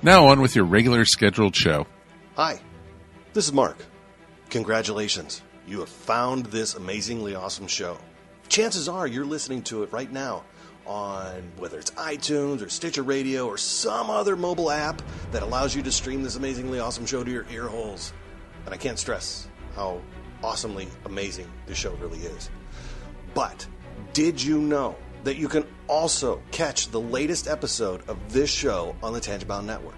Now on with your regular scheduled show. Hi, this is Mark. Congratulations. You have found this amazingly awesome show. Chances are you're listening to it right now on whether it's iTunes or Stitcher Radio or some other mobile app that allows you to stream this amazingly awesome show to your ear holes. And I can't stress how awesomely amazing this show really is. But did you know that you can also catch the latest episode of this show on the Tangibound Network?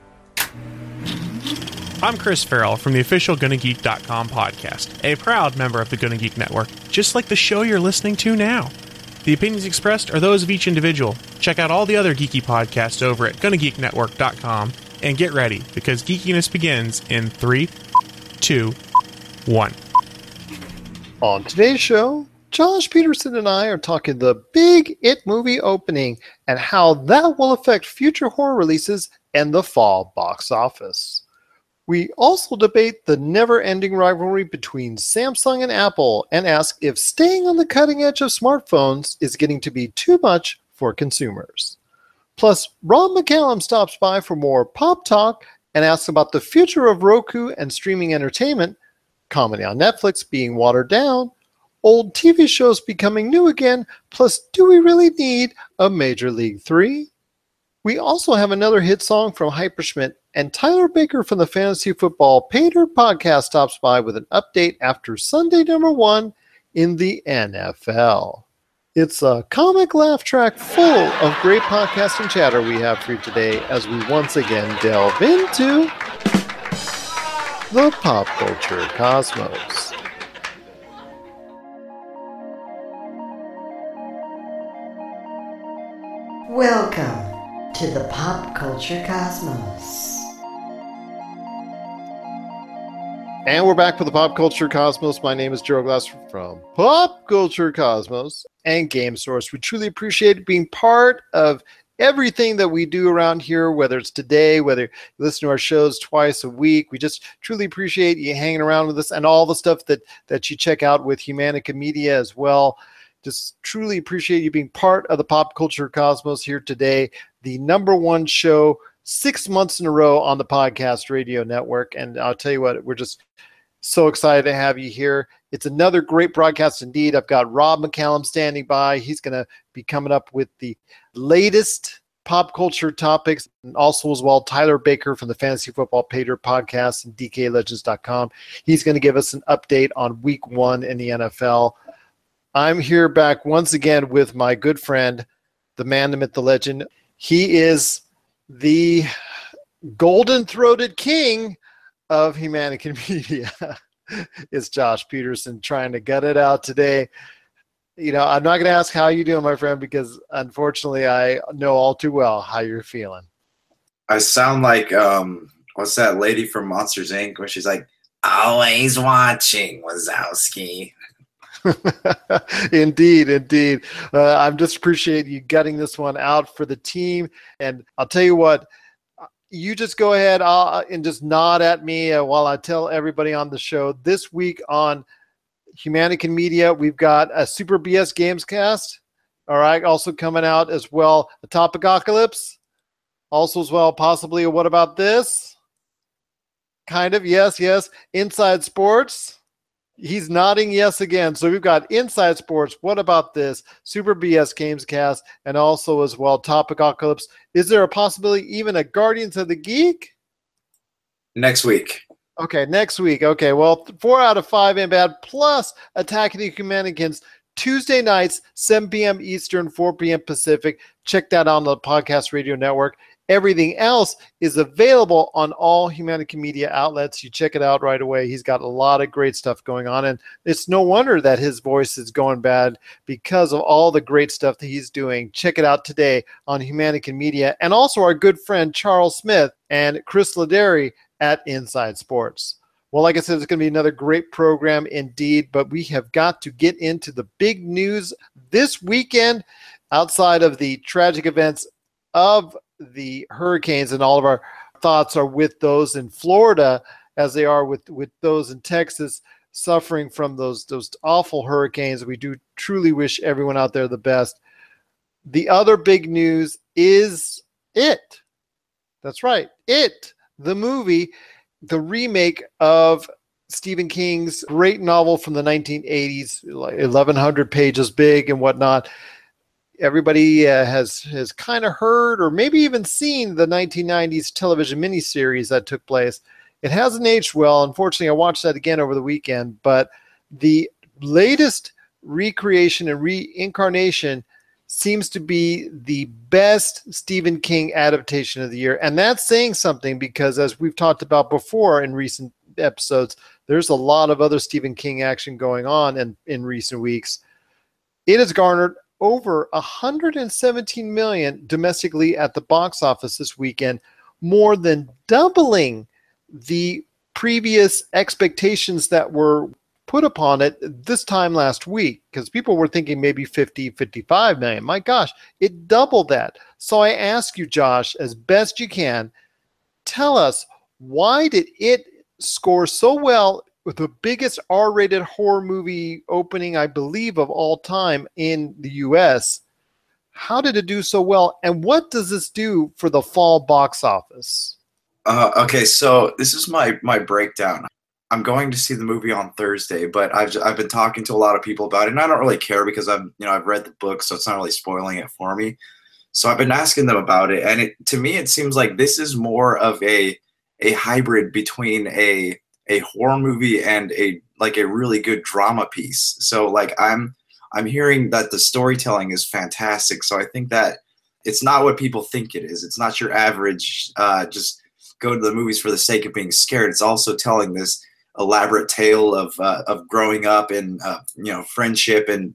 I'm Chris Farrell from the official GonnaGeek.com podcast, a proud member of the Gonna Geek Network, just like the show you're listening to now. The opinions expressed are those of each individual. Check out all the other geeky podcasts over at GonnaGeekNetwork.com and get ready because geekiness begins in three, two, one. On today's show, Josh Peterson and I are talking the big It movie opening and how that will affect future horror releases and the fall box office. We also debate the never ending rivalry between Samsung and Apple and ask if staying on the cutting edge of smartphones is getting to be too much for consumers. Plus, Rob McCallum stops by for more pop talk and asks about the future of Roku and streaming entertainment, comedy on Netflix being watered down, old TV shows becoming new again, plus, do we really need a Major League 3? We also have another hit song from Hyperschmidt, and Tyler Baker from the Fantasy Football Pater podcast stops by with an update after Sunday number one in the NFL. It's a comic laugh track full of great podcasting chatter we have for you today as we once again delve into the pop culture cosmos. Welcome to the pop culture cosmos. And we're back for the Pop Culture Cosmos. My name is Gerald Glasser from Pop Culture Cosmos and Game Source. We truly appreciate being part of everything that we do around here, whether it's today, whether you listen to our shows twice a week. We just truly appreciate you hanging around with us and all the stuff that that you check out with Humanica Media as well. Just truly appreciate you being part of the Pop Culture Cosmos here today, the number one show six months in a row on the podcast radio network. And I'll tell you what, we're just so excited to have you here. It's another great broadcast indeed. I've got Rob McCallum standing by. He's going to be coming up with the latest pop culture topics and also as well Tyler Baker from the Fantasy Football Pater podcast and DKLegends.com. He's going to give us an update on week one in the NFL. I'm here back once again with my good friend, the man, the myth, the legend. He is the golden throated king of Humanican Media is Josh Peterson trying to gut it out today. You know, I'm not going to ask how you doing, my friend, because unfortunately, I know all too well how you're feeling. I sound like um, what's that lady from Monsters Inc. where she's like, "Always watching Wazowski." indeed, indeed. Uh, I'm just appreciate you getting this one out for the team, and I'll tell you what. You just go ahead uh, and just nod at me uh, while I tell everybody on the show. This week on Humanican Media, we've got a Super BS Games cast. All right, also coming out as well, a Topicocalypse. Also, as well, possibly a What About This? Kind of, yes, yes. Inside Sports He's nodding yes again. So we've got Inside Sports. What about this? Super BS Games Cast, and also as well Topicocalypse. Is there a possibility even a Guardians of the Geek? Next week. Okay, next week. Okay, well, four out of five and bad plus Attack of the Humanitarians Tuesday nights, 7 p.m. Eastern, 4 p.m. Pacific. Check that out on the Podcast Radio Network. Everything else is available on all Humanica Media outlets. You check it out right away. He's got a lot of great stuff going on, and it's no wonder that his voice is going bad because of all the great stuff that he's doing. Check it out today on Humanica Media, and also our good friend Charles Smith and Chris Laderi at Inside Sports. Well, like I said, it's going to be another great program indeed, but we have got to get into the big news this weekend outside of the tragic events of the hurricanes, and all of our thoughts are with those in Florida as they are with, with those in Texas suffering from those those awful hurricanes. We do truly wish everyone out there the best. The other big news is it. That's right. It, the movie, the remake of Stephen King's great novel from the 1980s, like 1100 pages big and whatnot everybody uh, has has kind of heard or maybe even seen the 1990s television miniseries that took place. It hasn't aged well. Unfortunately, I watched that again over the weekend, but the latest recreation and reincarnation seems to be the best Stephen King adaptation of the year. And that's saying something because, as we've talked about before in recent episodes, there's a lot of other Stephen King action going on in, in recent weeks. It has garnered over 117 million domestically at the box office this weekend, more than doubling the previous expectations that were put upon it this time last week. Because people were thinking maybe 50 55 million. My gosh it doubled that. So i ask you josh as best you can tell us why did it score so well the biggest R-rated horror movie opening, I believe, of all time in the U.S. How did it do so well, and what does this do for the fall box office? Uh, okay, so this is my my breakdown. I'm going to see the movie on Thursday, but I've I've been talking to a lot of people about it, and I don't really care because I'm you know I've read the book, so it's not really spoiling it for me. So I've been asking them about it, and it to me it seems like this is more of a a hybrid between a a horror movie and a like a really good drama piece. So like I'm I'm hearing that the storytelling is fantastic. So I think that it's not what people think it is. It's not your average uh, just go to the movies for the sake of being scared. It's also telling this elaborate tale of uh, of growing up and uh, you know friendship and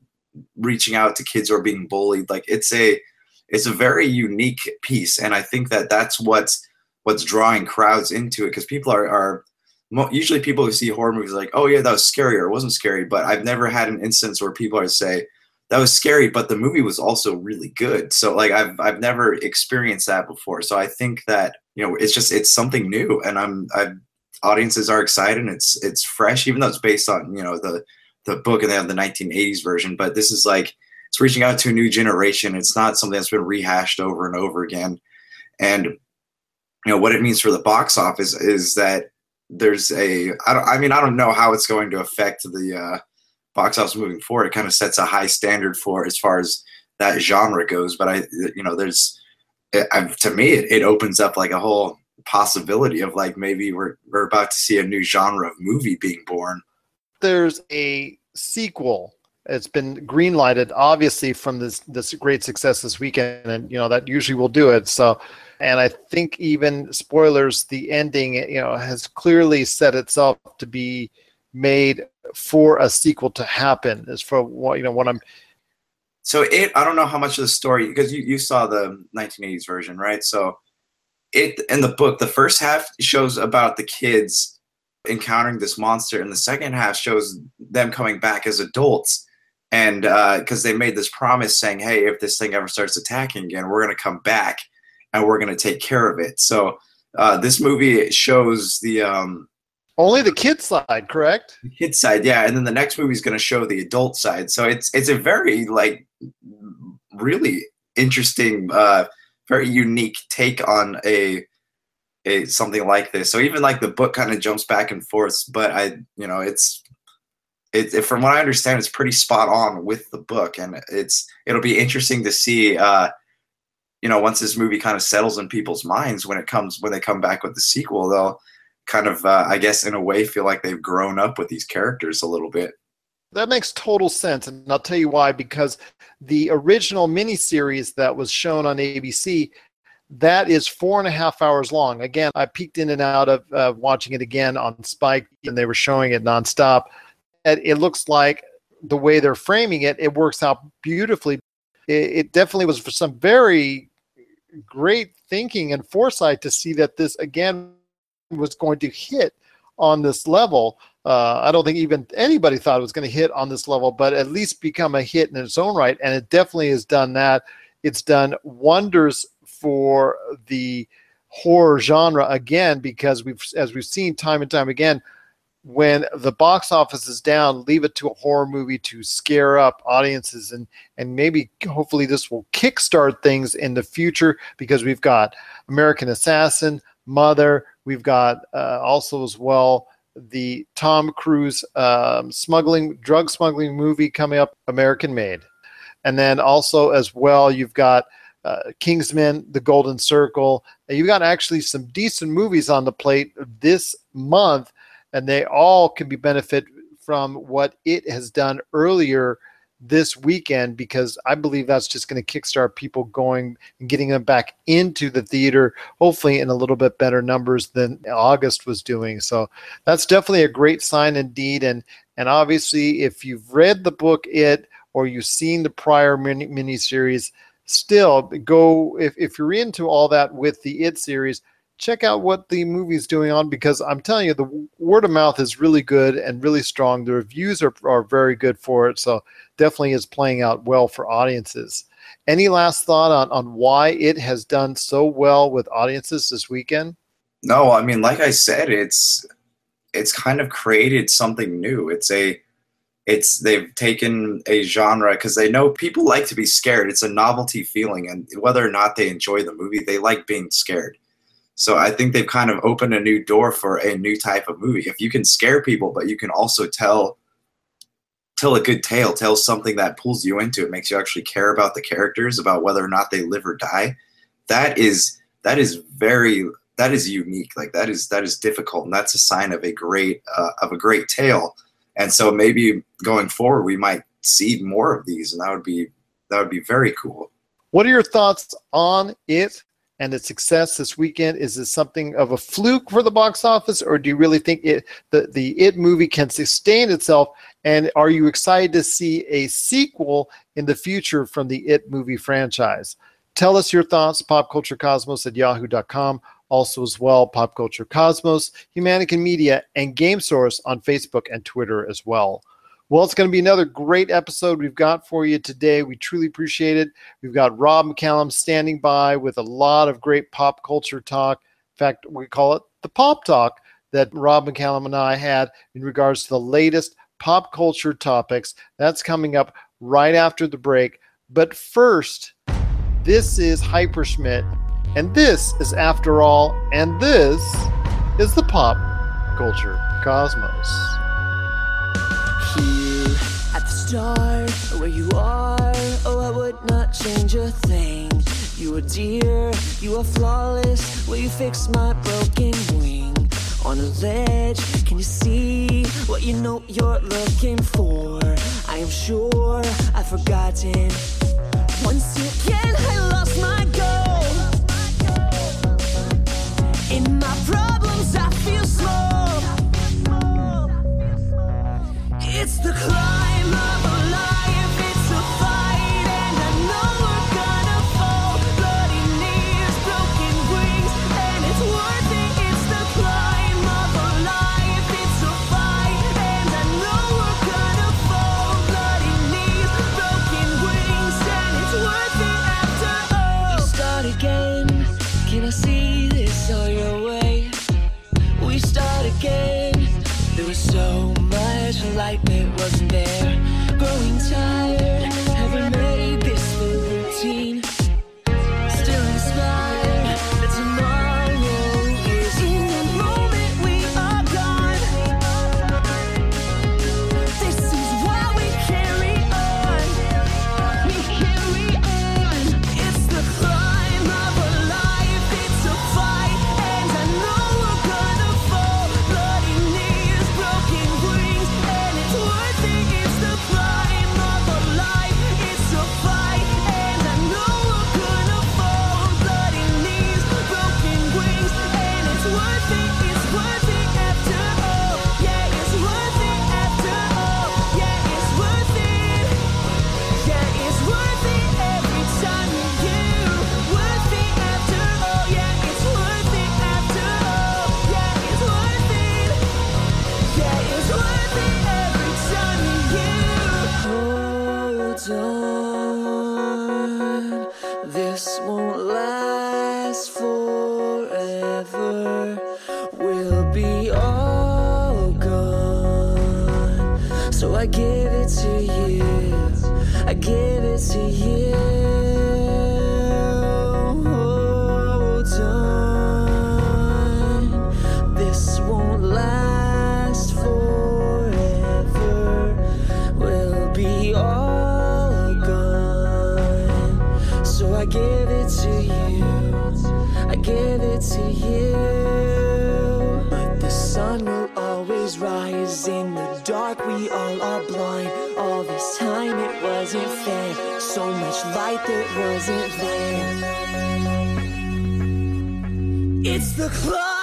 reaching out to kids who are being bullied. Like it's a it's a very unique piece, and I think that that's what's what's drawing crowds into it because people are are usually people who see horror movies like, oh yeah, that was scary or it wasn't scary, but I've never had an instance where people are say that was scary, but the movie was also really good. So like I've I've never experienced that before. So I think that you know it's just it's something new, and I'm i audiences are excited. And it's it's fresh, even though it's based on you know the the book and they have the 1980s version, but this is like it's reaching out to a new generation. It's not something that's been rehashed over and over again, and you know what it means for the box office is that there's a I don't I mean I don't know how it's going to affect the uh, box office moving forward. It kind of sets a high standard for as far as that genre goes. But I you know there's it, I, to me it, it opens up like a whole possibility of like maybe we're we're about to see a new genre of movie being born. There's a sequel. It's been greenlighted, obviously, from this this great success this weekend, and you know that usually will do it. So and I think even spoilers, the ending, you know, has clearly set itself to be made for a sequel to happen. As for what you know, what I'm. So it, I don't know how much of the story because you you saw the 1980s version, right? So it in the book, the first half shows about the kids encountering this monster, and the second half shows them coming back as adults and because uh, they made this promise saying, "Hey, if this thing ever starts attacking again, we're going to come back and we're going to take care of it. So uh, this movie shows the um, only the kid side, correct? The kid side, yeah, and then the next movie is going to show the adult side. So it's it's a very like really interesting, uh, very unique take on a a something like this. So even like the book kind of jumps back and forth, but I you know it's it, it, from what I understand, it's pretty spot on with the book, and it's it'll be interesting to see uh, you know, once this movie kind of settles in people's minds when it comes when they come back with the sequel, they'll kind of, uh, I guess, in a way, feel like they've grown up with these characters a little bit. That makes total sense, and I'll tell you why. Because the original miniseries that was shown on ABC, that is four and a half hours long. Again, I peeked in and out of uh, watching it again on Spike, and they were showing it nonstop. And it looks like the way they're framing it, it works out beautifully. It, it definitely was for some very great thinking and foresight to see that this again was going to hit on this level. Uh, I don't think even anybody thought it was going to hit on this level, but at least become a hit in its own right. And it definitely has done that. It's done wonders for the horror genre again because we've, as we've seen time and time again, when the box office is down, leave it to a horror movie to scare up audiences and and maybe hopefully this will kickstart things in the future because we've got American Assassin, Mother, we've got uh, also as well the Tom Cruise um, smuggling drug smuggling movie coming up, American Made, and then also as well you've got. Uh, Kingsman, The Golden Circle. You've got actually some decent movies on the plate this month and they all can be benefit from what it has done earlier this weekend because I believe that's just going to kickstart people going and getting them back into the theater, hopefully in a little bit better numbers than August was doing. So that's definitely a great sign indeed. And and obviously, if you've read the book It or you've seen the prior mini miniseries, still go if if you're into all that with the It series check out what the movie's doing on because I'm telling you, the word of mouth is really good and really strong. The reviews are, are very good for it. So definitely is playing out well for audiences. Any last thought on, on why it has done so well with audiences this weekend? No, I mean, like I said, it's it's kind of created something new. It's a it's they've taken a genre because they know people like to be scared. It's a novelty feeling, and whether or not they enjoy the movie, they like being scared. So I think they've kind of opened a new door for a new type of movie. If you can scare people, but you can also tell tell a good tale, tell something that pulls you into it, makes you actually care about the characters, about whether or not they live or die. That is that is very that is unique. Like that is that is difficult, and that's a sign of a great uh, of a great tale. And so maybe going forward, we might see more of these, and that would be that would be very cool. What are your thoughts on it and its success this weekend? Is this something of a fluke for the box office, or do you really think it the, the It movie can sustain itself? And are you excited to see a sequel in the future from the It movie franchise? Tell us your thoughts, popculturecosmos at yahoo.com. Also, as well, Pop Culture Cosmos, Humanican Media, and Game Source on Facebook and Twitter as well. Well, it's going to be another great episode we've got for you today. We truly appreciate it. We've got Rob McCallum standing by with a lot of great pop culture talk. In fact, we call it the Pop Talk that Rob McCallum and I had in regards to the latest pop culture topics. That's coming up right after the break. But first, this is Hyperschmidt, and this is After All, and this is the Pop Culture Cosmos start where you are. Oh, I would not change a thing. You are dear, you are flawless. Will you fix my broken wing? On a ledge, can you see what you know you're looking for? I am sure I've forgotten. Once again, I lost my goal. In my problems, I feel small. It's the climb of wasn't fair. So much light that wasn't there. It's the climb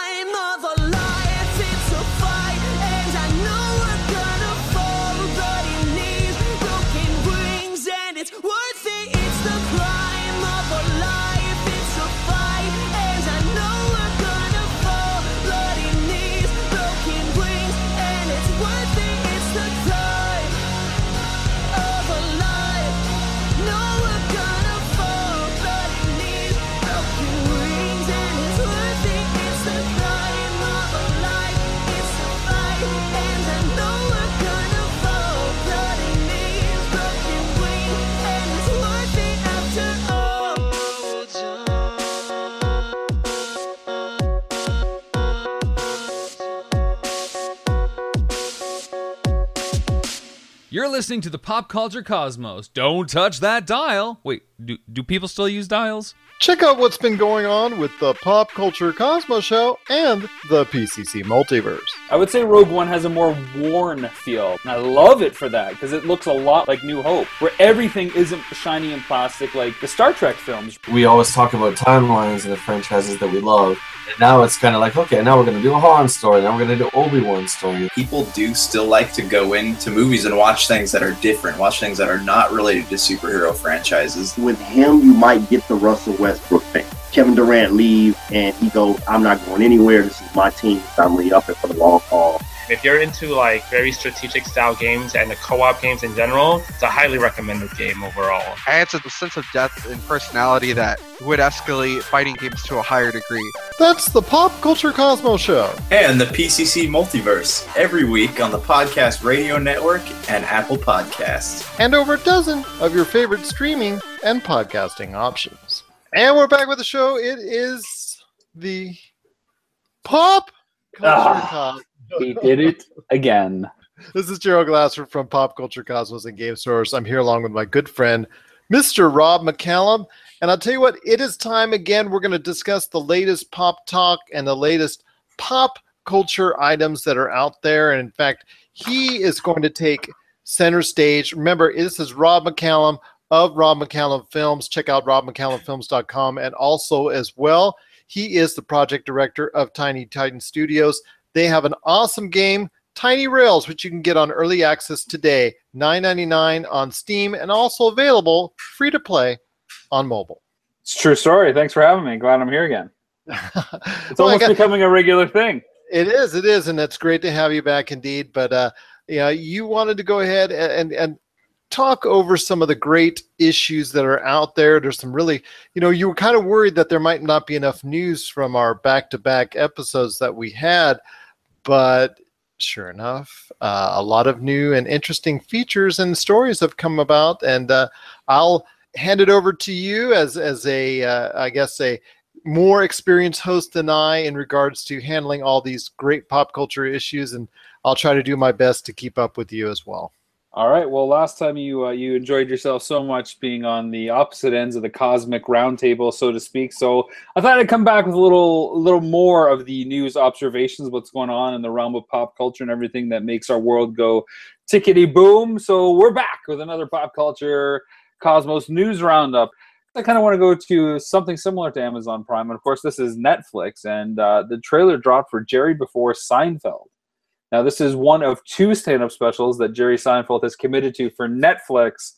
listening to the Pop Culture Cosmos. Don't touch that dial. Wait, do, do people still use dials? Check out what's been going on with the Pop Culture Cosmos Show and the PCC Multiverse. I would say Rogue One has a more worn feel. And I love it for that because it looks a lot like New Hope, where everything isn't shiny and plastic like the Star Trek films. we always talk about timelines and the franchises that we love. And now it's kind of like, okay, now we're going to do a Han story. Now we're going to do Obi Wan story. People do still like to go into movies and watch things that are different, watch things that are not related to superhero franchises. with him, you might get the Russell Westbrook thing. Kevin Durant leaves and he goes, I'm not going anywhere. This is my team. I'm really up it for the long haul. If you're into like very strategic style games and the co-op games in general, it's a highly recommended game overall. adds a sense of depth and personality that would escalate fighting games to a higher degree. That's the Pop Culture Cosmos Show. And the PCC Multiverse every week on the Podcast Radio Network and Apple Podcasts. and over a dozen of your favorite streaming and podcasting options. And we're back with the show. It is the Pop Culture Ah. Cosmos. He did it again. This is Gerald Glasser from Pop Culture Cosmos and Game Source. I'm here along with my good friend, Mr. Rob McCallum. And I'll tell you what, it is time again. We're going to discuss the latest pop talk and the latest pop culture items that are out there. And in fact, he is going to take center stage. Remember, this is Rob McCallum of Rob McCallum Films. Check out robmccallumfilms.com. And also, as well, he is the project director of Tiny Titan Studios. They have an awesome game, Tiny Rails, which you can get on early access today, $9.99 on Steam, and also available free to play on mobile. It's a true story. Thanks for having me. Glad I'm here again. It's Well, almost got- becoming a regular thing. It is, it is, and it's great to have you back indeed. But uh, yeah, you wanted to go ahead and and talk over some of the great issues that are out there. There's some really, you know, you were kind of worried that there might not be enough news from our back-to-back episodes that we had, but sure enough, uh, a lot of new and interesting features and stories have come about, and uh, I'll hand it over to you as as a, uh, I guess a more experienced host than I in regards to handling all these great pop culture issues, and I'll try to do my best to keep up with you as well. All right. Well, last time you uh, you enjoyed yourself so much being on the opposite ends of the cosmic roundtable, so to speak. So I thought I'd come back with a little little more of the news observations, what's going on in the realm of pop culture and everything that makes our world go tickety boom. So we're back with another pop culture cosmos news roundup. I kind of want to go to something similar to Amazon Prime, and of course, this is Netflix, and uh, the trailer dropped for Jerry Before Seinfeld. Now, this is one of two stand up specials that Jerry Seinfeld has committed to for Netflix.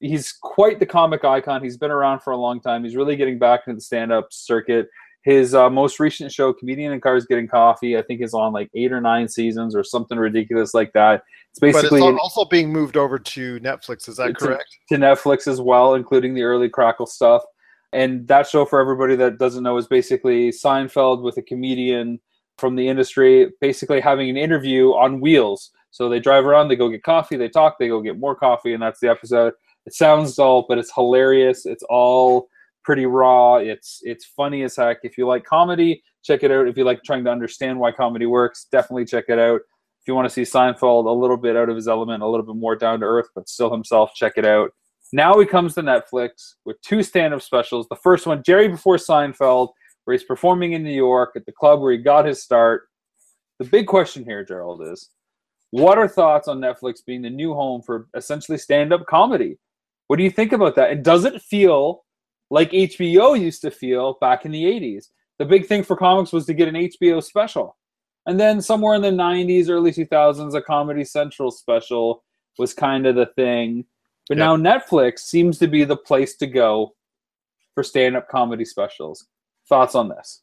He's quite the comic icon. He's been around for a long time. He's really getting back into the stand up circuit. His uh, most recent show, Comedian in Cars Getting Coffee, I think is on like eight or nine seasons or something ridiculous like that. It's basically but it's also being moved over to Netflix. Is that correct? to Netflix as well, including the early Crackle stuff. And that show, for everybody that doesn't know, is basically Seinfeld with a comedian from the industry, basically having an interview on wheels. So they drive around, they go get coffee, they talk, they go get more coffee, and that's the episode. It sounds dull, but it's hilarious. It's all pretty raw. It's it's funny as heck. If you like comedy, check it out. If you like trying to understand why comedy works, definitely check it out. If you want to see Seinfeld a little bit out of his element, a little bit more down to earth, but still himself, check it out. Now he comes to Netflix with two stand-up specials. The first one, Jerry Before Seinfeld, where he's performing in New York at the club where he got his start. The big question here, Gerald, is what are thoughts on Netflix being the new home for essentially stand-up comedy? What do you think about that? And does it feel like HBO used to feel back in the 80s? The big thing for comics was to get an HBO special. And then somewhere in the 90s, early 2000s, a Comedy Central special was kind of the thing. But now Netflix seems to be the place to go for stand up comedy specials. Thoughts on this?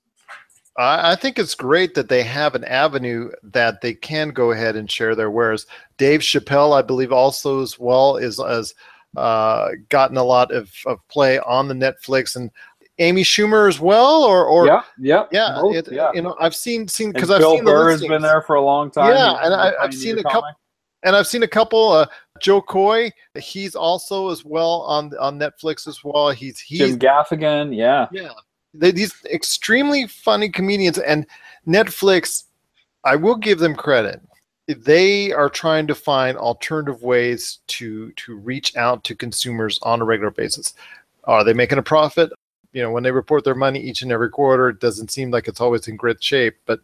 I I think it's great that they have an avenue that they can go ahead and share their wares. Dave Chappelle, I believe, also as well is has uh, gotten a lot of, of play on the Netflix and Amy Schumer as well, or or yeah, yeah, yeah, both, it- yeah. you know, I've seen seen because I've Bill seen the Burr has been there for a long time. Yeah, and I, I've seen a couple, and I've seen a couple. Uh, Jo Koy, he's also as well on on Netflix as well. He's he's Jim Gaffigan, yeah. yeah. These extremely funny comedians and Netflix. I will give them credit. They are trying to find alternative ways to to reach out to consumers on a regular basis. Are they making a profit? You know, when they report their money each and every quarter, it doesn't seem like it's always in great shape. But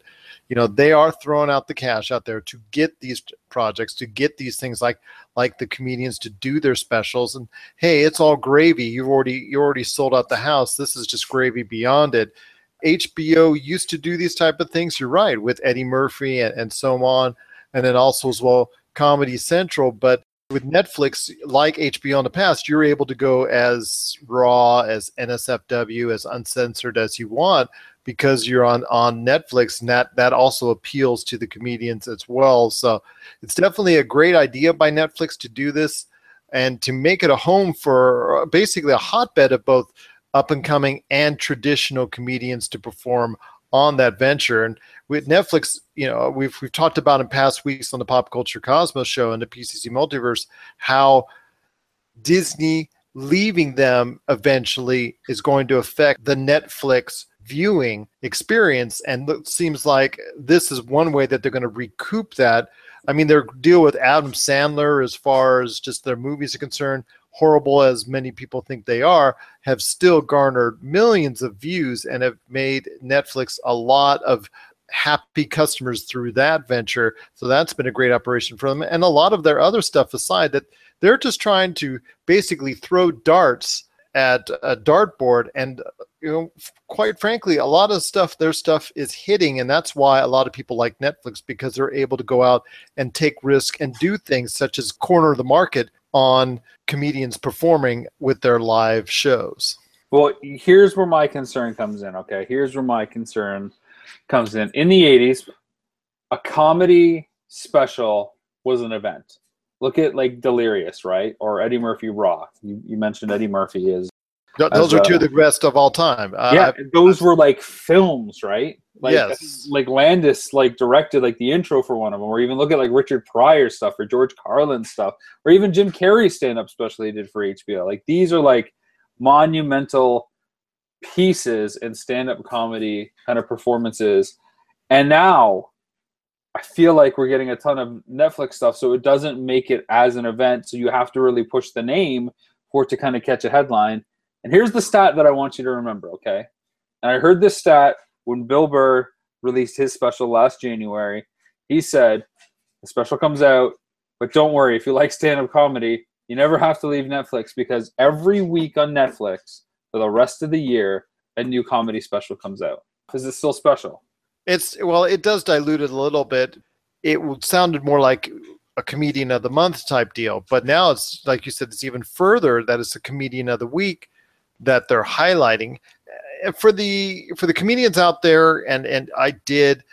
you know, they are throwing out the cash out there to get these projects, to get these things like like the comedians to do their specials. And hey, it's all gravy. You've already you already sold out the house. This is just gravy beyond it. HBO used to do these type of things. You're right with Eddie Murphy and, and so on, and then also as well Comedy Central. But with Netflix, like HBO in the past, you're able to go as raw, as NSFW, as uncensored as you want because you're on on Netflix, and that that also appeals to the comedians as well. So it's definitely a great idea by Netflix to do this and to make it a home for uh, basically a hotbed of both up and coming and traditional comedians to perform on that venture. And with Netflix, you know, we've we've talked about in past weeks on the Pop Culture Cosmos show and the PCC Multiverse how Disney leaving them eventually is going to affect the Netflix viewing experience and it seems like this is one way that they're going to recoup that. I mean their deal with adam sandler as far as just their movies are concerned horrible as many people think they are have still garnered millions of views and have made netflix a lot of happy customers through that venture. So that's been a great operation for them. And a lot of their other stuff aside that they're just trying to basically throw darts at a dartboard and you know quite frankly a lot of stuff their stuff is hitting and that's why a lot of people like netflix because they're able to go out and take risk and do things such as corner the market on comedians performing with their live shows Well, here's where my concern comes in. Okay, here's where my concern comes in. In the '80s, a comedy special was an event. Look at like Delirious, right? Or Eddie Murphy Raw. You, you mentioned Eddie Murphy is. Th- those are two of the best of all time Uh, yeah, I- those were like films, right? Like, Yes. Like Landis like directed like the intro for one of them, or even look at like Richard Pryor stuff or George Carlin stuff, or even Jim Carrey stand up special he did for HBO. Like these are like monumental pieces in stand up comedy kind of performances. And now I feel like we're getting a ton of Netflix stuff, so it doesn't make it as an event. So you have to really push the name for it to kind of catch a headline. And here's the stat that I want you to remember, okay? And I heard this stat when Bill Burr released his special last January. He said, the special comes out, but don't worry, if you like stand up comedy, you never have to leave Netflix because every week on Netflix for the rest of the year, a new comedy special comes out. Is it still special? It's well, it does dilute it a little bit. It sounded more like a comedian of the month type deal, but now it's like you said, it's even further that it's a comedian of the week that they're highlighting for the for the comedians out there. And and I did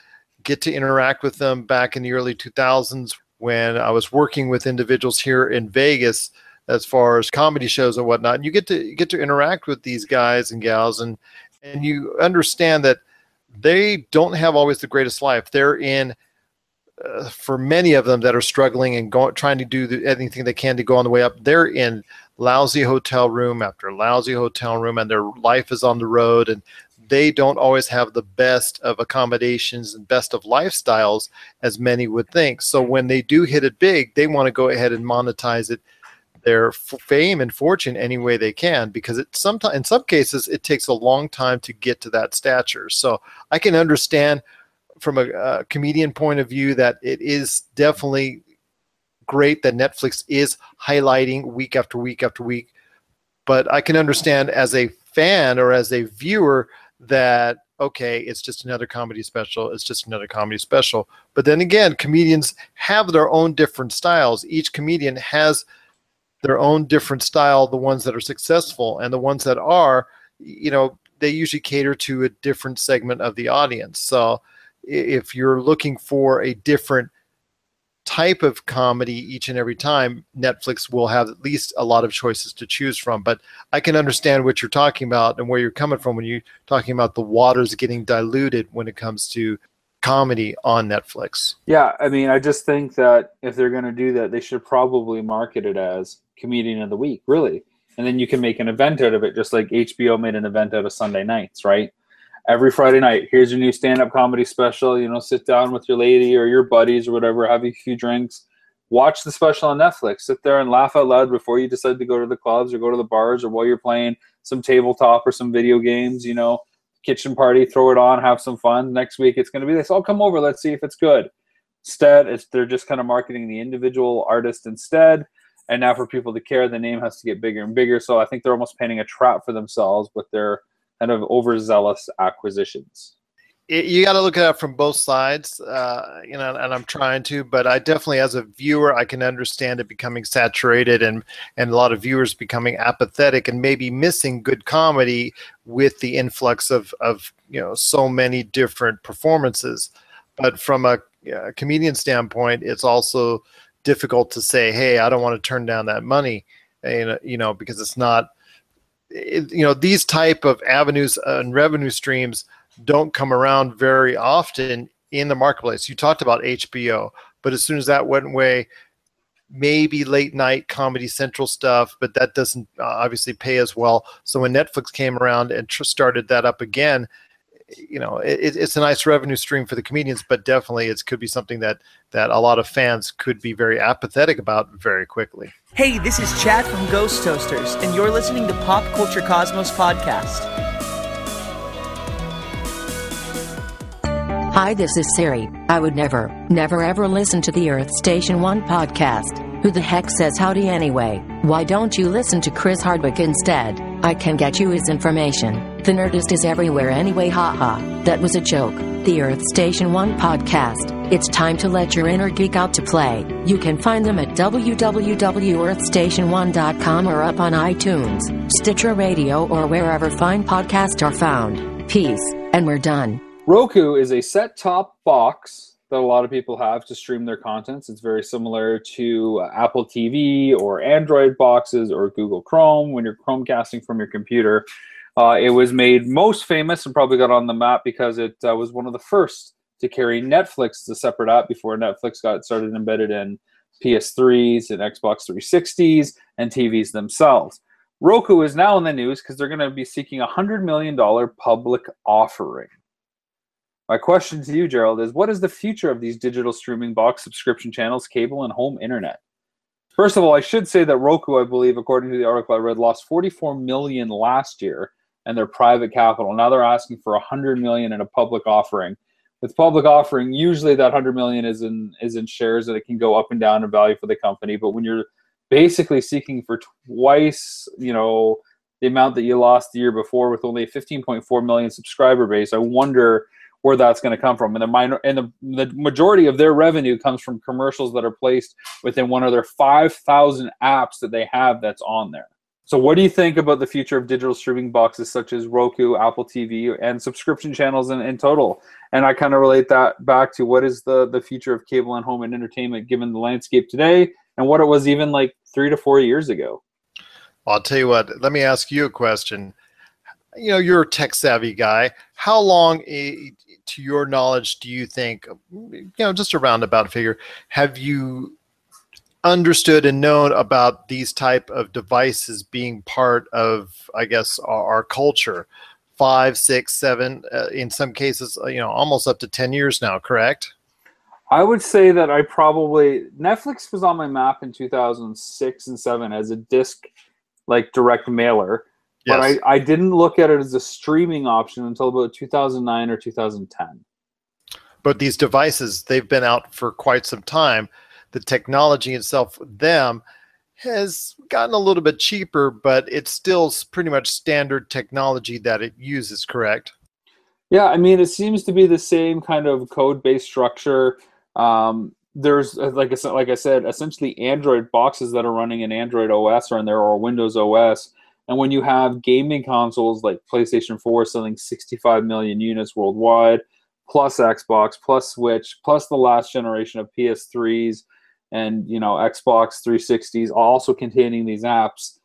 get to interact with them back in the early 2000s when I was working with individuals here in Vegas as far as comedy shows and whatnot. And you get to you get to interact with these guys and gals, and and you understand that they don't have always the greatest life. They're in uh, for many of them that are struggling and go, trying to do the, anything they can to go on the way up, they're in lousy hotel room after lousy hotel room, and their life is on the road, and they don't always have the best of accommodations and best of lifestyles as many would think. So when they do hit it big, they want to go ahead and monetize it their fame and fortune any way they can because it sometimes in some cases it takes a long time to get to that stature so i can understand from a, a comedian point of view that it is definitely great that netflix is highlighting week after week after week. But i can understand as a fan or as a viewer that okay it's just another comedy special it's just another comedy special. But then again comedians have their own different styles. Each comedian has their own different style the ones that are successful and the ones that are you know they usually cater to a different segment of the audience. So if you're looking for a different type of comedy each and every time netflix will have at least a lot of choices to choose from but i can understand what you're talking about and where you're coming from when you're talking about the waters getting diluted when it comes to comedy on netflix Yeah, I mean, I just think that if they're going to do that, they should probably market it as comedian of the week, really. And then you can make an event out of it, just like HBO made an event out of Sunday nights, right? Every Friday night, here's your new stand up comedy special. You know, sit down with your lady or your buddies or whatever, have a few drinks, watch the special on Netflix, sit there and laugh out loud before you decide to go to the clubs or go to the bars or while you're playing some tabletop or some video games, you know, kitchen party, throw it on, have some fun. Next week it's going to be this. I'll come over, let's see if it's good. Instead, it's they're just kind of marketing the individual artist instead. And now for people to care, the name has to get bigger and bigger. So I think they're almost painting a trap for themselves with their kind of overzealous acquisitions. it, you got to look at it from both sides, uh, you know, and I'm trying to, but I definitely, as a viewer, I can understand it becoming saturated and and a lot of viewers becoming apathetic and maybe missing good comedy with the influx of of you know so many different performances. But from a uh, comedian standpoint, it's also difficult to say, hey, I don't want to turn down that money, and you know, because it's not you know these type of avenues and revenue streams don't come around very often in the marketplace. You talked about HBO, but as soon as that went away, maybe late night Comedy Central stuff, but that doesn't uh, obviously pay as well. So when Netflix came around and tr- started that up again, you know, it, it's a nice revenue stream for the comedians, but definitely it could be something that that a lot of fans could be very apathetic about very quickly. Hey, this is Chad from Ghost Toasters, and you're listening to Pop Culture Cosmos Podcast. Hi, this is Siri. I would never, never ever listen to the Earth Station 1 podcast. Who the heck says howdy anyway? Why don't you listen to Chris Hardwick instead? I can get you his information. The Nerdist is everywhere anyway, haha. That was a joke. The Earth Station 1 podcast. It's time to let your inner geek out to play. You can find them at www.earthstation1.com or up on iTunes, Stitcher Radio, or wherever fine podcasts are found. Peace, and we're done. Roku is a set top box that a lot of people have to stream their contents. It's very similar to uh, Apple TV or Android boxes or Google Chrome when you're Chromecasting from your computer. Uh, it was made most famous and probably got on the map because it uh, was one of the first to carry Netflix as a separate app before Netflix got started embedded in PS3s and Xbox 360s and TVs themselves. Roku is now in the news because they're going to be seeking a $100 million public offering. My question to you, Gerald, is what is the future of these digital streaming box subscription channels, cable, and home internet? First of all, I should say that Roku, I believe, according to the article I read, lost 44 million last year and their private capital. Now they're asking for 100 million in a public offering. With public offering, usually that 100 million is in is in shares and it can go up and down in value for the company. But when you're basically seeking for twice, you know, the amount that you lost the year before with only a 15.4 million subscriber base, I wonder where that's going to come from. And the minor and the, the majority of their revenue comes from commercials that are placed within one of their 5,000 apps that they have that's on there. So, what do you think about the future of digital streaming boxes such as Roku, Apple TV, and subscription channels in, in total? And I kind of relate that back to what is the, the future of cable and home and entertainment given the landscape today and what it was even like three to four years ago. I'll tell you what, let me ask you a question. You know, you're a tech savvy guy. How long, eh, to your knowledge, do you think, you know, just a roundabout figure, have you understood and known about these type of devices being part of, I guess, our, our culture? Five, six, seven, uh, in some cases, uh, you know, almost up to ten years now. Correct? I would say that I probably Netflix was on my map in 2006 and 7 as a disc like direct mailer. But I, I didn't look at it as a streaming option until about 2009 or 2010. but these devices they've been out for quite some time the technology itself them has gotten a little bit cheaper but it's still pretty much standard technology that it uses correct Yeah, I mean, it seems to be the same kind of code-based structure. Um, there's, uh, like I said, like I said, essentially Android boxes that are running in Android OS or in there or Windows OS. And when you have gaming consoles like PlayStation 4 selling 65 million units worldwide, plus Xbox, plus Switch, plus the last generation of PS3s and you know Xbox 360s, also containing these apps,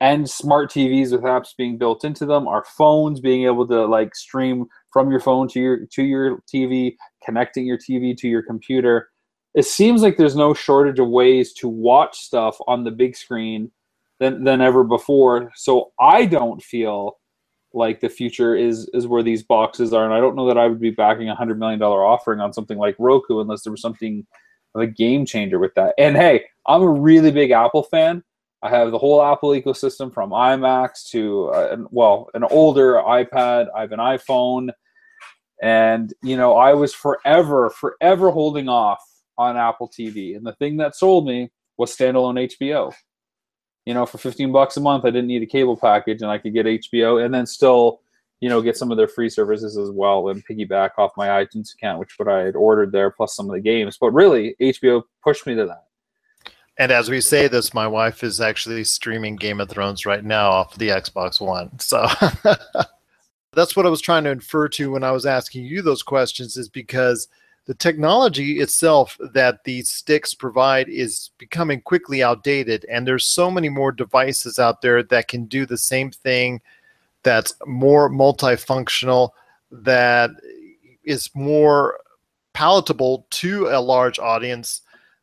and smart TVs with apps being built into them, our phones being able to like stream from your phone to your to your TV, connecting your TV to your computer. It seems like there's no shortage of ways to watch stuff on the big screen than than ever before. So I don't feel like the future is is where these boxes are, and I don't know that I would be backing a hundred million dollar offering on something like Roku unless there was something of a game changer with that. And hey, I'm a really big Apple fan. I have the whole Apple ecosystem from iMacs to uh, well, an older iPad. I have an iPhone, and you know, I was forever, forever holding off on Apple TV. And the thing that sold me was standalone HBO. You know, for 15 bucks a month, I didn't need a cable package, and I could get HBO, and then still, you know, get some of their free services as well, and piggyback off my iTunes account, which what I had ordered there, plus some of the games. But really, HBO pushed me to that. and as we say this my wife is actually streaming game of thrones right now off the xbox one so that's what i was trying to infer to when i was asking you those questions is because the technology itself that these sticks provide is becoming quickly outdated and there's so many more devices out there that can do the same thing that's more multifunctional that is more palatable to a large audience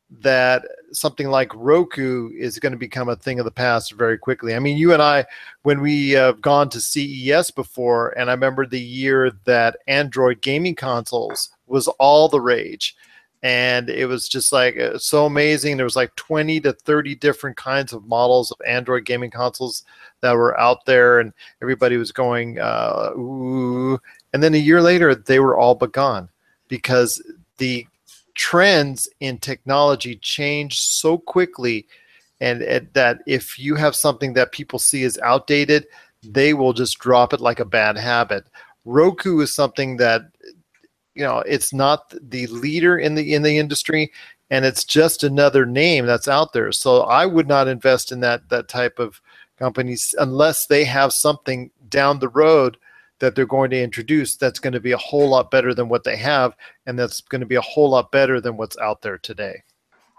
that something like Roku is going to become a thing of the past very quickly. I mean, you and I, when we have gone to CES before, and I remember the year that Android gaming consoles was all the rage. And it was just like uh, so amazing. There was like 20 to 30 different kinds of models of Android gaming consoles that were out there, and everybody was going, uh, ooh. And then a year later, they were all but gone because the trends in technology change so quickly and, and that if you have something that people see as outdated they will just drop it like a bad habit roku is something that you know it's not the leader in the in the industry and it's just another name that's out there so i would not invest in that that type of companies unless they have something down the road that they're going to introduce that's going to be a whole lot better than what they have and that's going to be a whole lot better than what's out there today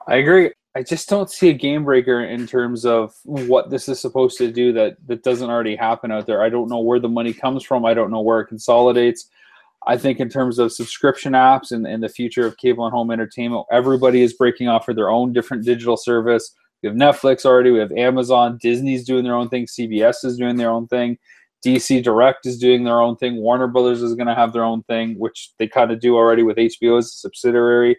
I agree. I just don't see a game breaker in terms of what this is supposed to do that that doesn't already happen out there. I don't know where the money comes from. I don't know where it consolidates. I think in terms of subscription apps and, and the future of cable and home entertainment, everybody is breaking off for their own different digital service. We have Netflix already. We have Amazon. Disney's doing their own thing. CBS is doing their own thing. DC Direct is doing their own thing. Warner Brothers is going to have their own thing, which they kind of do already with HBO as a subsidiary.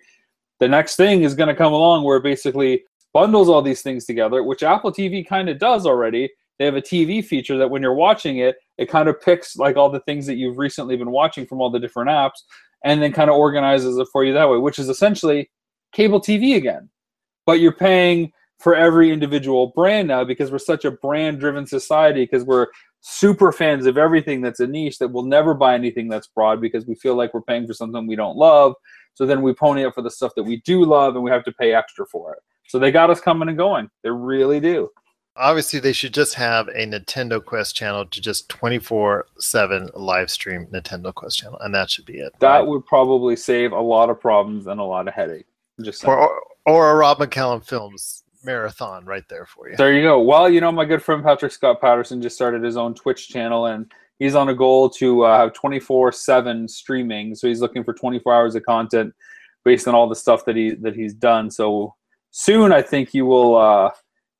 The next thing is going to come along where basically bundles all these things together, which Apple TV kind of does already. They have a TV feature that when you're watching it, it kind of picks like all the things that you've recently been watching from all the different apps and then kind of organizes it for you that way, which is essentially cable TV again. But you're paying for every individual brand now because we're such a brand driven society because we're super fans of everything that's a niche that we'll never buy anything that's broad because we feel like we're paying for something we don't love. So then we pony up for the stuff that we do love and we have to pay extra for it. So they got us coming and going. They really do. Obviously they should just have a nintendo quest channel to just 24-7 live stream nintendo quest channel and that should be it That would probably save a lot of problems and a lot of headache. Just saying. or, or a rob mccallum films marathon right there for you There you go. Well, you know, my good friend Patrick Scott Patterson just started his own Twitch channel, and he's on a goal to uh, have 24/7 streaming. So he's looking for 24 hours of content based on all the stuff that he that he's done. So soon, I think you will uh,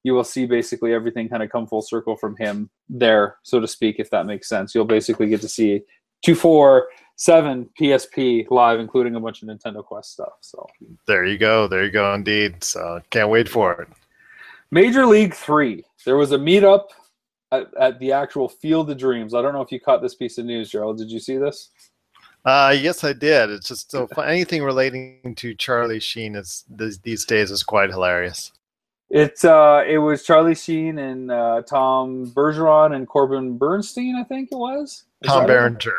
you will see basically everything kind of come full circle from him there, so to speak, if that makes sense. You'll basically get to see two, four, seven PSP live, including a bunch of Nintendo Quest stuff. So There you go. There you go, indeed. So can't wait for it. Major League Three. There was a meetup at, at the actual Field of Dreams. I don't know if you caught this piece of news, Gerald. Did you see this? Uh, yes, I did. It's just so anything relating to Charlie Sheen is these, these days is quite hilarious. It uh, it was Charlie Sheen and uh, Tom Bergeron and Corbin Bernsen, I think it was. Is Tom it? Berenger.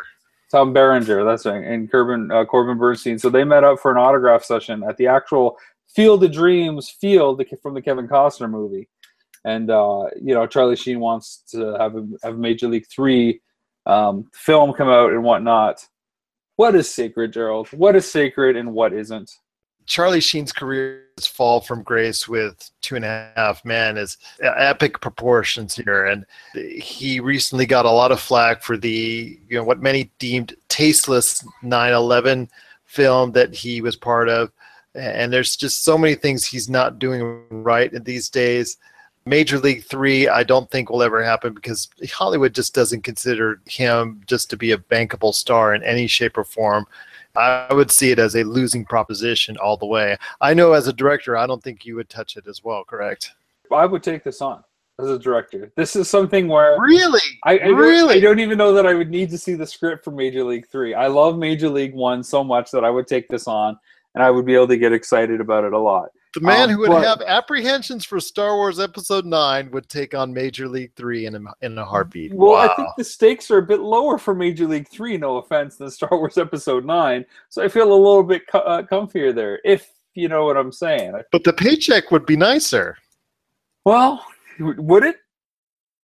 Tom Berenger, that's right, and Corbin uh, Corbin Bernsen. So they met up for an autograph session at the actual Field of Dreams field from the Kevin Costner movie, and uh, you know Charlie Sheen wants to have a, have Major League Three um, film come out and whatnot. What is sacred, Gerald? What is sacred and what isn't? Charlie Sheen's career's fall from grace with Two and a Half Men is epic proportions here, and he recently got a lot of flack for the you know what many deemed tasteless 9/11 film that he was part of, and there's just so many things he's not doing right in these days. Major League Three, I don't think will ever happen because Hollywood just doesn't consider him just to be a bankable star in any shape or form. I would see it as a losing proposition all the way. I know as a director, I don't think you would touch it as well, correct? I would take this on as a director. This is something where really, I, I don't- Really? I don't even know that I would need to see the script for Major League Three. I love Major League One so much that I would take this on, and I would be able to get excited about it a lot. The man Um, who would but- have apprehensions for Star Wars Episode Nine would take on Major League Three in a, in a heartbeat. Well, wow. I think the stakes are a bit lower for Major League Three. No offense, than Star Wars Episode Nine. So I feel a little bit co- uh, comfier there, if you know what I'm saying. but the paycheck would be nicer. Well, would it?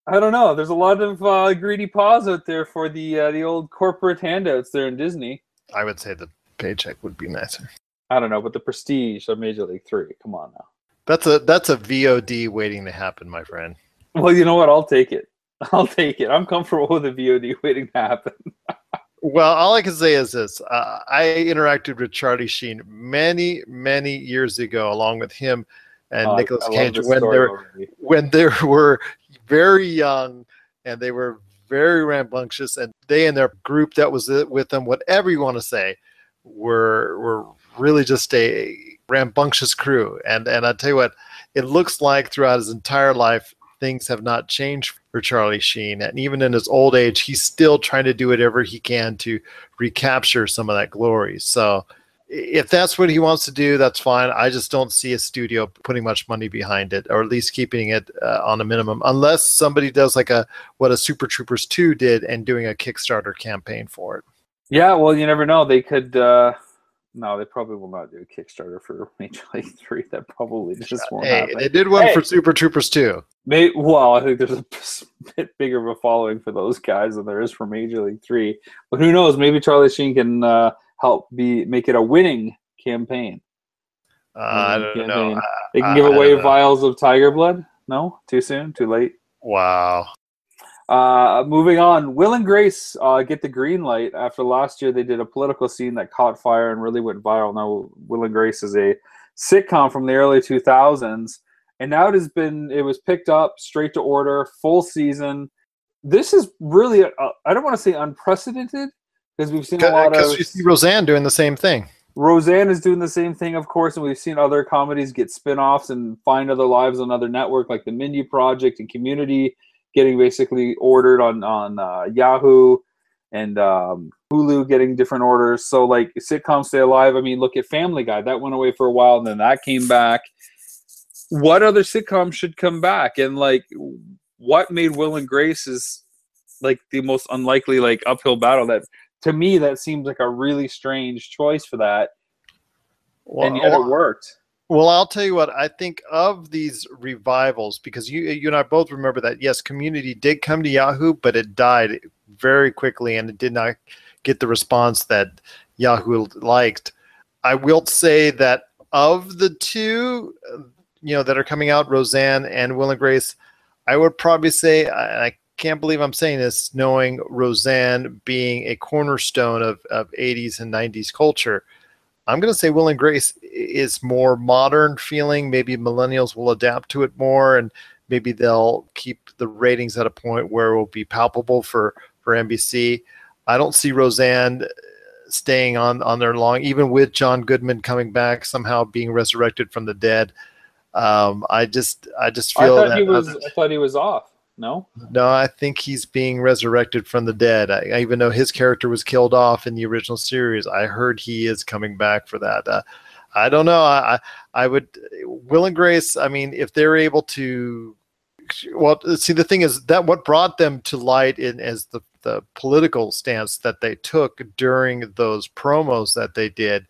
I don't know. There's a lot of uh, greedy paws out there for the uh, the old corporate handouts there in Disney. I would say the paycheck would be nicer. I don't know, but the prestige of Major League Three. Come on now. That's a that's a VOD waiting to happen, my friend. Well, you know what? I'll take it. I'll take it. I'm comfortable with a VOD waiting to happen. Well, all I can say is this: uh, I interacted with Charlie Sheen many, many years ago, along with him and Oh, Nicolas I love Cage when they were when they were very young and they were very rambunctious, and they and their group that was with them, whatever you want to say, were were really just a rambunctious crew. And and I tell you what, it looks like throughout his entire life, things have not changed for Charlie Sheen. And even in his old age, he's still trying to do whatever he can to recapture some of that glory. So if that's what he wants to do, that's fine. I just don't see a studio putting much money behind it, or at least keeping it uh, on a minimum, unless somebody does like a what a Super Troopers two did and doing a Kickstarter campaign for it. Yeah, well, you never know. They could. uh No, they probably will not do a Kickstarter for Major League Three. That probably just won't Hey, happen. they did one Hey, for Super Troopers. May, well, I think there's a bit bigger of a following for those guys than there is for Major League Three. But who knows? Maybe Charlie Sheen can uh, help be make it a winning campaign. Uh, I don't know. campaign. I- They can I- give I away know. vials of tiger blood. No, too soon, too late. Wow. Uh, moving on, Will and Grace uh, get the green light after last year. They did a political scene that caught fire and really went viral. Now, Will and Grace is a sitcom from the early 2000s, and now it has been it was picked up straight to order, full season. This is really uh, I don't want to say unprecedented because we've seen a lot of Because you see Roseanne doing the same thing. Roseanne is doing the same thing, of course, and we've seen other comedies get spin-offs and find other lives on other network, like the Mindy Project and Community, getting basically ordered on on uh, Yahoo and um, Hulu, getting different orders. So like sitcoms stay alive. I mean, look at Family Guy, that went away for a while, and then that came back. What other sitcom should come back? And like, what made Will and Grace is like the most unlikely like uphill battle that to me that seems like a really strange choice for that and yet it worked Well, I'll tell you what. I think of these revivals because you you and I both remember that yes, Community did come to Yahoo, but it died very quickly and it did not get the response that Yahoo liked. I will say that of the two, uh, you know, that are coming out, Roseanne and Will and Grace, I would probably say I, can't believe I'm saying this, knowing Roseanne being a cornerstone of, of 80s and 90s culture. I'm going to say Will and Grace is more modern feeling. Maybe millennials will adapt to it more, and maybe they'll keep the ratings at a point where it will be palpable for for NBC. I don't see Roseanne staying on on there long, even with John Goodman coming back somehow being resurrected from the dead. Um, I just I just I feel thought that he was. I thought he was off. No. no, I think he's being resurrected from the dead. I, I- even though his character was killed off in the original series, I heard he is coming back for that. Uh, I don't know. I I would Will and Grace. I mean, if they're able to, well, see, the thing is that what brought them to light in as the the political stance that they took during those promos that they did.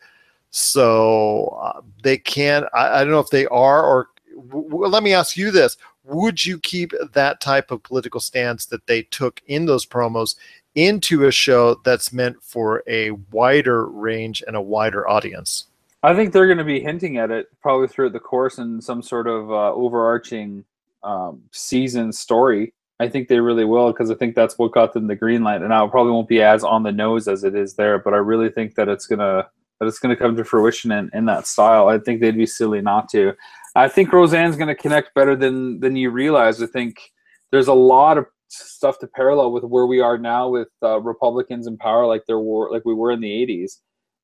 So uh, they can. I, I don't know if they are or. W- let me ask you this: Would you keep that type of political stance that they took in those promos into a show that's meant for a wider range and a wider audience? I think they're going to be hinting at it probably throughout the course in some sort of uh, overarching um, season story. I think they really will because I think that's what got them the green light. And it probably won't be as on the nose as it is there, but I really think that it's gonna that it's gonna come to fruition in, in that style. I think they'd be silly not to. I think Roseanne's gonna connect better than than you realize. I think there's a lot of stuff to parallel with where we are now with uh, Republicans in power, like there were like we were in the '80s,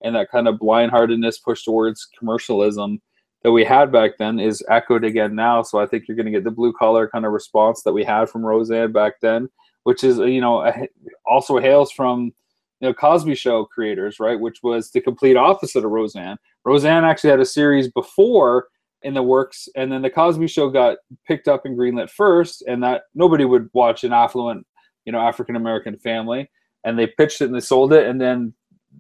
and that kind of blindheartedness push towards commercialism that we had back then is echoed again now. So I think you're going to get the blue collar kind of response that we had from Roseanne back then, which is you know also hails from you know Cosby Show creators, right? Which was the complete opposite of Roseanne. Roseanne actually had a series before in the works, and then the Cosby Show got picked up and greenlit first, and that nobody would watch an affluent you know African American family, and they pitched it and they sold it, and then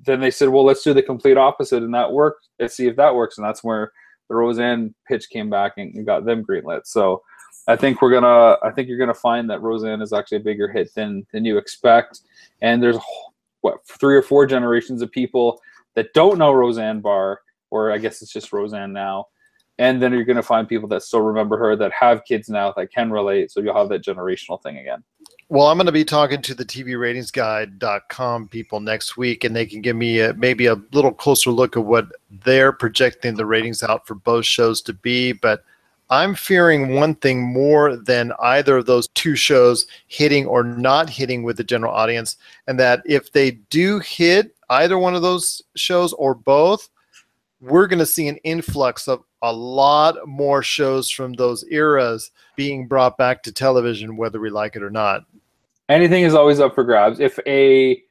then they said, well, let's do the complete opposite, and that worked. Let's see if that works, and that's where the Roseanne pitch came back and, and got them greenlit. So I think we're gonna, I think you're gonna find that Roseanne is actually a bigger hit than than you expect. And there's what three or four generations of people that don't know Roseanne Barr, or I guess it's just Roseanne now. And then you're gonna find people that still remember her that have kids now that can relate. So you'll have that generational thing again. Well, I'm going to be talking to the TVRatingsGuide.com people next week, and they can give me a, maybe a little closer look at what they're projecting the ratings out for both shows to be. But I'm fearing one thing more than either of those two shows hitting or not hitting with the general audience, and that if they do hit either one of those shows or both, we're going to see an influx of a lot more shows from those eras being brought back to television, whether we like it or not. anything is always up for grabs. If a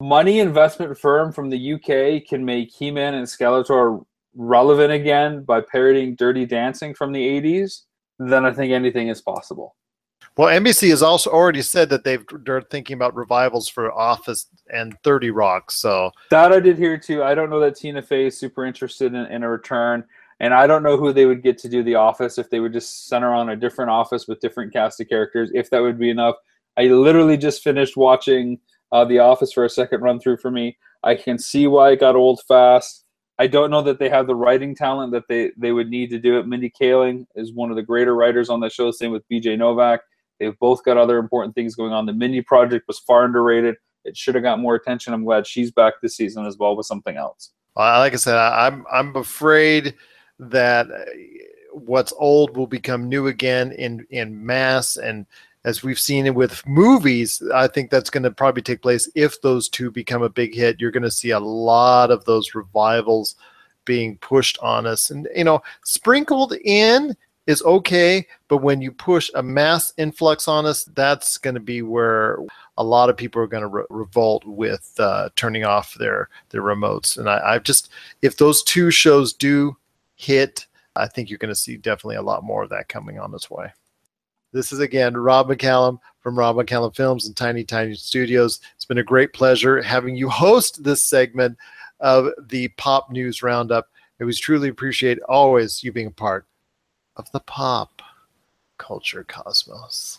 money investment firm from the UK can make He-Man and Skeletor relevant again by parodying Dirty Dancing from the 80s, then I think anything is possible. Well, NBC has also already said that they've they're thinking about revivals for Office and Thirty Rock. So That I did hear too. I don't know that Tina Fey is super interested in, in a return. And I don't know who they would get to do the office if they would just center on a different office with different cast of characters, if that would be enough. I literally just finished watching uh, The Office for a second run through for me. I can see why it got old fast. I don't know that they have the writing talent that they, they would need to do it. Mindy Kaling is one of the greater writers on the show, same with BJ Novak. They've both got other important things going on. The Mindy project was far underrated. It should have got more attention. I'm glad she's back this season as well with something else. Like I said, I'm I'm afraid that uh, what's old will become new again in in mass, and as we've seen it with movies, I think that's going to probably take place if those two become a big hit. You're going to see a lot of those revivals being pushed on us, and you know, sprinkled in is okay, but when you push a mass influx on us, that's going to be where a lot of people are going to re- revolt with uh, turning off their their remotes. And I, I just, if those two shows do hit, I think you're going to see definitely a lot more of that coming on its way. This is again Rob McCallum from Rob McCallum Films and Tiny Tiny Studios. It's been a great pleasure having you host this segment of the Pop News Roundup. It was truly appreciate always you being a part of the pop culture cosmos.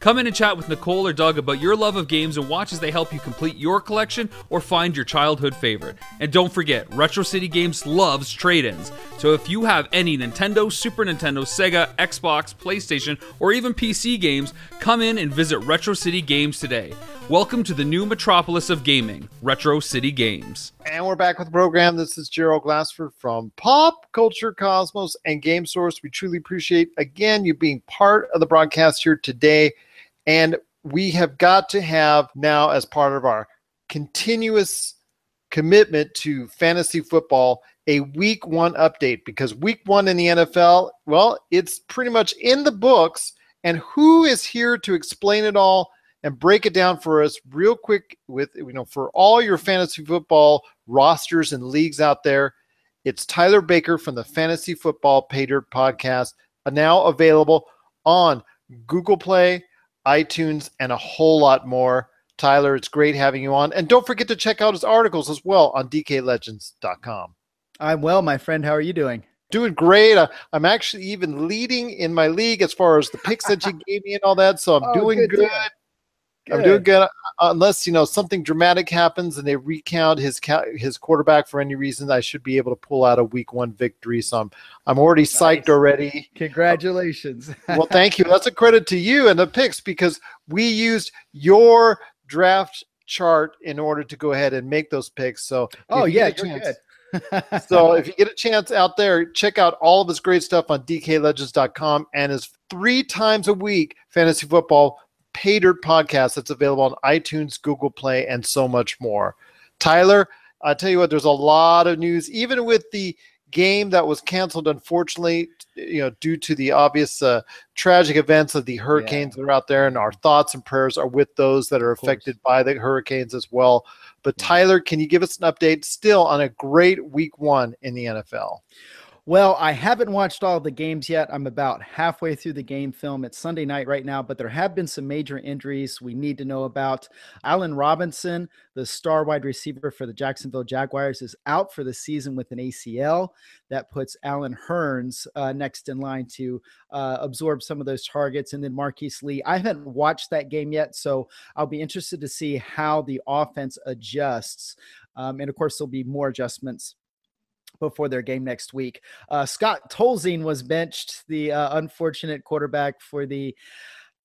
Come in and chat with Nicole or Doug about your love of games and watch as they help you complete your collection or find your childhood favorite. And don't forget, Retro City Games loves trade ins. So if you have any Nintendo, Super Nintendo, Sega, Xbox, PlayStation, or even PC games, come in and visit Retro City Games today. Welcome to the new metropolis of gaming, Retro City Games. And we're back with the program. This is Gerald Glassford from Pop Culture Cosmos and Game Source. We truly appreciate, again, you being part of the broadcast here today. And we have got to have now, as part of our continuous commitment to fantasy football, a week one update because week one in the NFL, well, it's pretty much in the books. And who is here to explain it all? and break it down for us real quick with you know for all your fantasy football rosters and leagues out there it's tyler baker from the fantasy football dirt podcast uh, now available on google play itunes and a whole lot more tyler it's great having you on and don't forget to check out his articles as well on dklegends.com i'm well my friend how are you doing doing great. I, am actually even leading in my league as far as the picks that you gave me and all that. So I'm Oh, doing good good. Deal. I'm doing good, uh, unless you know something dramatic happens and they recount his ca- his quarterback for any reason. I should be able to pull out a week one victory. So I'm I'm already psyched already. Congratulations. well, thank you. That's a credit to you and the picks because we used your draft chart in order to go ahead and make those picks. So Oh, you yeah, you're chance- so if you get a chance out there, check out all of his great stuff on dklegends.com and his three times a week fantasy football pay dirt podcast that's available on iTunes, Google Play, and so much more. Tyler, I tell you what, there's a lot of news, even with the game that was canceled, unfortunately, you know, due to the obvious uh, tragic events of the hurricanes that are out there, and our thoughts and prayers are with those that are affected by the hurricanes as well. But Tyler, can you give us an update still on a great week one in the NFL? Well, I haven't watched all the games yet. I'm about halfway through the game film. It's Sunday night right now, but there have been some major injuries we need to know about. Allen Robinson, the star wide receiver for the Jacksonville Jaguars, is out for the season with an ACL. That puts Allen Hurns uh, next in line to uh, absorb some of those targets. And then Marquise Lee. I haven't watched that game yet, so I'll be interested to see how the offense adjusts. Um, and of course, there'll be more adjustments before their game next week. Uh, Scott Tolzien was benched, the uh, unfortunate quarterback for the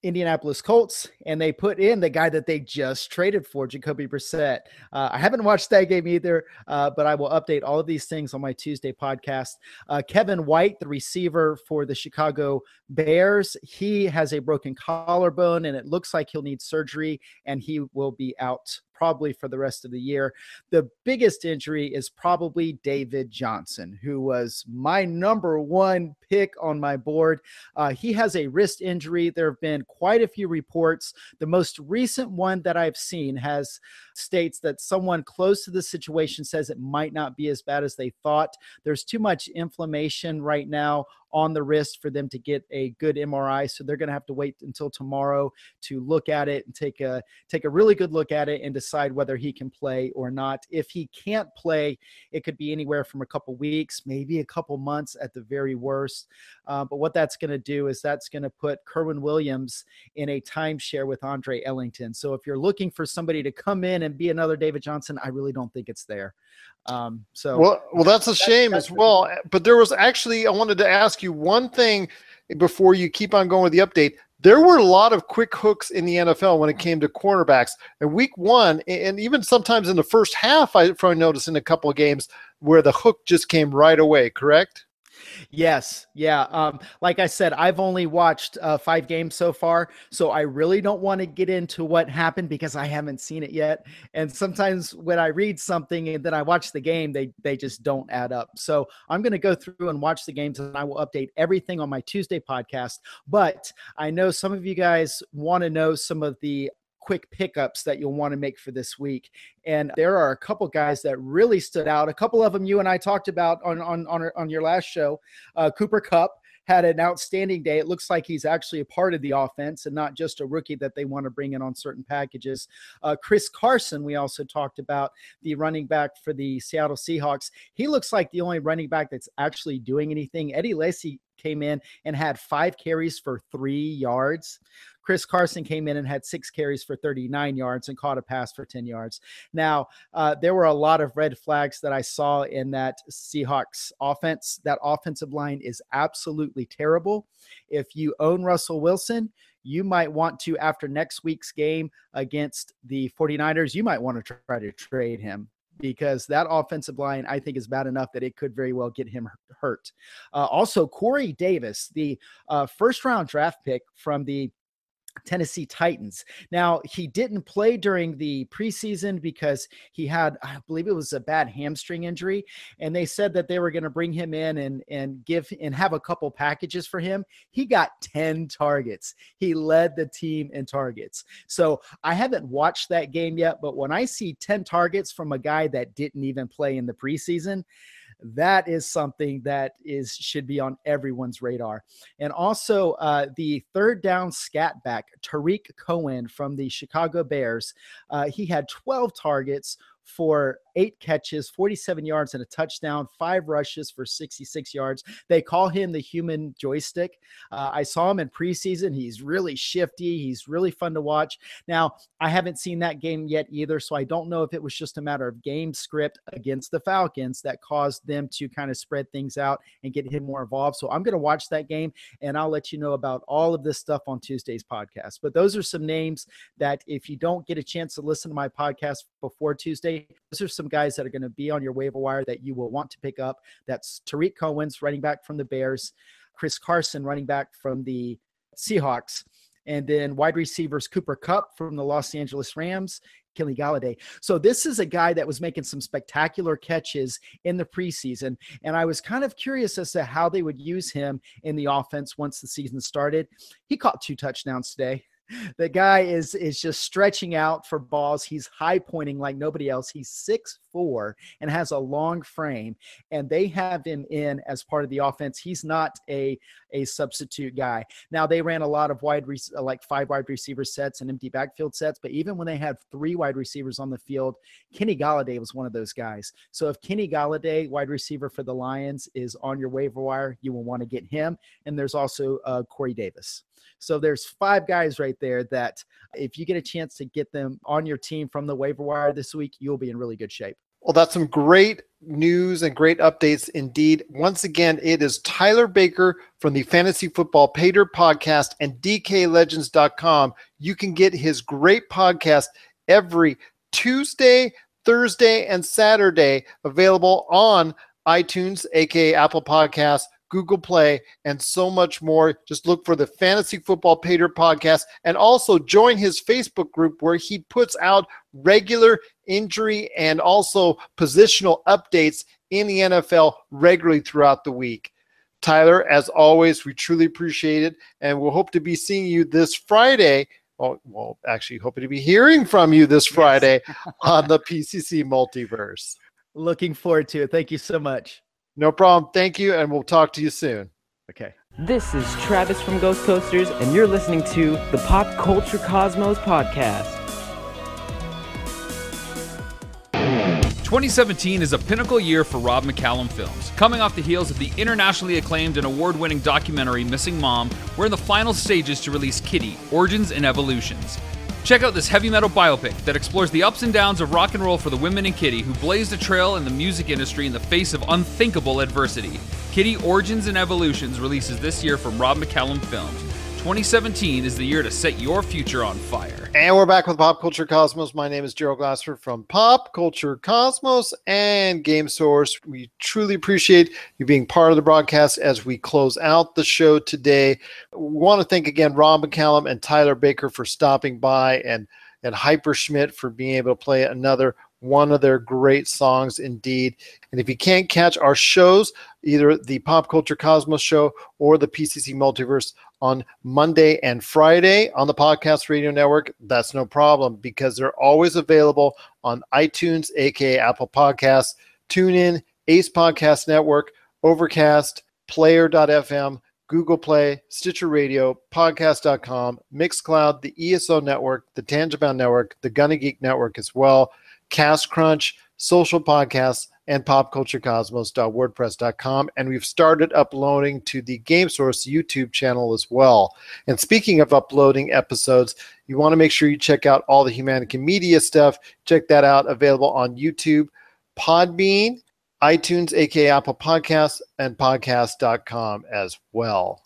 Indianapolis Colts, and they put in the guy that they just traded for, Jacoby Brissett. Uh, I haven't watched that game either, uh, but I will update all of these things on my Tuesday podcast. Uh, Kevin White, the receiver for the Chicago Bears, he has a broken collarbone, and it looks like he'll need surgery, and he will be out probably for the rest of the year. The biggest injury is probably David Johnson, who was my number one pick on my board. Uh, he has a wrist injury. There have been quite a few reports. The most recent one that I've seen has states that someone close to the situation says it might not be as bad as they thought. There's too much inflammation right now on the wrist for them to get a good MRI. So they're going to have to wait until tomorrow to look at it and take a take a really good look at it and decide whether he can play or not. If he can't play, it could be anywhere from a couple weeks, maybe a couple months at the very worst. Uh, but what that's going to do is that's going to put Kerwynn Williams in a timeshare with Andre Ellington. So if you're looking for somebody to come in and be another David Johnson, I really don't think it's there. Um, so well, well, that's a shame as well. But there was actually, I wanted to ask you one thing before you keep on going with the update. There were a lot of quick hooks in the NFL when it came to cornerbacks. And week one, and even sometimes in the first half, I probably noticed in a couple of games where the hook just came right away. Correct? Yes, yeah. Um, like I said, I've only watched uh, five games so far, so I really don't want to get into what happened because I haven't seen it yet. And sometimes when I read something and then I watch the game, they they just don't add up. So I'm going to go through and watch the games, and I will update everything on my Tuesday podcast. But I know some of you guys want to know some of the quick pickups that you'll want to make for this week. And there are a couple guys that really stood out. A couple of them you and I talked about on on on, on your last show. Uh, Cooper Kupp had an outstanding day. It looks like he's actually a part of the offense and not just a rookie that they want to bring in on certain packages. Uh, Chris Carson, we also talked about the running back for the Seattle Seahawks. He looks like the only running back that's actually doing anything. Eddie Lacy came in and had five carries for three yards. Chris Carson came in and had six carries for 39 yards and caught a pass for 10 yards. Now, uh, there were a lot of red flags that I saw in that Seahawks offense. That offensive line is absolutely terrible. If you own Russell Wilson, you might want to, after next week's game against the 49ers, you might want to try to trade him because that offensive line, I think, is bad enough that it could very well get him hurt. Uh, also, Corey Davis, the uh, first round draft pick from the Tennessee Titans. Now, he didn't play during the preseason because he had, I believe it was a bad hamstring injury. And they said that they were going to bring him in and, and give and have a couple packages for him. He got 10 targets. He led the team in targets. So I haven't watched that game yet, but when I see 10 targets from a guy that didn't even play in the preseason, that is something that is should be on everyone's radar. And also uh, the third down scat back, Tarik Cohen from the Chicago Bears. Uh, he had 12 targets for eight catches, 47 yards, and a touchdown, five rushes for 66 yards. They call him the human joystick. Uh, I saw him in preseason. He's really shifty. He's really fun to watch. Now, I haven't seen that game yet either, so I don't know if it was just a matter of game script against the Falcons that caused them to kind of spread things out and get him more involved. So I'm going to watch that game and I'll let you know about all of this stuff on Tuesday's podcast. But those are some names that if you don't get a chance to listen to my podcast before Tuesday, those are some guys that are going to be on your waiver wire that you will want to pick up. That's Tarik Cohen's running back from the Bears, Chris Carson running back from the Seahawks, and then wide receivers Cooper Kupp from the Los Angeles Rams, Kelly Golladay. So this is a guy that was making some spectacular catches in the preseason, and I was kind of curious as to how they would use him in the offense once the season started. He caught two touchdowns today the guy is is just stretching out for balls. He's high pointing like nobody else. He's six four and has a long frame, and they have him in as part of the offense. He's not a a substitute guy. Now they ran a lot of wide re- like five wide receiver sets and empty backfield sets, but even when they had three wide receivers on the field, Kenny Golladay was one of those guys. So if Kenny Golladay, wide receiver for the Lions, is on your waiver wire, you will want to get him. And there's also uh, Corey Davis. So there's five guys right there that if you get a chance to get them on your team from the waiver wire this week, you'll be in really good shape. Well, that's some great news and great updates indeed. Once again, it is Tyler Baker from the Fantasy Football Pay Dirt podcast and DKLegends.com. You can get his great podcast every Tuesday, Thursday, and Saturday available on iTunes, aka Apple Podcasts, Google Play, and so much more. Just look for the Fantasy Football Pay Dirt podcast and also join his Facebook group where he puts out regular injury and also positional updates in the NFL regularly throughout the week. Tyler, as always, we truly appreciate it, and we'll hope to be seeing you this Friday. Well, well actually, hoping to be hearing from you this Friday on the PCC Multiverse. Looking forward to it. Thank you so much. No problem. Thank you, and we'll talk to you soon. Okay. This is Travis from Ghost Coasters, and you're listening to the Pop Culture Cosmos podcast. 2017 is a pinnacle year for Rob McCallum films. Coming off the heels of the internationally acclaimed and award winning documentary Missing Mom, we're in the final stages to release Kittie Origins and Evolutions. Check out this heavy metal biopic that explores the ups and downs of rock and roll for the women and Kittie who blazed a trail in the music industry in the face of unthinkable adversity. Kittie Origins and Evolutions releases this year from Rob McCallum Films. 2017 is the year to set your future on fire. And we're back with Pop Culture Cosmos. My name is Gerald Glassford from Pop Culture Cosmos and Game Source. We truly appreciate you being part of the broadcast as we close out the show today. We want to thank again Rob McCallum and Tyler Baker for stopping by and and Hyper Schmidt for being able to play another one of their great songs indeed. And if you can't catch our shows, either the Pop Culture Cosmos show or the PCC Multiverse on Monday and Friday on the Podcast Radio Network, that's no problem because they're always available on iTunes, aka Apple Podcasts, TuneIn, Ace Podcast Network, Overcast, Player.fm, Google Play, Stitcher Radio, Podcast.com, Mixcloud, the ESO Network, the Tangibound Network, the Gunna Geek Network as well, Cast Crunch, Social Podcasts, and popculturecosmos.wordpress.com. And we've started uploading to the Game Source YouTube channel as well. And speaking of uploading episodes, you want to make sure you check out all the Humanica Media stuff. Check that out, available on YouTube, Podbean, iTunes, aka Apple Podcasts, and podcast.com as well.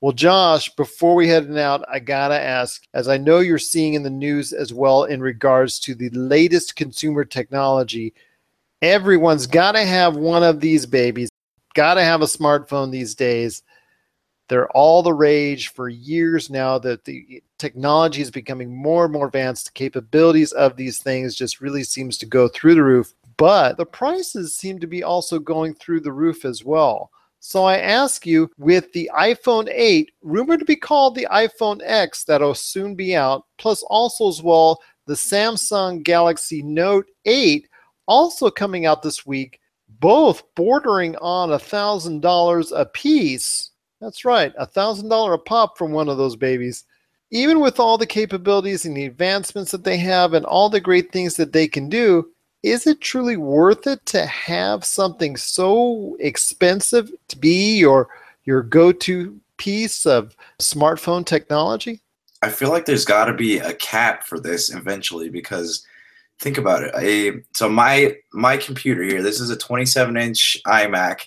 Well, Josh, before we head out, I gotta ask, as I know you're seeing in the news as well in regards to the latest consumer technology, everyone's gotta have one of these babies, gotta have a smartphone these days. They're all the rage for years now that the technology is becoming more and more advanced. The capabilities of these things just really seems to go through the roof, but the prices seem to be also going through the roof as well. So I ask you, with the iPhone 8, rumored to be called the iPhone X, that'll soon be out, plus also as well the Samsung Galaxy Note 8, also coming out this week, both bordering on a thousand dollars a piece. That's right, a thousand dollar a pop from one of those babies. Even with all the capabilities and the advancements that they have and all the great things that they can do, is it truly worth it to have something so expensive to be your your go-to piece of smartphone technology? I feel like there's got to be a cap for this eventually because think about it. I, so my my computer here, this is a 27 inch iMac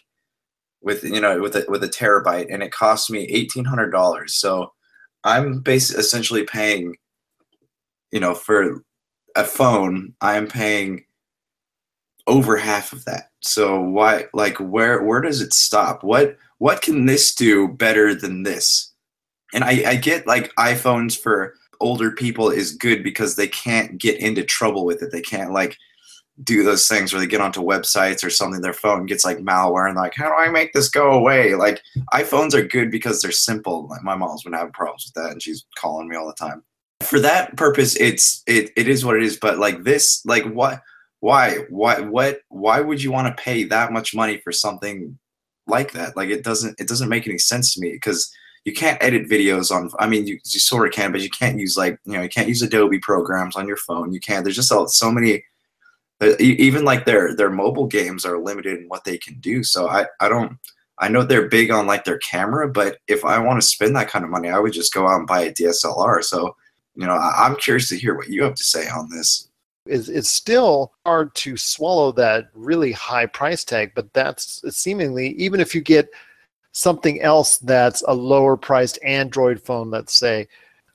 with you know with a with a terabyte, and it cost me eighteen hundred dollars. So I'm basically essentially paying, you know, for a phone, I'm paying over half of that. So why like where where does it stop? What what can this do better than this? And I, I get like iPhones for older people is good because they can't get into trouble with it. They can't like do those things where they get onto websites or something, their phone gets like malware and like, how do I make this go away? Like iPhones are good because they're simple. Like my mom's been having problems with that and she's calling me all the time. For that purpose, it's it it is what it is. But like this, like what why why what why would you want to pay that much money for something like that like it doesn't it doesn't make any sense to me because you can't edit videos on i mean you, you sort of can but you can't use like you know you can't use adobe programs on your phone. You can't there's just so, so many uh, even like their their mobile games are limited in what they can do. So i i don't i know they're big on like their camera but if i want to spend that kind of money i would just go out and buy a dslr so you know I, i'm curious to hear what you have to say on this. Is it's still hard to swallow that really high price tag but that's seemingly even if you get something else that's a lower priced android phone let's say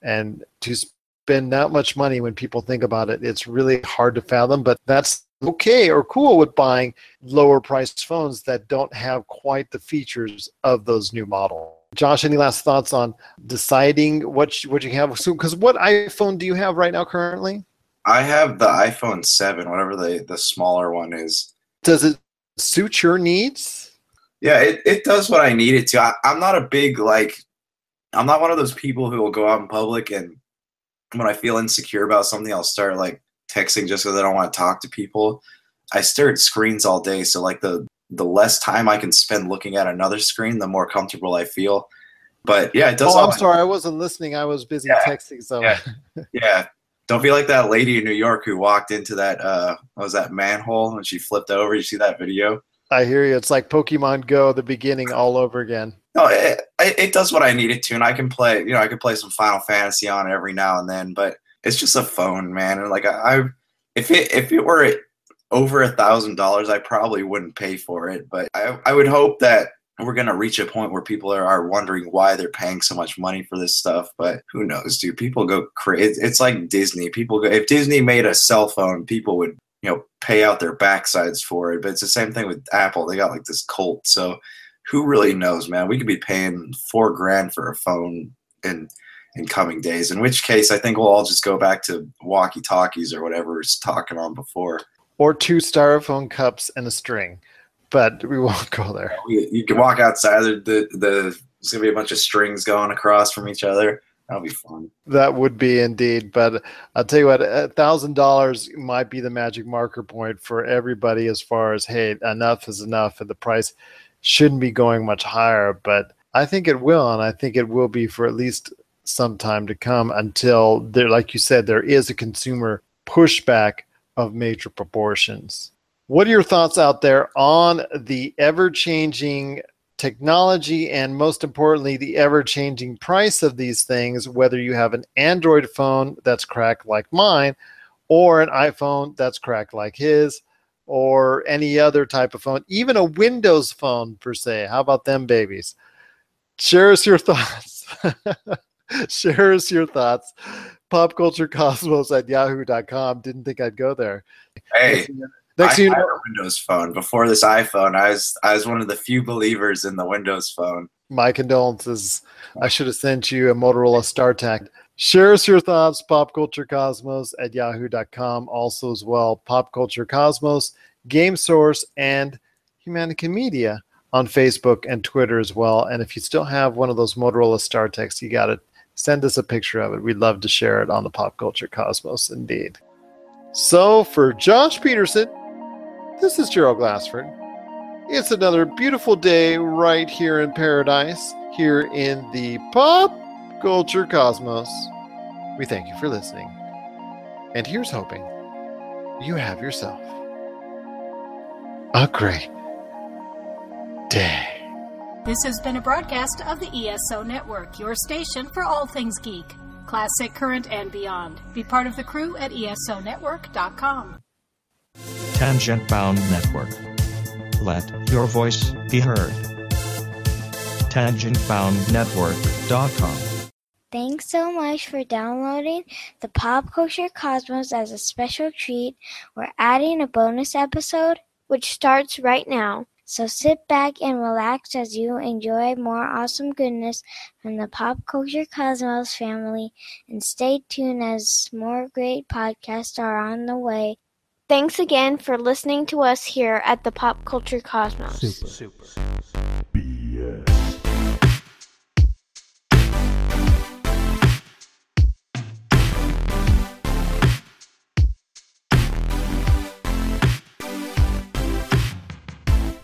and to spend that much money when people think about it it's really hard to fathom but that's okay or cool with buying lower priced phones that don't have quite the features of those new models josh any last thoughts on deciding what you, what you have because what iphone do you have right now currently I have the iPhone 7, whatever the, the smaller one is. Does it suit your needs? Yeah, it, it does what I need it to. I, I'm not a big, like, I'm not one of those people who will go out in public and when I feel insecure about something, I'll start, like, texting just because I don't want to talk to people. I stare at screens all day, so, like, the, the less time I can spend looking at another screen, the more comfortable I feel. But yeah, it does. Oh, I'm sorry, I wasn't listening. I was busy yeah, texting. So yeah, yeah, don't be like that lady in New York who walked into that uh what was that manhole and she flipped over. You see that video? I hear you. It's like Pokemon Go, the beginning all over again. No, it, it does what I need it to, and I can play. You know, I can play some Final Fantasy on it every now and then, but it's just a phone, man. And like I, I if it if it were over a thousand dollars, I probably wouldn't pay for it. But I I would hope that we're gonna reach a point where people are, are wondering why they're paying so much money for this stuff. But who knows, dude? People go crazy. It's like Disney. People go if Disney made a cell phone, people would you know pay out their backsides for it. But it's the same thing with Apple. They got like this cult. So who really knows, man? We could be paying four grand for a phone in in coming days. In which case, I think we'll all just go back to walkie talkies or whatever we was talking on before. Or two styrofoam cups and a string but we won't go there. You can walk outside. The, the there's gonna be a bunch of strings going across from each other. That'll be fun. That would be indeed. But I'll tell you what, a thousand dollars might be the magic marker point for everybody as far as hey, enough is enough, and the price shouldn't be going much higher. But I think it will, and I think it will be for at least some time to come until there, like you said, there is a consumer pushback of major proportions. What are your thoughts out there on the ever changing technology and most importantly, the ever changing price of these things? Whether you have an Android phone that's cracked like mine, or an iPhone that's cracked like his, or any other type of phone, even a Windows phone per se. How about them babies? Share us your thoughts. Share us your thoughts. Popculturecosmos at yahoo.com. Didn't think I'd go there. Hey, Next I you had know, a Windows phone before this iPhone. I was I was one of the few believers in the Windows phone. my condolences. I should have sent you a Motorola StarTAC. Share us your thoughts, popculturecosmos at yahoo.com. Also, as well, Pop Culture Cosmos, Game Source, and Humanica Media on Facebook and Twitter as well. And if you still have one of those Motorola StarTACs, you got to send us a picture of it. We'd love to share it on the Pop Culture Cosmos, indeed. So, for Josh Peterson, this is Gerald Glassford. It's another beautiful day right here in paradise, here in the pop culture cosmos. We thank you for listening. And here's hoping you have yourself a great day. This has been a broadcast of the ESO Network, your station for all things geek, classic, current, and beyond. Be part of the crew at ESONetwork.com. Tangent Bound Network. Let your voice be heard. TangentBoundNetwork.com. Thanks so much for downloading the Pop Culture Cosmos as a special treat. We're adding a bonus episode, which starts right now. So sit back and relax as you enjoy more awesome goodness from the Pop Culture Cosmos family, and stay tuned as more great podcasts are on the way. Thanks again for listening to us here at the Pop Culture Cosmos. Super. Super. BS.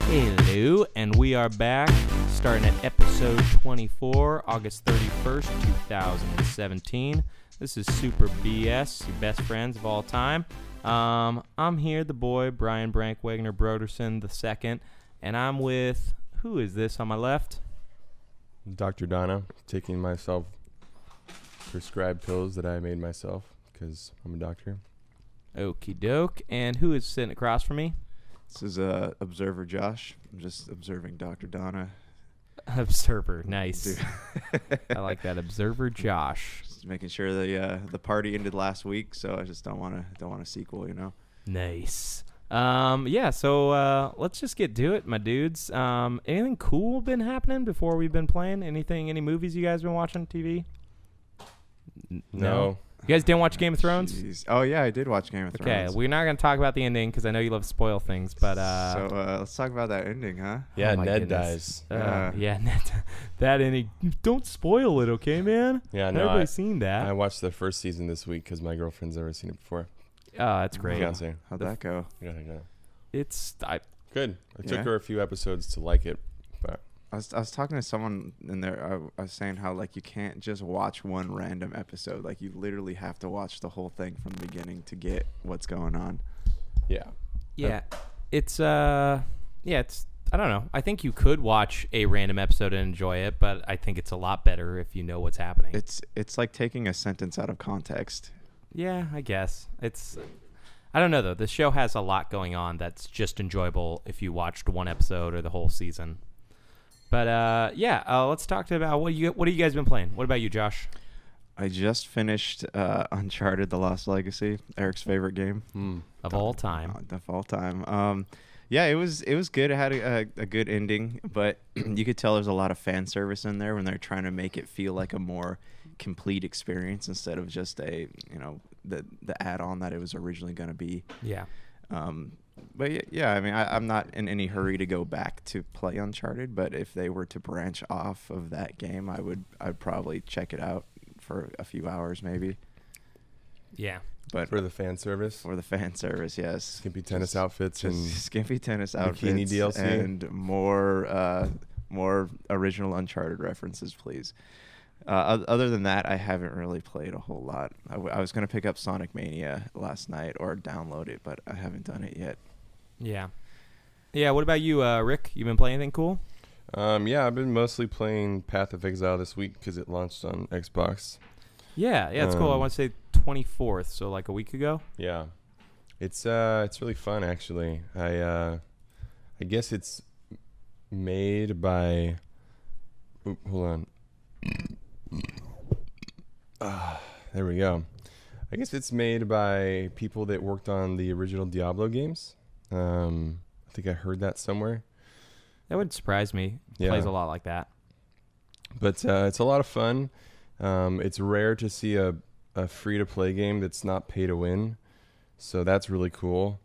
Hello, and we are back, starting at episode 24, August 31st, 2017. This is Super BS, your best friends of all time. Um, I'm here, the boy, Brian Brank Wagner Broderson the second, and I'm with, who is this on my left? Dr. Donna, taking myself prescribed pills that I made myself because I'm a doctor. Okie doke. And who is sitting across from me? This is uh, Observer Josh. I'm just observing Dr. Donna. Observer, nice. I like that. Observer Josh. Just making sure the uh, the party ended last week, so I just don't want to don't want a sequel, you know. Nice. Um, yeah, so uh, let's just get to it, my dudes. Um, anything cool been happening before we've been playing? Anything? Any movies you guys been watching TV? N- No. You guys didn't watch Game of Thrones? Jeez. Oh yeah, I did watch Game of Okay, Thrones. Okay, we're not gonna talk about the ending because I know you love to spoil things, but uh, so uh, let's talk about that ending, huh? Yeah, oh Ned goodness. dies. Uh, yeah, Ned. That ending. Don't spoil it, okay, man? Yeah, no, Everybody's I, seen that. I watched the first season this week because my girlfriend's never seen it before. Oh, that's great. Fiance. How'd that go? Yeah, yeah. It's I. Good. It took her a few episodes to like it, but I was, I was talking to someone in there. I, I was saying how like you can't just watch one random episode. Like you literally have to watch the whole thing from the beginning to get what's going on. yeah. Yeah, it's uh, yeah, it's I don't know. I think you could watch a random episode and enjoy it, but I think it's a lot better if you know what's happening. It's it's like taking a sentence out of context. Yeah, I guess it's. I don't know though. The show has a lot going on that's just enjoyable if you watched one episode or the whole season. But uh, yeah, uh, let's talk about what you what have you guys been playing? What about you, Josh? I just finished uh, Uncharted: The Lost Legacy, Eric's favorite game Hmm. Of all time. Uh, of all time. Um, yeah, it was it was good. It had a, a, a good ending, but you could tell there's a lot of fan service in there when they're trying to make it feel like a more complete experience instead of just a you know the the add-on that it was originally going to be. Yeah. Um, but yeah, yeah, I mean, I, I'm not in any hurry to go back to play Uncharted. But if they were to branch off of that game, I would I'd probably check it out for a few hours maybe. Yeah. But For the fan service? for the fan service, yes. Skimpy tennis Just- outfits just and skimpy tennis bikini outfits DLC? and more uh, more original Uncharted references, please. Uh, other than that, I haven't really played a whole lot. I, w- I was gonna pick up Sonic Mania last night or download it, but I haven't done it yet. Yeah. Yeah. What about you, uh, Rick? You been playing anything cool? Um, yeah, I've been mostly playing Path of Exile this week because it launched on Xbox. Yeah. Yeah. It's cool. I Um, want to say 24th, so like a week ago. Yeah, it's uh, it's really fun actually. I uh, I guess it's made by. Oop, hold on. Ah, there we go. I guess it's made by people that worked on the original Diablo games. Um, I think I heard that somewhere. That would surprise me. Yeah. Plays a lot like that. but uh, it's a lot of fun. Um, it's rare to see a, a free to play game that's not pay to win, so that's really cool,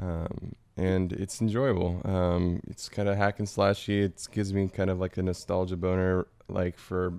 um, and it's enjoyable. Um, it's kind of hack and slashy. It gives me kind of like a nostalgia boner, like for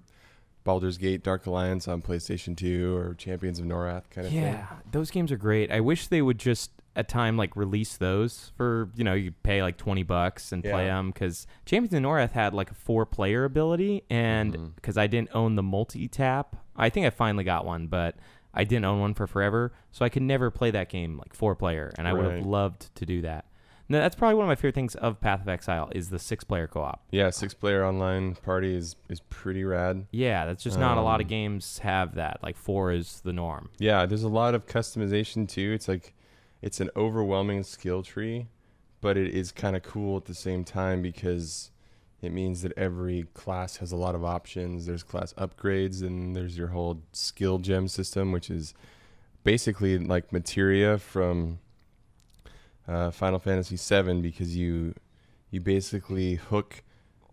Baldur's Gate: Dark Alliance on PlayStation 2 or Champions of Norrath kind of thing. Yeah, those games are great. I wish they would just at time like release those for you know you pay like twenty bucks and play Yeah. them because Champions of Norrath had like a four player ability and Mm-hmm. because I didn't own the multi tap, I think I finally got one, but I didn't own one for forever, so I could never play that game like four player, and I would have loved to do that. No, that's probably one of my favorite things of Path of Exile is the six player co op. Yeah, six player online party is is pretty rad. Yeah, that's just not a lot of Um, games have that. Like four is the norm. Yeah, there's a lot of customization too. It's like it's an overwhelming skill tree, but it is kind of cool at the same time because it means that every class has a lot of options. There's class upgrades and there's your whole skill gem system, which is basically like materia from uh, Final Fantasy VII because you you basically hook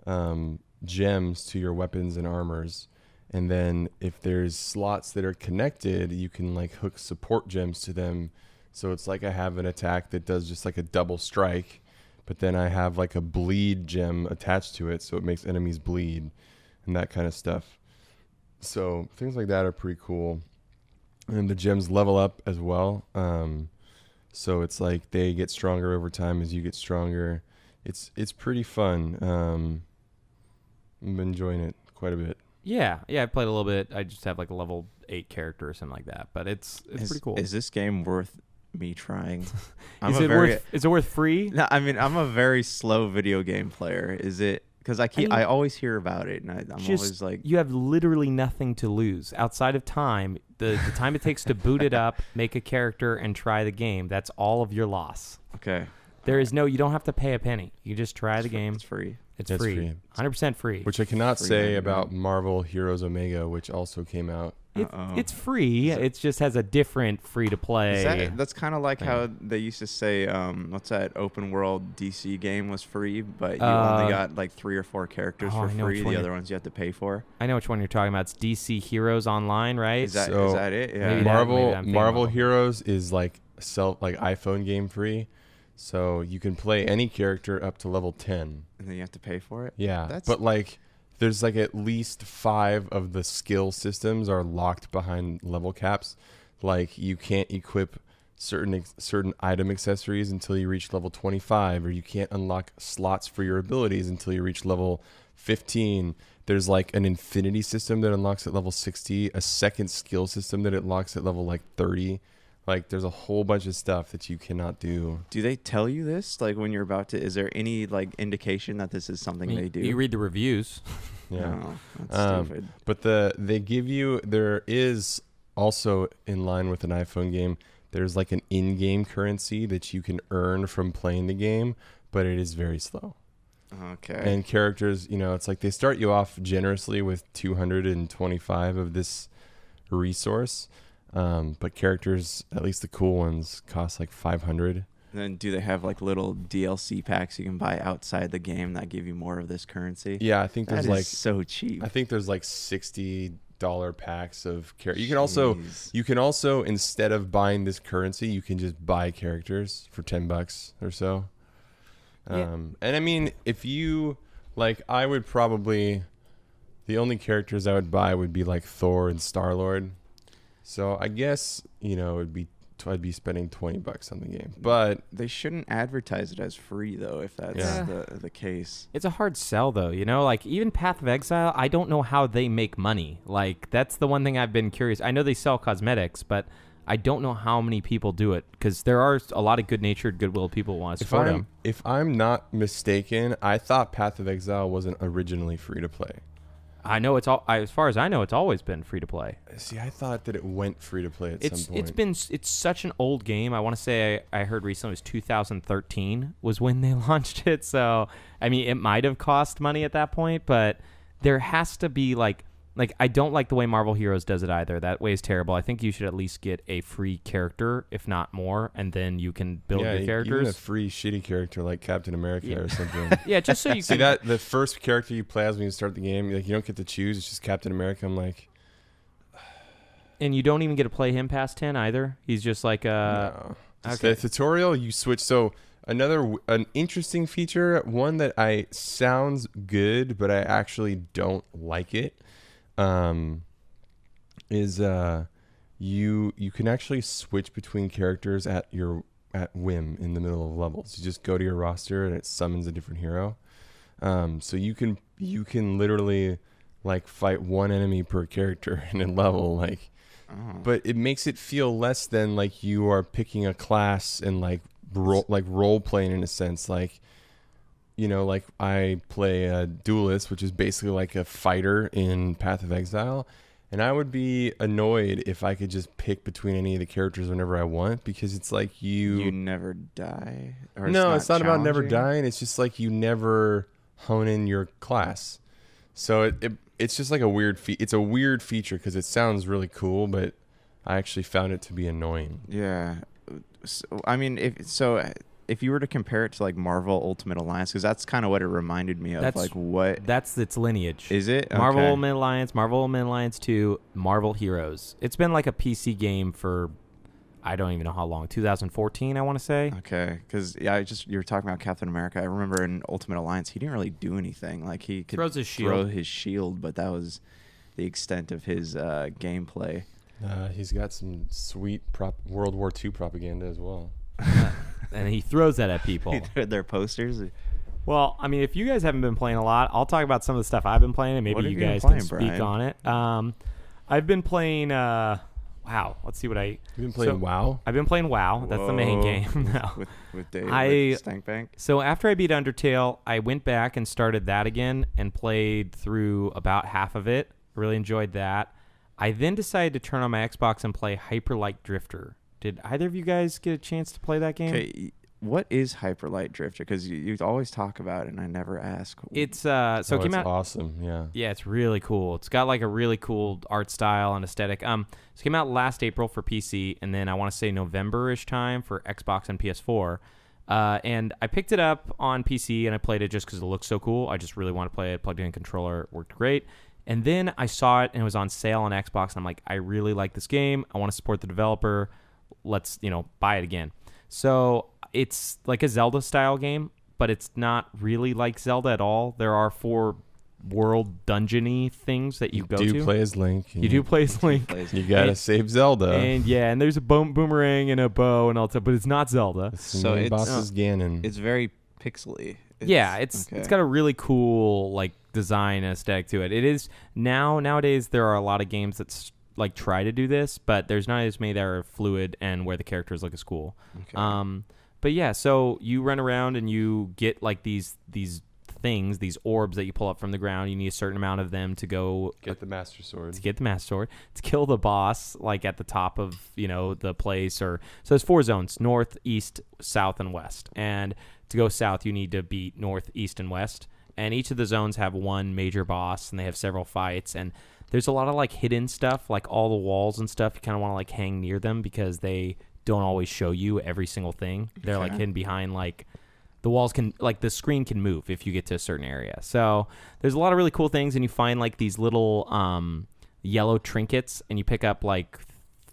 um, gems to your weapons and armors, and then if there's slots that are connected, you can like hook support gems to them. So it's like I have an attack that does just like a double strike, but then I have like a bleed gem attached to it, so it makes enemies bleed, and that kind of stuff. So things like that are pretty cool, and the gems level up as well. Um, so it's like they get stronger over time as you get stronger. It's it's pretty fun. Um, I'm enjoying it quite a bit. Yeah, yeah, I played a little bit. I just have like a level eight character or something like that, but it's it's is, pretty cool. Is this game worth me trying? Is it worth- is it worth free? No, I mean I'm a very slow video game player. Is it? Because I keep I, mean, always hear about it, and I, I'm just always like, you have literally nothing to lose outside of time. The the time it takes to boot it up, make a character, and try the game. That's all of your loss. okay, There is no. You don't have to pay a penny. You just try the game. It's free. It's It's free. free. Hundred percent free. Which I cannot Free say ninety about Marvel Heroes Omega, which also came out. It, it's free. It just has a different free to play. That, that's kind of like thing. how they used to say, um, what's that open world DC game was free, but you Uh, only got like three or four characters oh, for I know which free. The other ones you have to pay for. I know which one you're talking about. It's DC Heroes Online, right? Is that- is So that it? Yeah. Maybe that- Marvel maybe Marvel about- Heroes is like self like iPhone game free, so you can play any character up to level ten. And then you have to pay for it. Yeah, That's but like there's like at least five of the skill systems are locked behind level caps. Like you can't equip certain certain item accessories until you reach level 25 or you can't unlock slots for your abilities until you reach level 15 there's like an infinity system that unlocks at level 60 a second skill system that it locks at level like 30 like there's a whole bunch of stuff that you cannot do Do they tell you this? Like when you're about to? Is there any like indication that this is something You- they do? You read the reviews. Yeah, No, that's Um, stupid. But the they give you there is also in line with an iPhone game. There's like an in-game currency that you can earn from playing the game, but it is very slow. Okay. And characters, you know, it's like they start you off generously with 225 of this resource, um, but characters, at least the cool ones, cost like 500. And then do they have like little DLC packs you can buy outside the game that give you more of this currency? Yeah, I think That there's is like so cheap. I think there's like sixty dollar packs of characters. You can also Jeez. you can also instead of buying this currency, you can just buy characters for ten bucks or so. Yeah. Um, and I mean, if you like, I would probably the only characters I would buy would be like Thor and Star Lord. So I guess you know it'd be I'd be spending twenty bucks on the game, but they shouldn't advertise it as free though. If that's Yeah. the the case. It's a hard sell though, you know. Like even Path of Exile, I don't know how they make money. Like that's the one thing I've been curious. I know they sell cosmetics, but I don't know how many people do it because there are a lot of good-natured, goodwill people who want to If support I'm, him. if I'm not mistaken, I thought Path of Exile wasn't originally free to play. I know it's all. I, as far as I know, it's always been free to play. See, I thought that it went free to play at It's some point. it's been it's such an old game. I want to say I, I heard recently it was 2013 was when they launched it. So I mean, it might have cost money at that point, but there has to be like like I don't like the way Marvel Heroes does it either. That way is terrible. I think you should at least get a free character, if not more, and then you can build yeah, your characters. Even a free shitty character like Captain America Yeah. or something. Yeah, just so you see can- that the first character you play as when you start the game, like you don't get to choose. It's just Captain America. I'm like, and you don't even get to play him past 10 either. He's just like uh no. Okay. The tutorial you switch. So another an interesting feature, one that I sounds good, but I actually don't like it, um, is uh, you you can actually switch between characters at your at whim in the middle of levels. You just go to your roster and it summons a different hero. Um, so you can you can literally like fight one enemy per character in a level like Oh. but it makes it feel less than like you are picking a class and like role like role playing in a sense like you know like I play a duelist which is basically like a fighter in Path of Exile and I would be annoyed if I could just pick between any of the characters whenever I want because it's like you You never die. Or no, it's not about never dying. It's just like you never hone in your class. So it, it it's just like a weird fe- it's a weird feature because it sounds really cool, but I actually found it to be annoying. Yeah. So, I mean, if so, if you were to compare it to like Marvel Ultimate Alliance, because that's kind of what it reminded me of. That's like what That's its lineage. is it? Marvel Okay. Ultimate Alliance, Marvel Ultimate Alliance 2, Marvel Heroes. It's been like a PC game for I don't even know how long. 2014, I want to say. Okay, because yeah, I just you were talking about Captain America. I remember in Ultimate Alliance, he didn't really do anything. Like he could Throws his throw shield. his shield, but that was the extent of his uh, gameplay. Uh, he's got some sweet prop World War II propaganda as well. and he throws that at people. Their posters. Well, I mean, if you guys haven't been playing a lot, I'll talk about some of the stuff I've been playing, and maybe What have you you been guys playing, can speak Brian? on it. Um, I've been playing. Uh, wow, let's see what I. You've been playing WoW? I've been playing WoW. That's the main Whoa. game now. With- with Dave, I with Stank Bank? So after I beat Undertale, I went back and started that again and played through about half of it. Really enjoyed that. I then decided to turn on my Xbox and play Hyper Light Drifter. Did either of you guys get a chance to play that game? Okay, what is Hyper Light Drifter? Because you, you always talk about it, and I never ask. It's uh so Oh, it came it's out awesome, yeah. Yeah, it's really cool. It's got like a really cool art style and aesthetic. Um so it came out last April for PC and then I want to say November-ish time for Xbox and PS4. Uh, and I picked it up on PC and I played it just because it looks so cool. I just really want to play it. Plugged in a controller, it worked great. And then I saw it and it was on sale on Xbox. And I'm like, I really like this game. I want to support the developer. Let's you know buy it again. So it's like a Zelda style game, but it's not really like Zelda at all. There are four world dungeony things that you, go to. You do to. play as Link. You do play as Link. You gotta And- save Zelda. And yeah, and there's a boom, boomerang and a bow and all that, but it's not Zelda. So main boss is uh, Ganon. It's very pixely. yeah, it's okay. it's got a really cool like design aesthetic to it. It is now nowadays there are a lot of games that s- like try to do this, but there's not as many that are fluid and where the characters look as cool. Okay. Um, but yeah, so you run around and you get like these these things, these orbs that you pull up from the ground. You need a certain amount of them to go Get the Master Sword. to get the master sword to kill the boss like at the top of you know the place or so there's four zones north east south and west and to go south you need to beat north east and west and each of the zones have one major boss and they have several fights and there's a lot of like hidden stuff like all the walls and stuff you kind of want to like hang near them because they don't always show you every single thing. They're like hidden behind like the walls can like the screen can move if you get to a certain area. So there's a lot of really cool things and you find like these little um yellow trinkets and you pick up like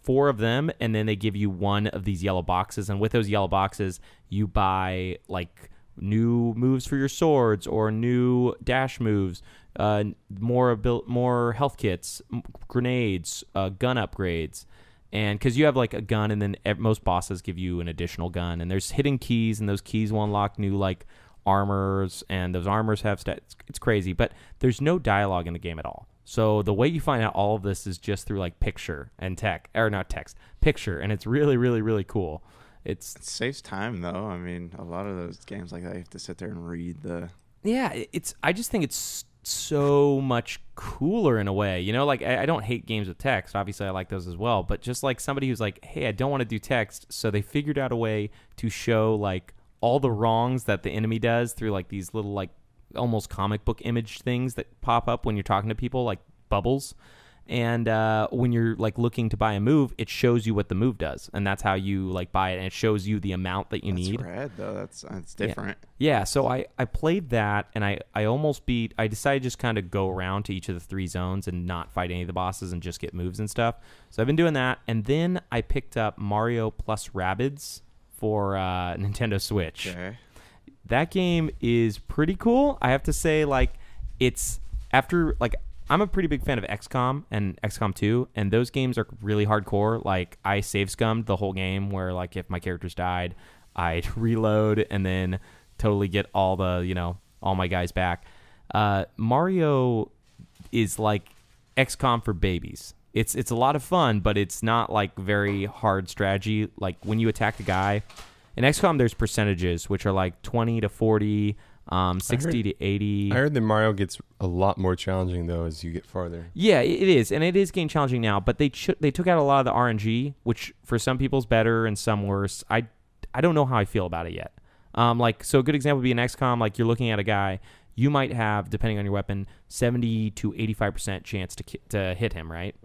four of them and then they give you one of these yellow boxes and with those yellow boxes you buy like new moves for your swords or new dash moves uh, more abil- more health kits m- grenades uh, gun upgrades and because you have like a gun and then ev- most bosses give you an additional gun and there's hidden keys and those keys will unlock new like armors and those armors have stats it's, it's crazy but there's no dialogue in the game at all So the way you find out all of this is just through like picture and tech, or not text, picture, and it's really, really, really cool. It's It saves time though. I mean, a lot of those games like that, you have to sit there and read the. yeah, it's. I just think it's so much cooler in a way. You know, like I, I don't hate games with text. Obviously, I like those as well. But just like somebody who's like, hey, I don't want to do text, so they figured out a way to show like all the wrongs that the enemy does through like these little like almost comic book image things that pop up when you're talking to people, like bubbles. And uh, when you're like looking to buy a move, it shows you what the move does, and that's how you like buy it, and it shows you the amount that you That's need. rad though. That's that's Yeah. different. Yeah, so I, I played that and I, I almost beat I decided just kind of go around to each of the three zones and not fight any of the bosses and just get moves and stuff. So I've been doing that and then I picked up Mario plus Rabbids for uh, Nintendo Switch. Okay. That game is pretty cool. I have to say like it's after like I'm a pretty big fan of XCOM and XCOM 2 and those games are really hardcore. Like I save scummed the whole game where like if my characters died, I'd reload and then totally get all the, you know, all my guys back. Uh, Mario is like XCOM for babies. It's it's a lot of fun, but it's not like very hard strategy. Like when you attack the guy in XCOM, there's percentages which are like 20 to 40, um, 60 heard- to 80. I heard that Mario gets a lot more challenging though as you get farther. Yeah, it is, and it is game challenging now. But they ch- they took out a lot of the RNG, which for some people's better and some worse. I I don't know how I feel about it yet. Um, like so, a good example would be an XCOM. Like you're looking at a guy, you might have, depending on your weapon, seventy to eighty five percent chance to ki- to hit him, right?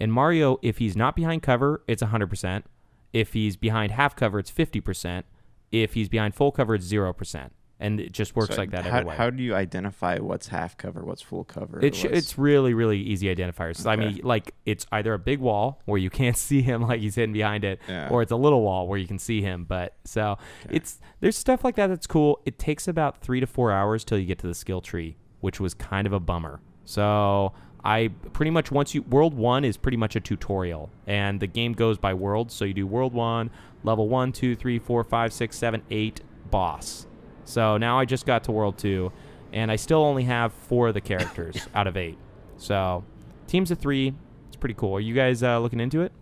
And Mario, if he's not behind cover, it's hundred percent. If he's behind half cover, it's fifty percent. If he's behind full cover, it's zero percent. And it just works So like that How, how do you identify what's half cover, what's full cover? It sh- what's- it's really really easy identifiers. I mean, like it's either a big wall where you can't see him, like he's hidden behind it, Yeah. or it's a little wall where you can see him. But so it's there's stuff like that that's cool. It takes about three to four hours till you get to the skill tree, which was kind of a bummer. So I pretty much once you world one is pretty much a tutorial, and the game goes by worlds. So you do world one, level one, two, three, four, five, six, seven, eight, boss. So now I just got to world two, and I still only have four of the characters out of eight. So teams of three, it's pretty cool. Are you guys uh, looking into it?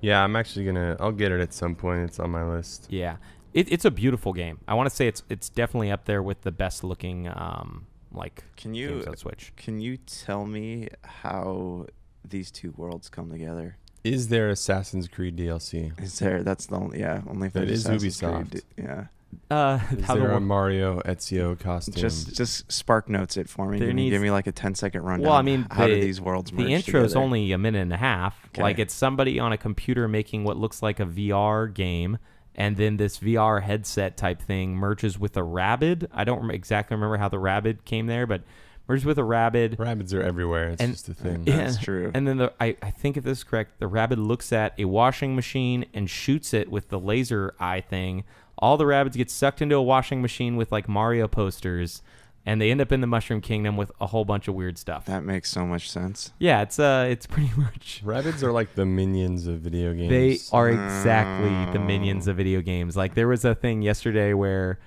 Yeah, I'm actually gonna. I'll get it at some point. It's on my list. Yeah, it, it's a beautiful game. I want to say it's it's definitely up there with the best looking um like Can you games on Switch. Can you tell me how these two worlds come together? Is there Assassin's Creed DLC? Is there? That's the only. Yeah, only if That there's is Assassin's Creed, Ubisoft. Yeah. Uh, Is how the there a wor- Mario Ezio costume? Just just spark notes it for me. There Give, me. needs- give me like a 10 second rundown. Well, I mean, how the, do these worlds merge The intro together? only a minute and a half. Okay. Like it's somebody on a computer making what looks like a VR game, and then this VR headset type thing merges with a rabbit. I don't exactly remember how the rabbit came there, but merges with a rabbit. Rabbits are everywhere. It's and, just a thing. That's true. And then the, I, I think if this is correct, the rabbit looks at a washing machine and shoots it with the laser eye thing. All the rabbits get sucked into a washing machine with like Mario posters, and they end up in the Mushroom Kingdom with a whole bunch of weird stuff. That makes so much sense. Yeah, it's uh, it's pretty much. Rabbits are like the minions of video games. They are exactly the minions of video games. Like there was a thing yesterday where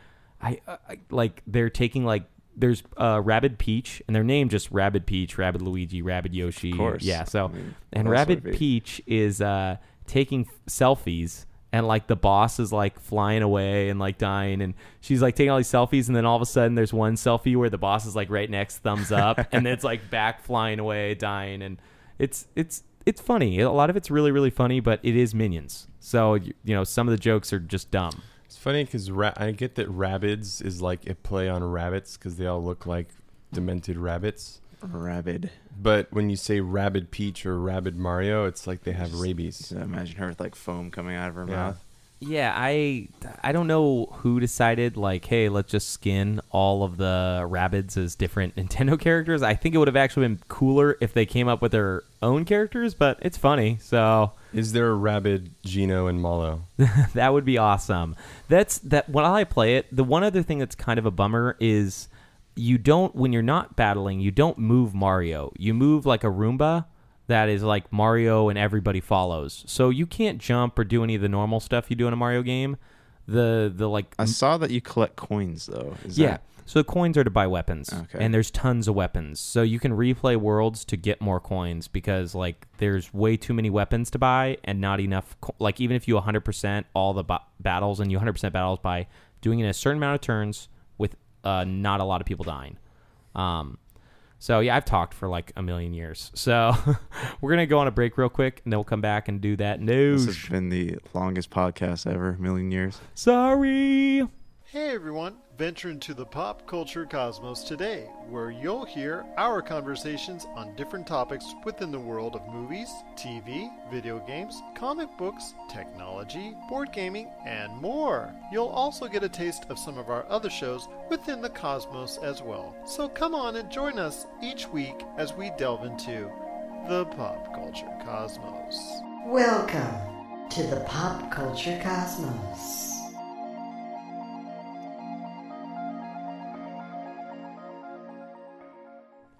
I, uh, I like they're taking like there's uh Rabid Peach and their name just Rabid Peach, Rabid Luigi, Rabid Yoshi. Of course. Yeah, so I mean, and what else would Rabid? Peach is uh taking f- selfies and like the boss is like flying away and like dying and she's like taking all these selfies and then all of a sudden there's one selfie where the boss is like right next thumbs up and then it's like back flying away dying and it's it's it's funny. A lot of it's really really funny but it is minions. So you, you know some of the jokes are just dumb. It's funny because ra- I get that Rabbids is like a play on rabbits because they all look like demented rabbits. Rabid. But when you say Rabid Peach or Rabid Mario, it's like they have rabies. Just imagine her with like foam coming out of her Yeah. mouth. yeah i i don't know who decided like hey let's just skin all of the rabbits as different nintendo characters i think it would have actually been cooler if they came up with their own characters but it's funny so Is there a Rabid Geno and Mallow? that would be awesome. That's that while I play it, the one other thing that's kind of a bummer is you don't when you're not battling, you don't move Mario. You move like a Roomba that is like Mario and everybody follows. So you can't jump or do any of the normal stuff you do in a Mario game. the the like I saw that you collect coins though. Is yeah. that- So the coins are to buy weapons. Okay. And there's tons of weapons. So you can replay worlds to get more coins because like there's way too many weapons to buy and not enough co- like even if you 100% all the ba- battles and you 100% battles by doing it a certain amount of turns uh, not a lot of people dying. Um so yeah, I've talked for like a million years. So we're gonna go on a break real quick, and then we'll come back and do that news. This has been the longest podcast ever, million years. Sorry. Hey everyone, venture into the pop culture cosmos today, where you'll hear our conversations on different topics within the world of movies, TV, video games, comic books, technology, board gaming, and more. You'll also get a taste of some of our other shows within the cosmos as well. So come on and join us each week as we delve into the pop culture cosmos. Welcome to the Pop Culture Cosmos.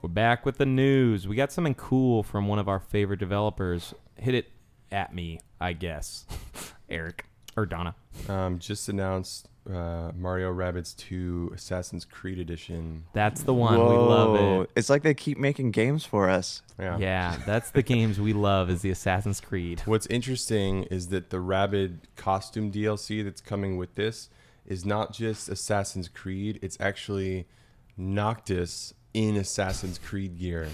We're back with the news. We got something cool from one of our favorite developers. Hit it at me, I guess. Eric or Donna. Um, just announced uh, Mario Rabbids 2 Assassin's Creed Edition. That's the one. We love Whoa. it. It's like they keep making games for us. Yeah. Yeah, that's the games we love is the Assassin's Creed. What's interesting is that the Rabid costume DLC that's coming with this is not just Assassin's Creed, it's actually Noctis in Assassin's Creed gear.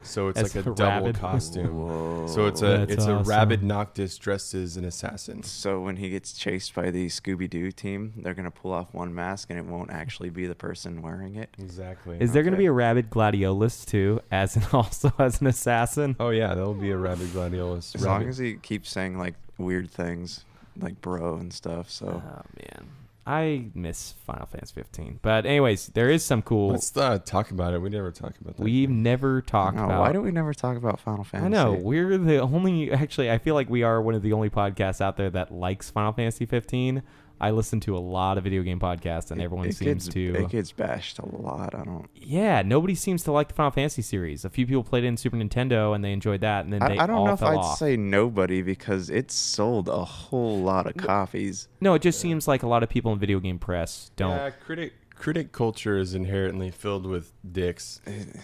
So it's As like a a double rabbit. costume. So it's a That's it's awesome. a rabid Noctis dressed as an assassin. So when he gets chased by the Scooby Doo team, they're gonna pull off one mask and it won't actually be the person wearing it. Exactly. Is there going to be a rabid gladiolus too, as an also as an assassin? Oh yeah, there'll be a rabid gladiolus. As long as he keeps saying like weird things, like bro and stuff. So Oh man, I miss Final Fantasy 15. But anyways, there is some cool. Let's uh, talk about it. We never talk about that. We've never talked No, about. why don't we never talk about Final Fantasy? I know we're the only. Actually, I feel like we are one of the only podcasts out there that likes Final Fantasy 15. I listen to a lot of video game podcasts, and everyone it seems gets, to. It gets bashed a lot. I don't. yeah, nobody seems to like the Final Fantasy series. A few people played it in Super Nintendo, and they enjoyed that, and then they I, I don't all know if I'd off. say nobody because it sold a whole lot of copies. no, it just seems like a lot of people in video game press don't. Yeah, critic critic culture is inherently filled with dicks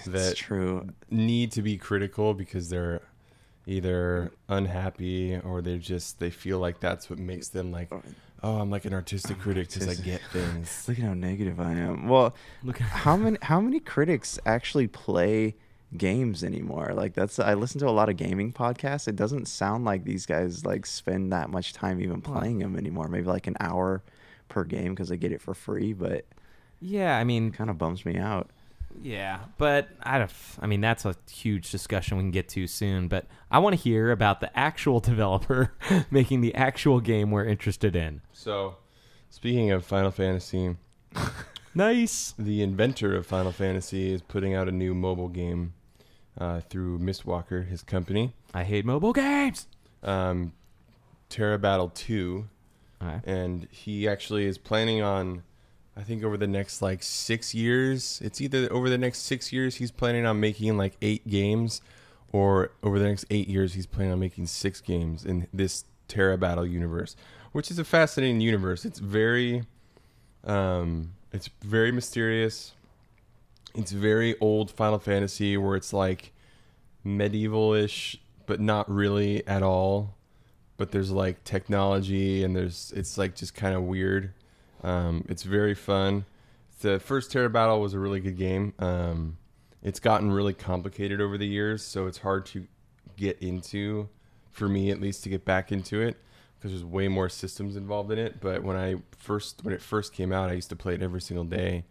that true. need to be critical because they're either unhappy or they just they feel like that's what makes them like oh I'm like an artistic critic because I get things. Look at how negative I am. Well, Look how many how many critics actually play games anymore? Like that's I listen to a lot of gaming podcasts. It doesn't sound like these guys like spend that much time even playing them anymore. Maybe like an hour per game because they get it for free, but Yeah, I mean, kind of bums me out. Yeah, but I don't. I mean, that's a huge discussion we can get to soon. But I want to hear about the actual developer making the actual game we're interested in. So, speaking of Final Fantasy, nice. The inventor of Final Fantasy is putting out a new mobile game uh, through Mistwalker, his company. I hate mobile games. Um, Terra Battle Two, Okay. and he actually is planning on. I think over the next like six years, it's either over the next six years he's planning on making like eight games, or over the next eight years he's planning on making six games in this Terra Battle universe, which is a fascinating universe. It's very, um, it's very mysterious. It's very old Final Fantasy where it's like medieval-ish, but not really at all. But there's like technology and there's it's like just kind of weird. Um, it's very fun. The first Terra Battle was a really good game. Um, it's gotten really complicated over the years, so it's hard to get into, for me at least, to get back into it because there's way more systems involved in it. But when I first when it first came out, I used to play it every single day,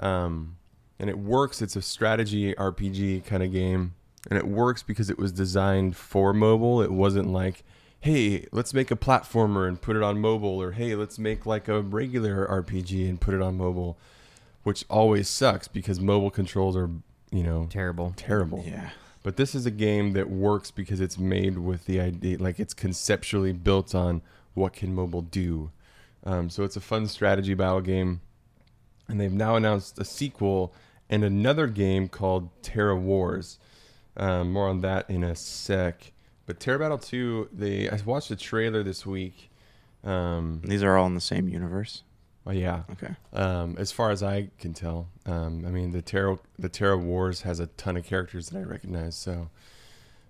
um, and it works. It's a strategy RPG kind of game, and it works because it was designed for mobile. It wasn't like hey, let's make a platformer and put it on mobile, or hey, let's make like a regular RPG and put it on mobile, which always sucks because mobile controls are, you know, terrible. Terrible. Yeah. But this is a game that works because it's made with the idea, like it's conceptually built on what can mobile do. Um, so it's a fun strategy battle game, and they've now announced a sequel and another game called Terra Wars. Um, more on that in a sec. But Terra Battle 2, they I watched the trailer this week Um, These are all in the same universe. Oh yeah. Okay. Um, as far as I can tell, um, I mean the Terra the Terra Wars has a ton of characters that I recognize. So,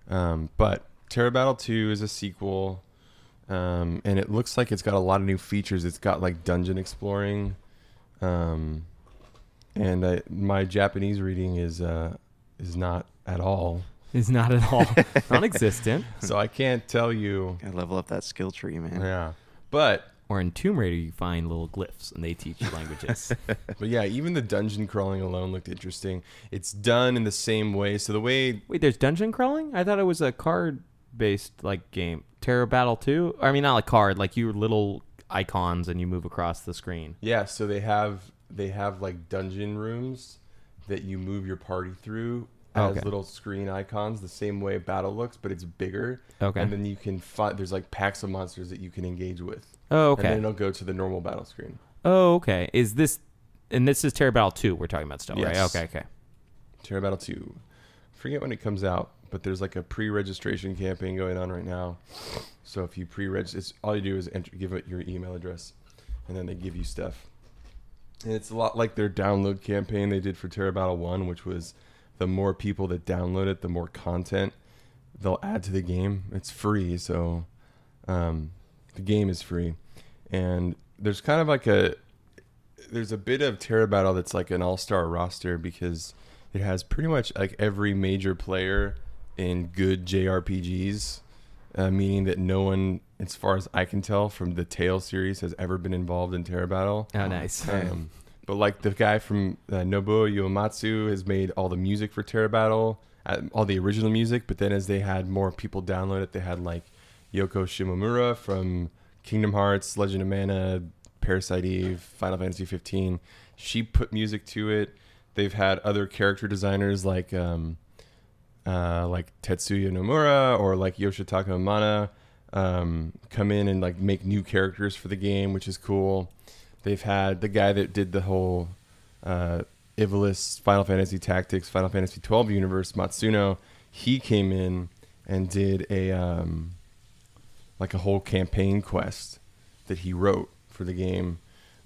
um, but Terra Battle Two is a sequel, um, and it looks like it's got a lot of new features. It's got like dungeon exploring, um, and I, my Japanese reading is uh, is not at all. Is not at all non-existent. So I can't tell you. Gotta level up that skill tree, man. Yeah, but or in Tomb Raider, you find little glyphs and they teach you languages. but yeah, even the dungeon crawling alone looked interesting. It's done in the same way. So the way Wait, there's dungeon crawling? I thought it was a card-based like game. Terra Battle 2? I mean, not like card, like you little icons and you move across the screen. Yeah, so they have they have like dungeon rooms that you move your party through Oh, as okay. little screen icons, the same way battle looks, but it's bigger. Okay. And then you can find there's like packs of monsters that you can engage with. Oh, okay. And then it'll go to the normal battle screen. Oh, okay. Is this and this is Terra Battle 2 we're talking about still, right? Okay, okay. Terra Battle 2. Forget when it comes out, but there's like a pre-registration campaign going on right now. So if you pre-register, it's all you do is enter, give it your email address, and then they give you stuff. And it's a lot like their download campaign they did for Terra Battle 1, which was the more people that download it, the more content they'll add to the game. It's free, so um, the game is free. And there's kind of like a there's a bit of Terra Battle that's like an all-star roster because it has pretty much like every major player in good JRPGs, uh, meaning that no one, as far as I can tell, from the Tale series has ever been involved in Terra Battle. Oh, nice. Um, but like the guy from uh, Nobuo Uematsu has made all the music for Terra Battle, uh, all the original music. But then as they had more people download it, they had like Yoko Shimomura from Kingdom Hearts, Legend of Mana, Parasite Eve, Final Fantasy 15. She put music to it. They've had other character designers like um, uh, like Tetsuya Nomura or like Yoshitaka Amano um, come in and like make new characters for the game, which is cool. They've had the guy that did the whole uh, Ivalice Final Fantasy Tactics, Final Fantasy 12 universe, Matsuno. He came in and did a um, like a whole campaign quest that he wrote for the game.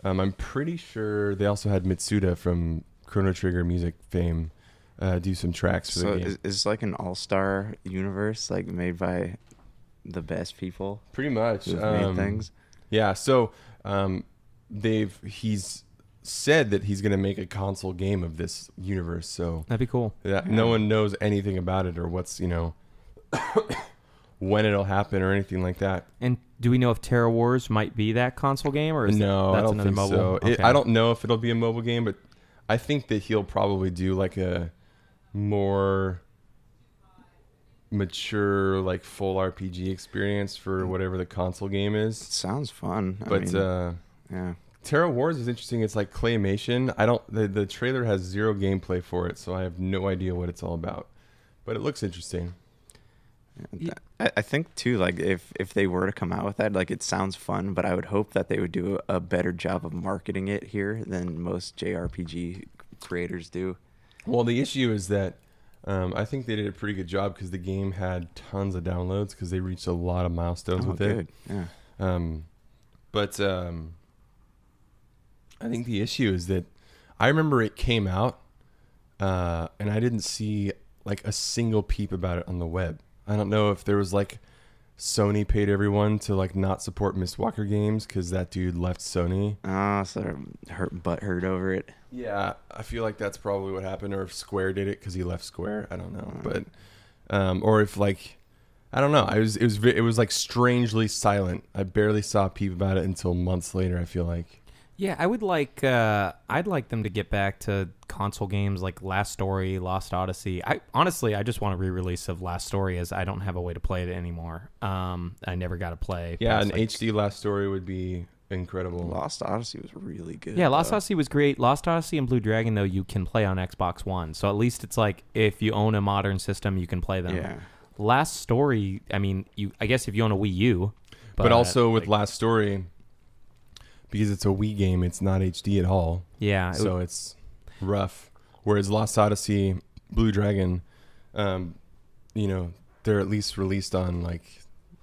Um, I'm pretty sure they also had Mitsuda from Chrono Trigger music fame uh, do some tracks for So the game. is, is like an all-star universe, like made by the best people. Pretty much um, things. Yeah, so um, they've he's said that he's going to make a console game of this universe. So That'd be cool. Yeah. no one knows anything about it or what's you know when it'll happen or anything like that. And do we know if Terra Wars might be that console game or is no, that's I don't another think mobile? so. It, I don't know if it'll be a mobile game, but I think that he'll probably do like a more mature, like full RPG experience for whatever the console game is. sounds fun. I but mean, uh, yeah. Terra Wars is interesting. It's like claymation. I don't. The, the trailer has zero gameplay for it, so I have no idea what it's all about. But it looks interesting. I, I think too, like if if they were to come out with that, like it sounds fun, but I would hope that they would do a better job of marketing it here than most JRPG creators do. Well, the issue is that um, I think they did a pretty good job because the game had tons of downloads because they reached a lot of milestones Oh, with good. it. Yeah. Um, but um, I think the issue is that I remember it came out, uh, and I didn't see like a single peep about it on the web. I don't know if there was like Sony paid everyone to like not support Mistwalker games because that dude left Sony. Ah, so they're hurt butt hurt over it. Yeah, I feel like that's probably what happened, or if Square did it because he left Square. I don't know, but um, or if like I don't know. I was it was it was like strangely silent. I barely saw peep about it until months later. I feel like. Yeah, I would like. Uh, I'd like them to get back to console games like Last Story, Lost Odyssey. I honestly, I just want a re-release of Last Story, as I don't have a way to play it anymore. Um, I never got to play. Yeah, past, an like- HD last story would be incredible. Lost Odyssey was really good. Yeah, Lost though. Odyssey was great. Lost Odyssey and Blue Dragon, though, you can play on Xbox One. So at least it's like if you own a modern system, you can play them. Yeah. Last Story, I mean, you. I guess if you own a Wii U, But, also with last story, because it's a Wii game, it's not HD at all. Yeah, it so would- it's rough. Whereas Lost Odyssey, Blue Dragon, um, you know, they're at least released on like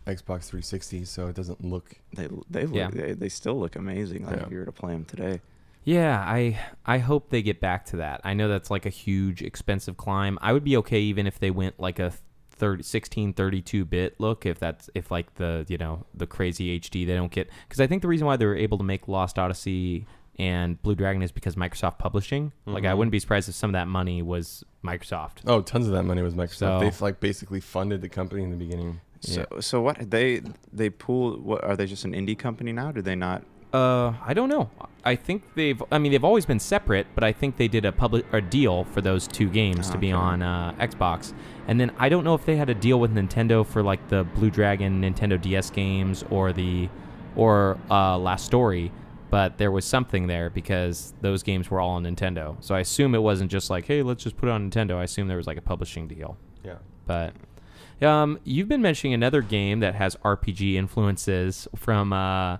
Xbox 360, so it doesn't look. They they look, Yeah. they, they still look amazing. Like Yeah. if you were to play them today. Yeah, I I hope they get back to that. I know that's like a huge expensive climb. I would be okay even if they went like a 30, 16 32 bit look if that's if like the, you know, the crazy HD they don't get cuz I think the reason why they were able to make Lost Odyssey and Blue Dragon is because Microsoft Publishing. Like I Mhm. wouldn't be surprised if some of that money was Microsoft. Oh, tons of that money was Microsoft. So- They've like basically funded the company in the beginning. So so what they they pool? What are they just an indie company now? Do they not? Uh, I don't know. I think they've. I mean, they've always been separate, but I think they did a public a deal for those two games to be Okay. on uh, Xbox. And then I don't know if they had a deal with Nintendo for like the Blue Dragon Nintendo DS games or the or uh, Last Story, but there was something there because those games were all on Nintendo. So I assume it wasn't just like, hey, let's just put it on Nintendo. I assume there was like a publishing deal. Yeah. But um, you've been mentioning another game that has RPG influences from uh,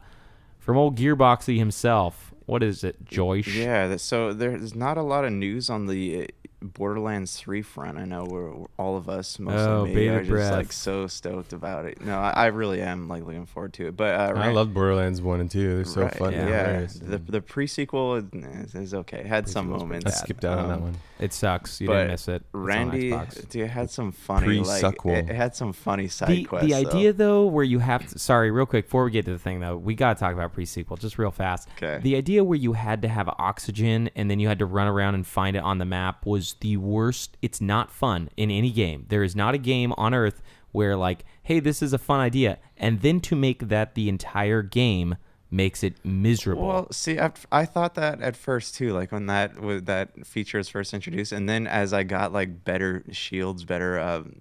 from old Gearboxy himself. What is it, Joyce? Yeah. So there's not a lot of news on the Borderlands 3 front. I know we're, we're- all of us, most Oh, me, are just breath. like so stoked about it. No, I, I really am like looking forward to it. But uh, I Ran- love Borderlands 1 and 2. They're so Right, fun. and Yeah, the the pre-sequel is, is okay. It had some Pre-sequel's moments. I skipped out on that Um, one. It sucks. You but didn't miss it. It's Randy, dude, it had some funny like Pre-sequel. it, it had some funny side the, quests. the though. idea though where you have to sorry real quick before we get to the thing though we gotta talk about pre-sequel just real fast Okay. the idea where you had to have oxygen and then you had to run around and find it on the map was the worst. It's not fun in any game. There is not a game on earth where like hey this is a fun idea and then to make that the entire game makes it miserable Well, see, I, I thought that at first too, like when that that feature was first introduced, and then as I got like better shields, better um,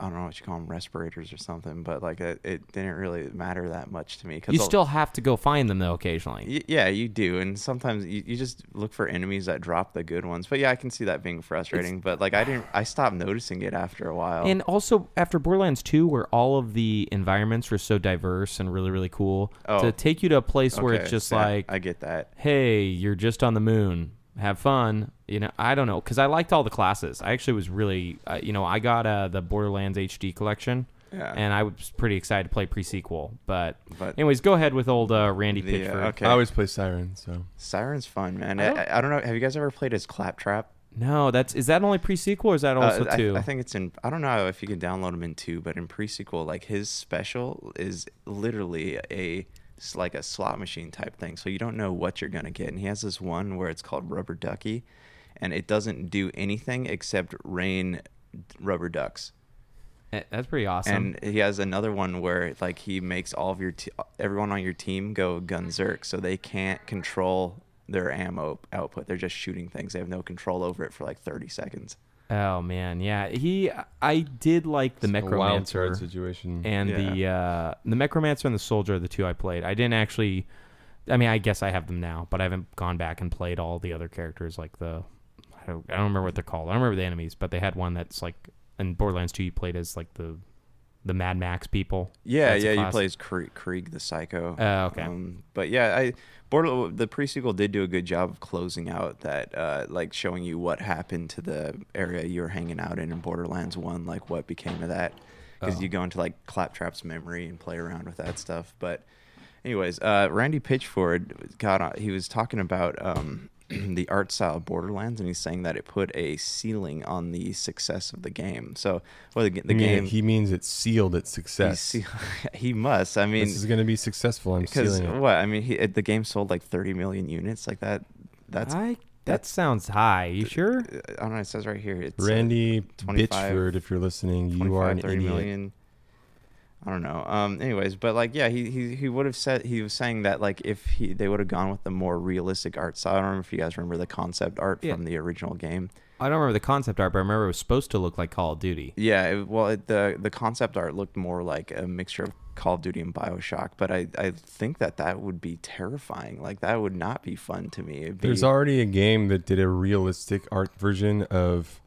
I don't know what you call them, respirators or something, but like it, it didn't really matter that much to me. you still have to go find them though occasionally Y- yeah, you do, and sometimes you, you just look for enemies that drop the good ones. But yeah, I can see that being frustrating. but like I didn't, I stopped noticing it after a while. And also after Borderlands 2, where all of the environments were so diverse and really, really cool, Oh. to take you to a place where Okay, it's just yeah, like, I get that. Hey, you're just on the moon. Have fun. You know, I don't know, because I liked all the classes. I actually was really, uh, you know, I got uh, the Borderlands HD collection. Yeah. And I was pretty excited to play pre-sequel, but, But- anyways, go ahead with old uh, Randy The, uh, Pitchford. okay. I always play Siren, so. Siren's fun, man. I I don't- don't, I, don't know. Have you guys ever played as Claptrap? No, that's is that only pre-sequel or is that also Uh, I, two? I think it's in. I don't know if you can download them in two, but in pre-sequel, like his special is literally a it's like a slot machine type thing. So you don't know what you're gonna get. And he has this one where it's called Rubber Ducky, and it doesn't do anything except rain rubber ducks. Eh, That's pretty awesome. And he has another one where like he makes all of your te- everyone on your team go gunzerk, so they can't control their ammo output. They're just shooting things. They have no control over it for like 30 seconds. Oh man, yeah. He, I did like the It's a wild Necromancer situation. and the uh, the Necromancer and the Soldier are the two I played. I didn't actually. I mean, I guess I have them now, but I haven't gone back and played all the other characters like the. I don't, I don't remember what they're called. I don't remember the enemies, but they had one that's like in Borderlands 2. You played as like the, the Mad Max people. Yeah, That's yeah, you plays Krieg, Krieg the Psycho. Oh, okay. Um, but yeah, I Border the pre-sequel did do a good job of closing out that, uh, like showing you what happened to the area you were hanging out in in Borderlands One, like what became of that, because Oh. you go into like Claptrap's memory and play around with that stuff. But, anyways, uh, Randy Pitchford got on, he was talking about um, the art style of Borderlands, and he's saying that it put a ceiling on the success of the game. So, well, the, the game He means it sealed its success. He, seal- he must. I mean, this is going to be successful. I'm because sealing it. what? I mean, he, it- the game sold like 30 million units. Like that. That's I, that sounds high. You sure? I don't know. It says right here. It's uh, Randy 25 Bitchford, if you're listening, you are an 25, 30 idiot. million. I don't know. Um. Anyways, but like, yeah, he he, he would have said he was saying that like if he they would have gone with the more realistic art style. I don't know if you guys remember the concept art Yeah. from the original game. I don't remember the concept art, but I remember it was supposed to look like Call of Duty. Yeah, it, well, it, the the concept art looked more like a mixture of Call of Duty and Bioshock, but I, I think that that would be terrifying. Like that would not be fun to me. Be, There's already a game that did a realistic art version of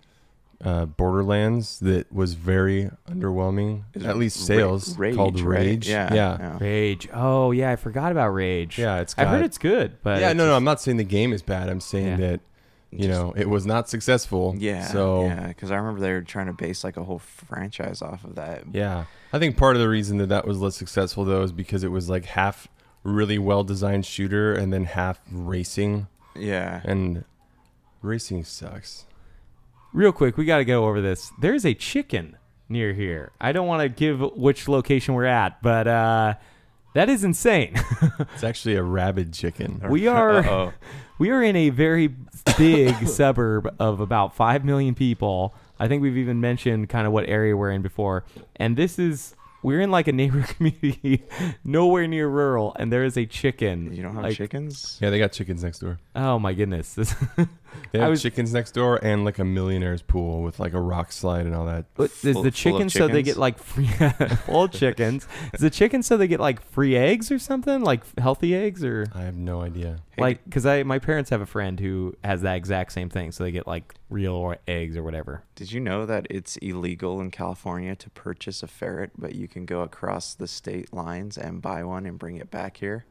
uh, Borderlands that was very underwhelming. Is At least Ra- sales Rage, called right? Rage. Yeah, yeah, yeah. Rage. Oh yeah, I forgot about Rage. Yeah, it's. I've heard it's good, but yeah, it's no, no, I'm not saying the game is bad. I'm saying Yeah. that you know, it was not successful. Yeah. So yeah, because I remember they were trying to base like a whole franchise off of that. Yeah. I think part of the reason that that was less successful though is because it was like half really well designed shooter and then half racing. Yeah. And racing sucks. Real quick, we got to go over this. There's a chicken near here. I don't want to give which location we're at, but uh, that is insane. It's actually a rabid chicken. we are Uh-oh. we are in a very big suburb of about 5 million people. I think we've even mentioned kind of what area we're in before. And this is we're in like a neighbor community nowhere near rural and there is a chicken. You don't have like, chickens? Yeah, they got chickens next door. Oh my goodness. This They I have was chickens next door and like a millionaire's pool with like a rock slide and all that. But is the chicken so they get like free full chickens? Is the chicken so they get like free eggs or something, like healthy eggs, or I have no idea. like because I my parents have a friend who has that exact same thing, so they get like real or eggs or whatever. Did you know that it's illegal in California to purchase a ferret, but you can go across the state lines and buy one and bring it back here?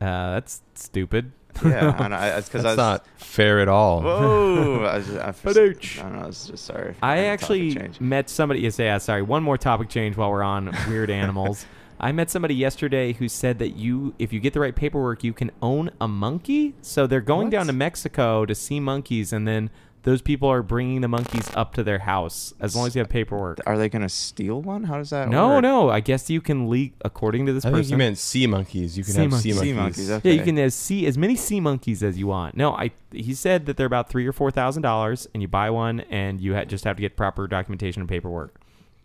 Uh, that's stupid. Yeah, I know, I- it's 'cause I That's was- not fair at all. Whoa! I, was just, I, Badooch. I don't know. I was just sorry. for I actually met somebody. Yes, yeah, uh, sorry. One more topic change while we're on weird animals. I met somebody yesterday who said that you, if you get the right paperwork, you can own a monkey. So they're going down to Mexico to see monkeys, and then those people are bringing the monkeys up to their house as long as you have paperwork. Are they going to steal one? How does that No, work? no. I guess you can leak according to this I person. think you meant sea monkeys. You can Sea have monkeys. sea Sea monkeys. monkeys, Yeah, you can have sea as many sea monkeys as you want. No, I he said that they're about three or four thousand dollars, and you buy one, and you ha- just have to get proper documentation and paperwork.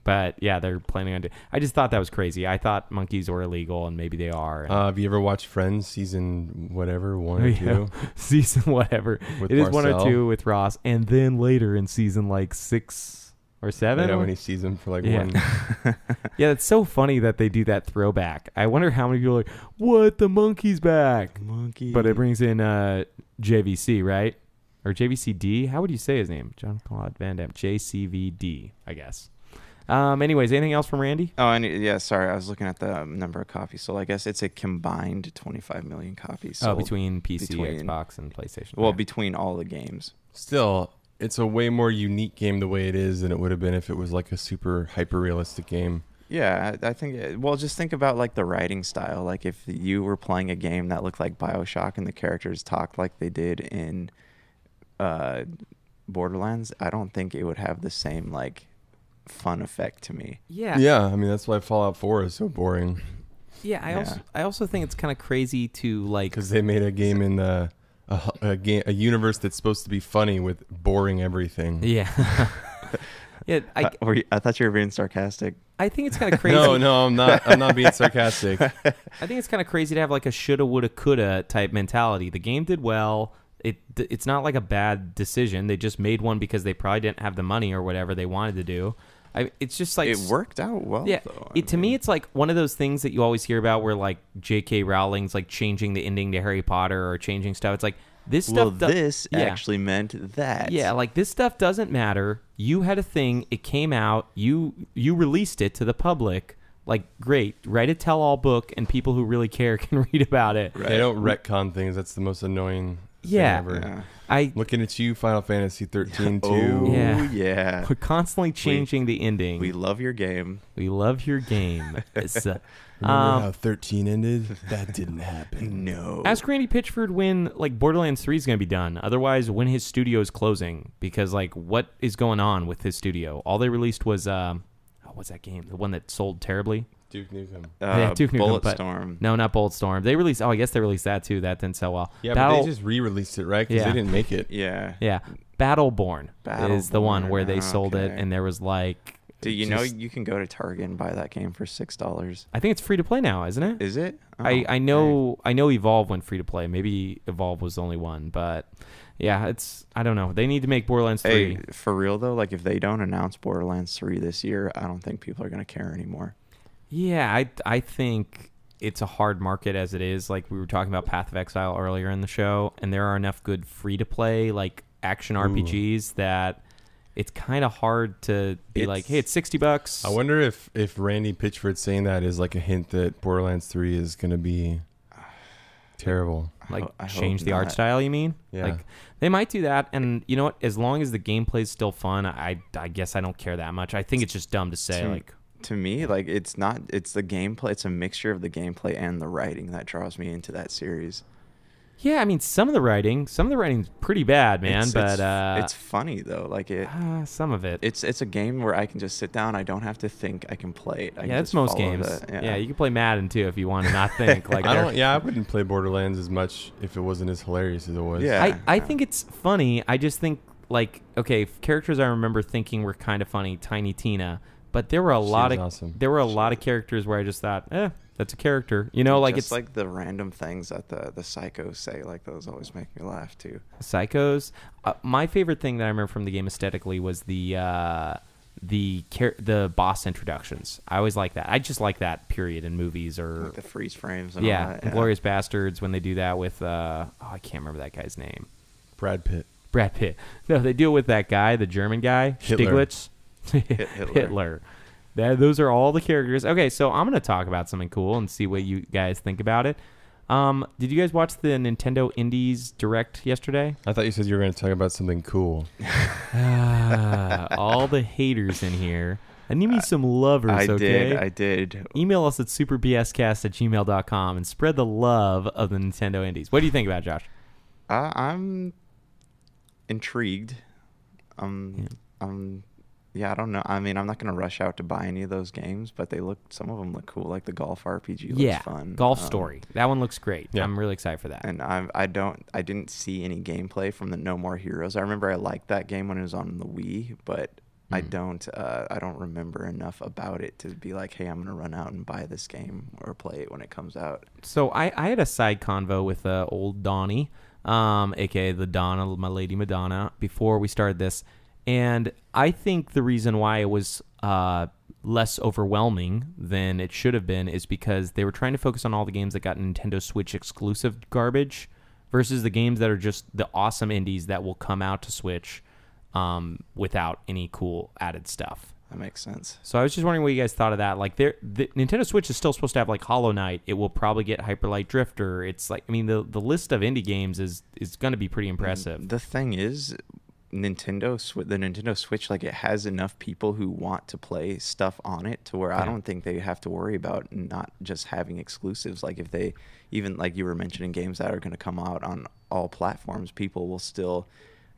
But yeah, they're planning on. Do- I just thought that was crazy. I thought monkeys were illegal, and maybe they are. Uh, have you ever watched Friends season whatever one or two? season whatever. With it is one or two with Ross, and then later in season like six or seven. I know when he sees them for like yeah. one. yeah, it's so funny that they do that throwback. I wonder how many people are like, "What the monkey's back?" Monkey. But it brings in uh, JVC, right? Or JVCD? How would you say his name? John Claude Van Damme. JCVD, I guess. Um. Anyways, anything else from Randy? Oh, and yeah, sorry, I was looking at the um, number of copies. So I guess it's a combined 25 million copies. Oh, between PC, between- Xbox, and PlayStation. Well, Yeah. between all the games. Still, it's a way more unique game the way it is than it would have been if it was like a super hyper realistic game. Yeah, I I think. Well, just think about like the writing style. Like if you were playing a game that looked like Bioshock and the characters talked like they did in uh, Borderlands, I don't think it would have the same like fun effect to me. Yeah. Yeah, I mean that's why Fallout 4 is so boring Yeah. I Yeah. also I also think it's kind of crazy to like. because they made a game in the a, a game a universe that's supposed to be funny with boring everything. Yeah. yeah. I Uh, were you- I thought you were being sarcastic. I think it's kind of crazy. No, no, I'm not. I'm not being sarcastic. I think it's kind of crazy to have like a shoulda, woulda, coulda type mentality. The game did well. It it's not like a bad decision. They just made one because they probably didn't have the money or whatever they wanted to do. I it's just like It worked out well. Yeah, though. It, to me, it's like one of those things that you always hear about, where like J.K. Rowling's like changing the ending to Harry Potter or changing stuff. It's like this well, stuff. do- this yeah. actually meant that. Yeah, like this stuff doesn't matter. You had a thing, it came out, you you released it to the public. Like great, write a tell-all book, and people who really care can read about it. They don't retcon things. That's the most annoying. Yeah. ever. Yeah. I looking at you, Final Fantasy 13 too. Oh Yeah. yeah. We're constantly changing the ending. We love your game. We love your game. It's, uh, Remember um, how 13 ended? That didn't happen. No. Ask Randy Pitchford when like Borderlands 3 is going to be done. Otherwise, when his studio is closing, because like what is going on with his studio? All they released was um, oh, what's that game? The one that sold terribly. Duke Nukem. Uh, yeah, Duke Nukem, but- Bulletstorm. No, not Bulletstorm. They released. Oh, I guess they released that too. That didn't sell well. Yeah, Battle, but they just re-released it, right? Because Yeah. they didn't make it. Yeah. yeah, Battleborn, is the one where they sold it, and there was like. Do you know you can go to Target and buy that game for six dollars? I think it's free to play now, isn't it? Is it? I, Oh, I know I know Evolve went free to play. Maybe Evolve was the only one, but yeah, it's I don't know. They need to make Borderlands Hey, three. for real though, like if they don't announce Borderlands 3 this year, I don't think people are going to care anymore. Yeah, I I think it's a hard market as it is. Like we were talking about Path of Exile earlier in the show, and there are enough good free to play like action RPGs that it's kind of hard to be like, hey, it's sixty bucks. I wonder if if Randy Pitchford saying that is like a hint that Borderlands 3 is going to be Terrible. Like I hope change the art style, you mean? Yeah. Like they might do that, and you know what? As long as the gameplay's still fun, I I guess I don't care that much. I think it's just dumb to say to, like to me, like it's not. It's the gameplay. It's a mixture of the gameplay and the writing that draws me into that series. Yeah, I mean some of the writing, some of the writing's pretty bad, man. It's- but it's, uh, it's funny though. Like it. uh, some of it. It's it's a game where I can just sit down. I don't have to think. I can play it. I yeah, can that's just most games. the- yeah. you can play Madden too if you want to not think. Like I don't. Yeah, I wouldn't play Borderlands as much if it wasn't as hilarious as it was. Yeah, I, I think it's funny. I just think like okay, characters I remember thinking were kind of funny, Tiny Tina, but there were a She lot of awesome. there were a lot of characters where I just thought, eh, that's a character. You know, like just it's like the random things that the the psychos say. Like those always make me laugh too. Psychos. Uh, my favorite thing that I remember from the game aesthetically was the uh, the char- the boss introductions. I always like that. I just like that period in movies or Like the freeze frames and all yeah, that, yeah. Glorious Bastards when they do that with uh, oh I can't remember that guy's name. Brad Pitt. Brad Pitt. No, they do it with that guy, the German guy, Hitler. Stiglitz. Hitler. Hitler. That, those are all the characters. Okay, so I'm gonna talk about something cool and see what you guys think about it. Um, did you guys watch the Nintendo Indies Direct yesterday? I thought you said you were going to talk about something cool. Ah, all the haters in here. I need me some lovers, I okay? did, I did. Email us at superbscast at gmail.com and spread the love of the Nintendo Indies. What do you think about it, Josh? Uh, I'm intrigued. Um, um, yeah, I don't know. I mean, I'm not gonna rush out to buy any of those games, but they look. Some of them look cool, like the golf RPG looks yeah, fun. Golf Um, Story. That one looks great. Yeah. I'm really excited for that. And I, I don't, I didn't see any gameplay from the No More Heroes. I remember I liked that game when it was on the Wii, but I Hmm. don't, uh, I don't remember enough about it to be like, hey, I'm gonna run out and buy this game or play it when it comes out. So I, I had a side convo with uh, old Donnie, um, aka the Donna, my lady Madonna, before we started this, and I think the reason why it was uh, less overwhelming than it should have been is because they were trying to focus on all the games that got Nintendo Switch exclusive garbage versus the games that are just the awesome indies that will come out to Switch um, without any cool added stuff. That makes sense. So I was just wondering what you guys thought of that. Like, there, the Nintendo Switch is still supposed to have like Hollow Knight. It will probably get Hyper Light Drifter. It's like, I mean, the the list of indie games is is going to be pretty impressive. The thing is, Nintendo Swi- the Nintendo Switch, like it has enough people who want to play stuff on it to where I don't think they have to worry about not just having exclusives. Like if they even like you were mentioning games that are going to come out on all platforms, people will still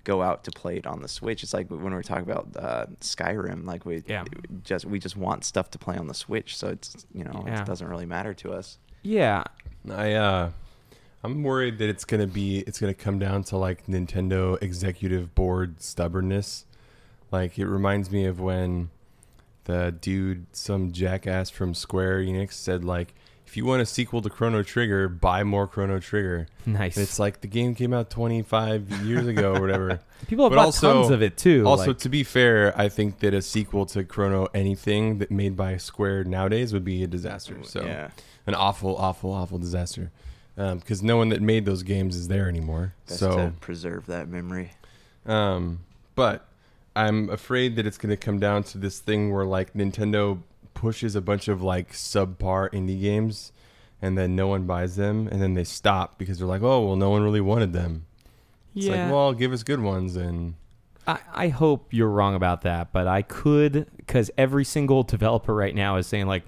go out to play it on the Switch. It's like when we were talking about uh, Skyrim, like we Yeah. just we just want stuff to play on the Switch, so it's you know Yeah. it doesn't really matter to us. Yeah, I uh, I'm worried that it's gonna be it's gonna come down to like Nintendo executive board stubbornness. Like it reminds me of when the dude, some jackass from Square Enix, said like, if you want a sequel to Chrono Trigger, buy more Chrono Trigger. Nice. And it's like the game came out 25 years ago or whatever. People have bought tons of it, too, Also, like- to be fair, I think that a sequel to Chrono anything that made by Square nowadays would be a disaster. So Yeah. an awful, awful, awful disaster. Because no one that made those games is there anymore. Best so to preserve that memory. um, but I'm afraid that it's going to come down to this thing where like Nintendo pushes a bunch of like subpar indie games, and then no one buys them, and then they stop because they're like, oh well, no one really wanted them. It's Yeah. like, well, give us good ones, and I, I hope you're wrong about that, but I could because every single developer right now is saying like,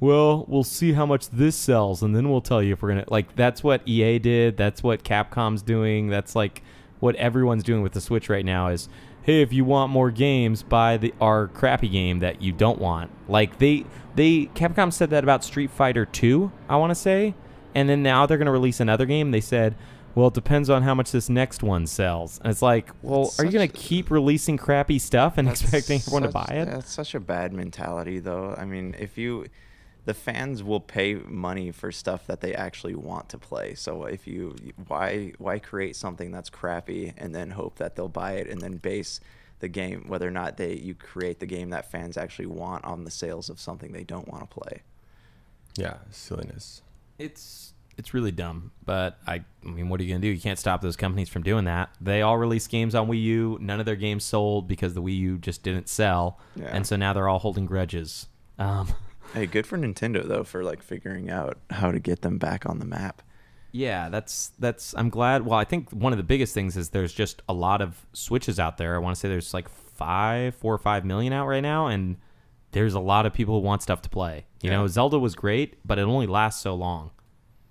well, we'll see how much this sells, and then we'll tell you if we're gonna like. That's what EA did. That's what Capcom's doing. That's like what everyone's doing with the Switch right now. Is hey, if you want more games, buy the our crappy game that you don't want. Like they they Capcom said that about Street Fighter Two, I want to say, and then now they're gonna release another game. They said. Well, it depends on how much this next one sells. And it's like, well, That's are you going to keep releasing crappy stuff and expecting everyone to buy it? That's such a bad mentality, though. I mean, if you, the fans will pay money for stuff that they actually want to play. So if you, why, why create something that's crappy and then hope that they'll buy it and then base the game whether or not they you create the game that fans actually want on the sales of something they don't want to play. yeah, silliness. It's it's really dumb, but I, I mean, what are you gonna do? You can't stop those companies from doing that. They all release games on Wii U. None of their games sold because the Wii U just didn't sell, Yeah. and so now they're all holding grudges. Um, Hey, good for Nintendo though for like figuring out how to get them back on the map. Yeah, that's that's. I'm glad. Well, I think one of the biggest things is there's just a lot of Switches out there. I want to say there's like five, four or five million out right now, and there's a lot of people who want stuff to play. You Yeah. know, Zelda was great, but it only lasts so long.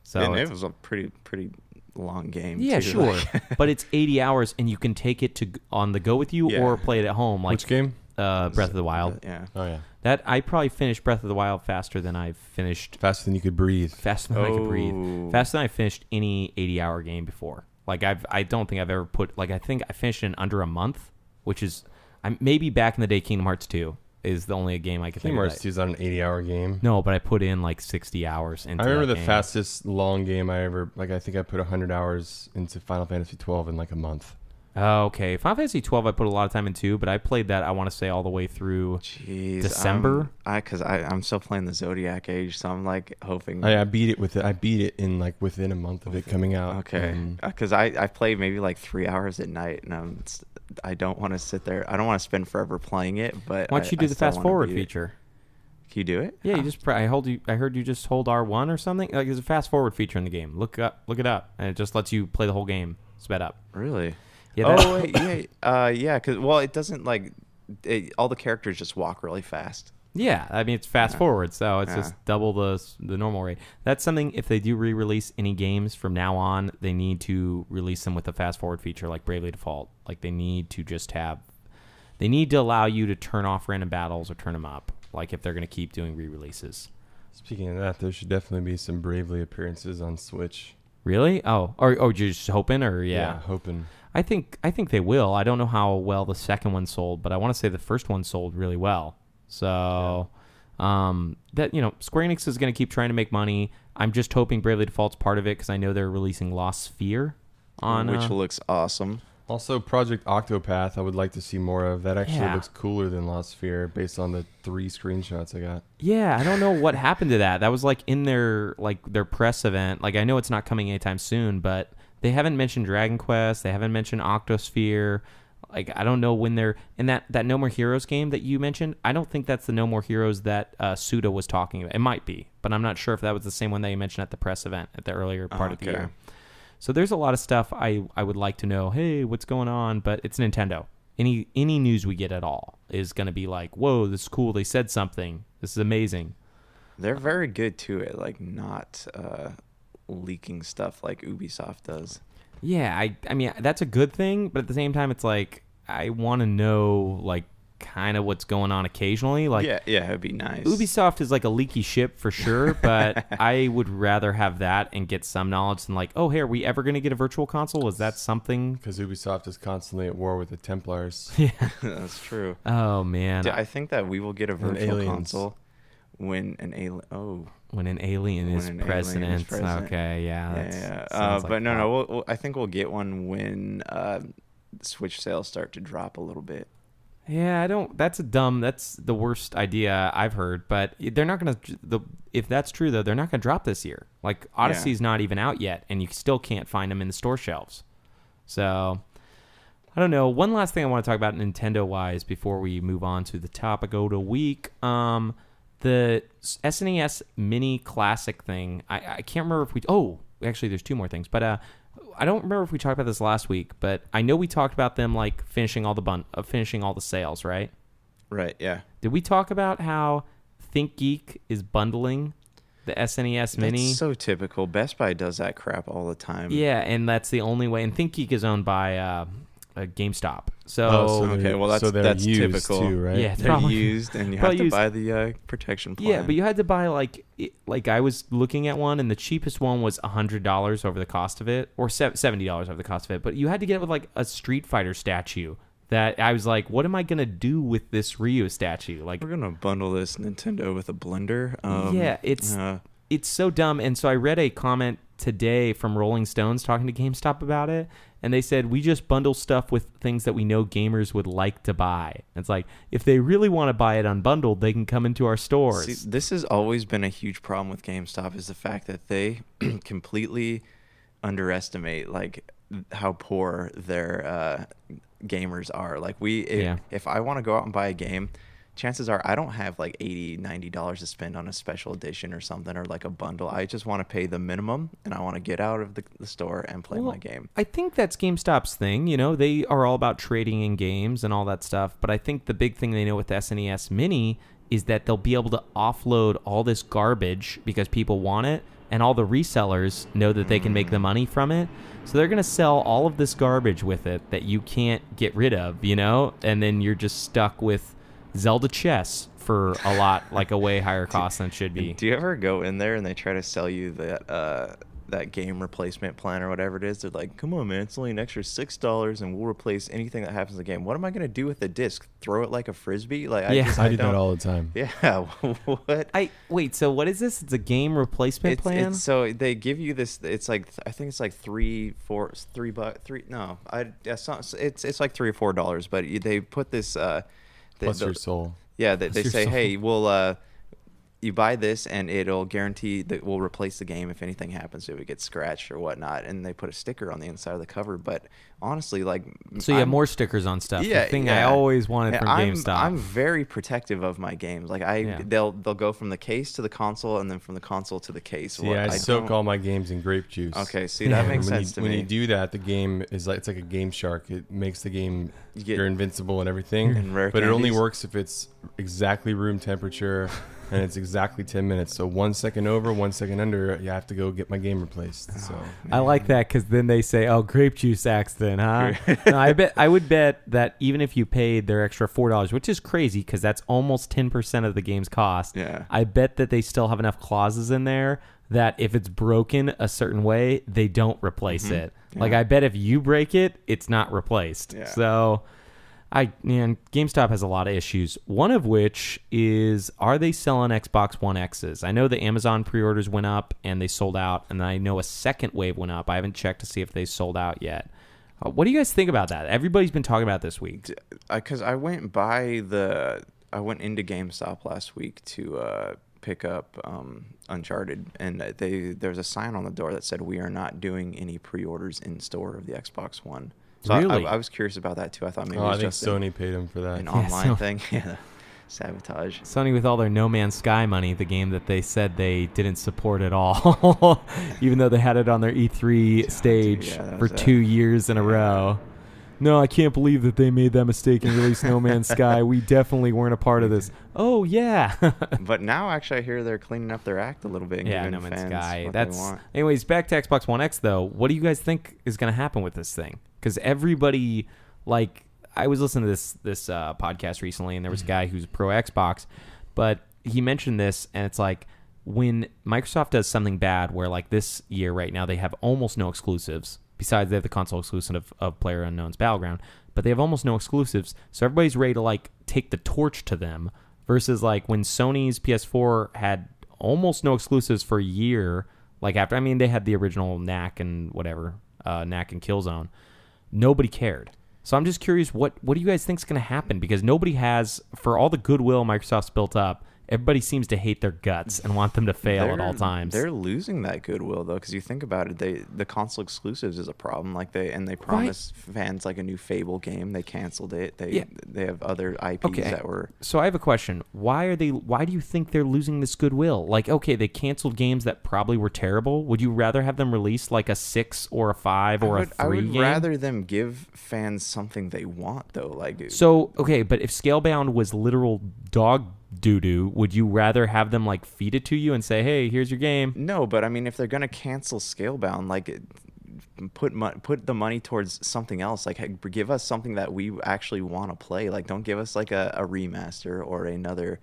So and it it's- was a pretty pretty long game. yeah, too. sure, but it's 80 hours, and you can take it to on the go with you Yeah. or play it at home. Like Which game? Uh, Breath of the Wild. yeah. Oh yeah. That I probably finished Breath of the Wild faster than I've finished. Faster than you could breathe. Faster than I could Oh. breathe. Faster than I finished any 80 hour game before. Like I've I don't think I've ever put like I think I finished in under a month, which is I maybe back in the day Kingdom Hearts 2 is the only game I could Kingdom think Hearts of. 2 is not an 80 hour game. No, but I put in like 60 hours into I remember that the game. fastest long game I ever like. I think I put 100 hours into Final Fantasy 12 in like a month. Oh, okay. Final Fantasy 12 I put a lot of time into, but I played that I want to say all the way through Jeez, December. um, I because I I'm still playing the Zodiac Age, so I'm like hoping. I, I beat it with it. I beat it in like within a month of it coming out. Okay, and- because I I play maybe like three hours at night, and I'm I don't want to sit there. I don't want to spend forever playing it. But Why don't you I do the fast forward beat it. feature? Can you do it? Yeah, you just pre- I hold you. I heard you just hold R one or something. Like there's a fast forward feature in the game. Look up, look it up, and it just lets you play the whole game sped up. Really? Yeah. that- oh wait, yeah, uh, yeah. Because well, it doesn't like it, all the characters just walk really fast. Yeah, I mean it's fast Yeah. forward, so it's Yeah. just double the the normal rate. That's something. If they do re-release any games from now on, they need to release them with a fast forward feature like Bravely Default. Like they need to just have, they need to allow you to turn off random battles or turn them up. Like if they're going to keep doing re-releases. Speaking of that, there should definitely be some Bravely appearances on Switch. Really? Oh, or or you're just hoping, or yeah, Yeah, hoping. I think I think they will. I don't know how well the second one sold, but I want to say the first one sold really well. So, um, that you know, Square Enix is going to keep trying to make money. I'm just hoping Bravely Default's part of it because I know they're releasing Lost Sphear on which uh, looks awesome. Also, Project Octopath, I would like to see more of. That actually Yeah. looks cooler than Lost Sphear based on the three screenshots I got. Yeah, I don't know what happened to that. That was like in their like their press event. Like I know it's not coming anytime soon, but they haven't mentioned Dragon Quest. They haven't mentioned Octosphere. Like I don't know when they're in that that No More Heroes game that you mentioned. I don't think that's the No More Heroes that uh, Suda was talking about. It might be, but I'm not sure if that was the same one that you mentioned at the press event at the earlier part of the year. So there's a lot of stuff I I would like to know. Hey, what's going on? But it's Nintendo. Any any news we get at all is going to be like, whoa, this is cool. They said something. This is amazing. They're very good too at like not uh, leaking stuff like Ubisoft does. Yeah, I I mean that's a good thing, but at the same time, it's like I want to know like kind of what's going on occasionally. Like yeah, yeah, it'd be nice. Ubisoft is like a leaky ship for sure, but I would rather have that and get some knowledge than like, oh, hey, are we ever going to get a virtual console? Is that something? Because Ubisoft is constantly at war with the Templars. Yeah. That's true. Oh man, Dude, I think that we will get a virtual console when an alien. Oh, when an alien when is an alien president. president. Okay, yeah, yeah, that's- yeah. Uh, like but no, that. no. We'll, we'll, I think we'll get one when uh, Switch sales start to drop a little bit. Yeah, I don't. That's a dumb. That's the worst idea I've heard. But they're not gonna. The if that's true though, they're not gonna drop this year. Like Odyssey's not even out yet, and you still can't find them in the store shelves. So I don't know. One last thing I want to talk about Nintendo wise before we move on to the topic of the week. Um, the SNES Mini Classic thing. I, I can't remember if we. Oh, actually, there's two more things. But uh, I don't remember if we talked about this last week. But I know we talked about them like finishing all the bun, uh, finishing all the sales, right? Right. Yeah. Did we talk about how ThinkGeek is bundling the SNES Mini? That's so typical. Best Buy does that crap all the time. yeah, and that's the only way. And ThinkGeek is owned by uh, uh, GameStop. So, Oh, so Okay, well, that's- so they're that's used typical. too, right? Yeah, it's They're probably- used, and you have to used. buy the uh, protection plan. Yeah, but you had to buy like it- like I was looking at one, and the cheapest one was hundred dollars over the cost of it, or seventy dollars over the cost of it. But you had to get it with like a Street Fighter statue. That I was like, what am I gonna do with this Ryu statue? Like, we're gonna bundle this Nintendo with a blender. Um, yeah, it's uh, it's so dumb. And so I read a comment today from Rolling Stones talking to GameStop about it, and they said we just bundle stuff with things that we know gamers would like to buy. It's like if they really want to buy it unbundled, they can come into our stores. See, this has always been a huge problem with GameStop is the fact that they completely underestimate like how poor their uh, gamers are. Like we, if, Yeah. if I want to go out and buy a game, chances are I don't have like 80 90 dollars to spend on a special edition or something or like a bundle. I just want to pay the minimum and I want to get out of the, the store and play Well, my game. I think that's GameStop's thing. You know, they are all about trading in games and all that stuff. But I think the big thing they know with the SNES Mini is that they'll be able to offload all this garbage because people want it, and all the resellers know that they can make the money from it. So they're going to sell all of this garbage with it that you can't get rid of, you know? And then you're just stuck with Zelda chess for a lot, like a way higher cost than it should be. Do you ever go in there and they try to sell you that uh, that game replacement plan or whatever it is? They're like, "Come on, man, it's only an extra six dollars, and we'll replace anything that happens in the game." What am I gonna do with the disc? Throw it like a frisbee? Like I Yeah. just, I do that all the time. Yeah. what? I wait. So what is this? It's a game replacement It's, plan. it's so they give you this. It's like I think it's like three, four, three buck, three. No, I. It's not, it's it's like three or four dollars. But they put this. Uh, the- Plus the- your soul. Yeah, they, they say, soul. hey, we'll uh, you buy this and it'll guarantee that we'll replace the game if anything happens if it gets scratched or whatnot. And they put a sticker on the inside of the cover. But honestly, like So you have I'm- more stickers on stuff. Yeah, the thing I always wanted Yeah, from I'm, GameStop. I'm very protective of my games. Like I, Yeah. they'll they'll go from the case to the console, and then from the console to the case. See, What I, soak all my games in grape juice. Okay, see, that makes when sense you, to when me. you do that, the game is like it's like a game shark. It makes the game You get- you're invincible and everything. And rare but it only works if it's exactly room temperature and it's exactly ten minutes. So one second over, one second under, you have to go get my game replaced. So I like that because then they say, "Oh, grape juice accident, huh?" no, I bet I would bet that even if you paid their extra four dollars, which is crazy because that's almost ten percent of the game's cost. Yeah. I bet that they still have enough clauses in there that if it's broken a certain way, they don't replace Mhm. it. Like I bet if you break it, it's not replaced. Yeah. So. I man, GameStop has a lot of issues. One of which is are they selling Xbox One X's? I know the Amazon pre-orders went up and they sold out, and I know a second wave went up. I haven't checked to see if they sold out yet. Uh, what do you guys think about that? Everybody's been talking about this week. because I went by the I went into GameStop last week to uh, pick up um, Uncharted, and they there's a sign on the door that said we are not doing any pre-orders in store of the Xbox One. So I- Really? I, I was curious about that too. I thought maybe Oh, it I think just an- Sony paid him for that. an Yeah, online so- thing. Yeah, sabotage. Sony with all their No Man's Sky money, the game that they said they didn't support at all, even though they had it on their E3 stage yeah, for was a- two years in a row. No, I can't believe that they made that mistake and released No Man's Sky. We definitely weren't a part of this. Oh yeah. but now, actually, I hear they're cleaning up their act a little bit. And yeah, No Man's fans Sky. That's anyways. Back to Xbox One X though. What do you guys think is going to happen with this thing? Because everybody, like, I was listening to this this uh, podcast recently, and there was a guy who's pro Xbox, but he mentioned this, and it's like when Microsoft does something bad, where like this year right now they have almost no exclusives. Besides, they have the console exclusive of, of Player Unknown's Battleground, but they have almost no exclusives. So everybody's ready to like take the torch to them. Versus like when Sony's PS4 had almost no exclusives for a year. Like after, I mean, they had the original Knack and whatever, uh, Knack and Killzone. Nobody cared. So I'm just curious, what what do you guys think is going to happen? Because nobody has, for all the goodwill Microsoft's built up, everybody seems to hate their guts and want them to fail at all times. They're losing that goodwill though, because you think about it, they the console exclusives is a problem. Like they and they promised fans like a new Fable game. They canceled it. They Yeah. they have other IPs Okay. that were. So I have a question. Why are they why do you think they're losing this goodwill? Like okay, they canceled games that probably were terrible. Would you rather have them release like a 6 or a 5 or would, a 3 I would game? rather them give fans something they want though. Like So okay, but if Scalebound was literal dog doo doo, would you rather have them like feed it to you and say, "Hey, here's your game"? No, but I mean, if they're gonna cancel Scalebound, like put mo- put the money towards something else. Like give us something that we actually want to play. Like don't give us like a, a remaster or another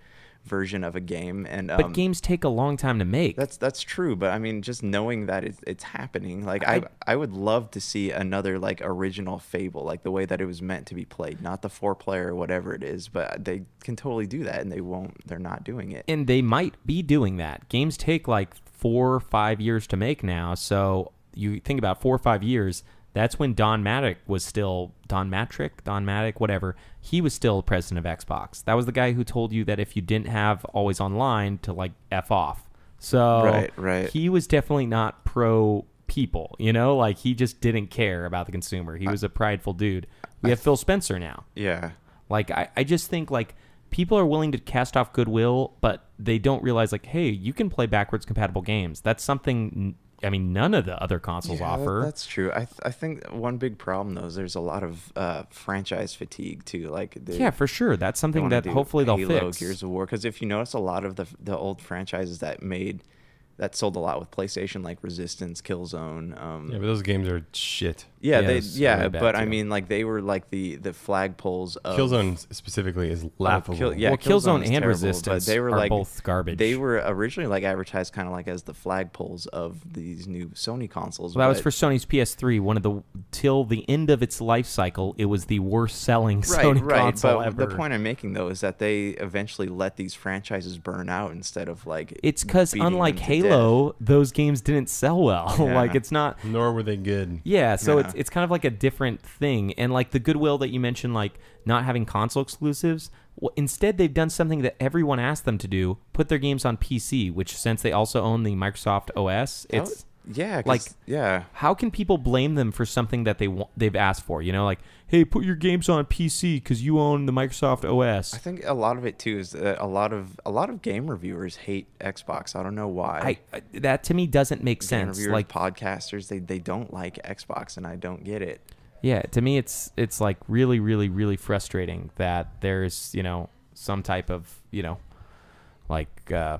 version of a game. And um, But games take a long time to make. That's that's true, but I mean, just knowing that it's, it's happening, like I, I would love to see another like original Fable, like the way that it was meant to be played, not the four player or whatever it is. But they can totally do that, and they won't. They're not doing it. and they might be doing that. Games take like four or five years to make now. So you think about four or five years. That's when Don Matic was still Don Mattrick, Don Matic, whatever. He was still president of Xbox. That was the guy who told you that if you didn't have always online to like f off. So Right, right. he was definitely not pro people. You know, like he just didn't care about the consumer. He was a prideful dude. We have Phil Spencer now. Yeah. Like I, I just think like people are willing to cast off goodwill, but they don't realize like, hey, you can play backwards compatible games. That's something. I mean, none of the other consoles Yeah, offer. That's true. I th- I think one big problem though is there's a lot of uh, franchise fatigue too. Like they- Yeah, for sure. That's something that do hopefully they'll Halo, fix. Gears of War, because if you notice, a lot of the the old franchises that made that sold a lot with PlayStation, like Resistance, Killzone. Um, Yeah, but those games are shit. Yeah, Yeah, they yeah, really bad, but I mean, like they were like the the flagpoles of Killzone specifically is of laughable. Kill- yeah, Well, Killzone is and terrible, Resistance but they were are like both garbage. They were originally like advertised kind of like as the flagpoles of these new Sony consoles. Well, that was for Sony's PS3. One of the till the end of its life cycle, it was the worst selling Sony console but ever. The point I'm making though is that they eventually let these franchises burn out instead of like It's because unlike them to Halo, those games didn't sell well. Yeah. like it's not. Nor were they good. Yeah, so Yeah. it's it's kind of like a different thing, and like the goodwill that you mentioned, like not having console exclusives. Well, instead, they've done something that everyone asked them to do: put their games on PC. Which, since they also own the Microsoft OS, That oh, it's yeah, like yeah. How can people blame them for something that they want, they've asked for? You know, like hey, put your games on PC because you own the Microsoft OS. I think a lot of it too is that a lot of a lot of game reviewers hate Xbox. I don't know why. I that to me doesn't make Game sense. reviewers, Like podcasters, they they don't like Xbox, and I don't get it. Yeah, to me it's it's like really really really frustrating that there's, you know, some type of, you know, like uh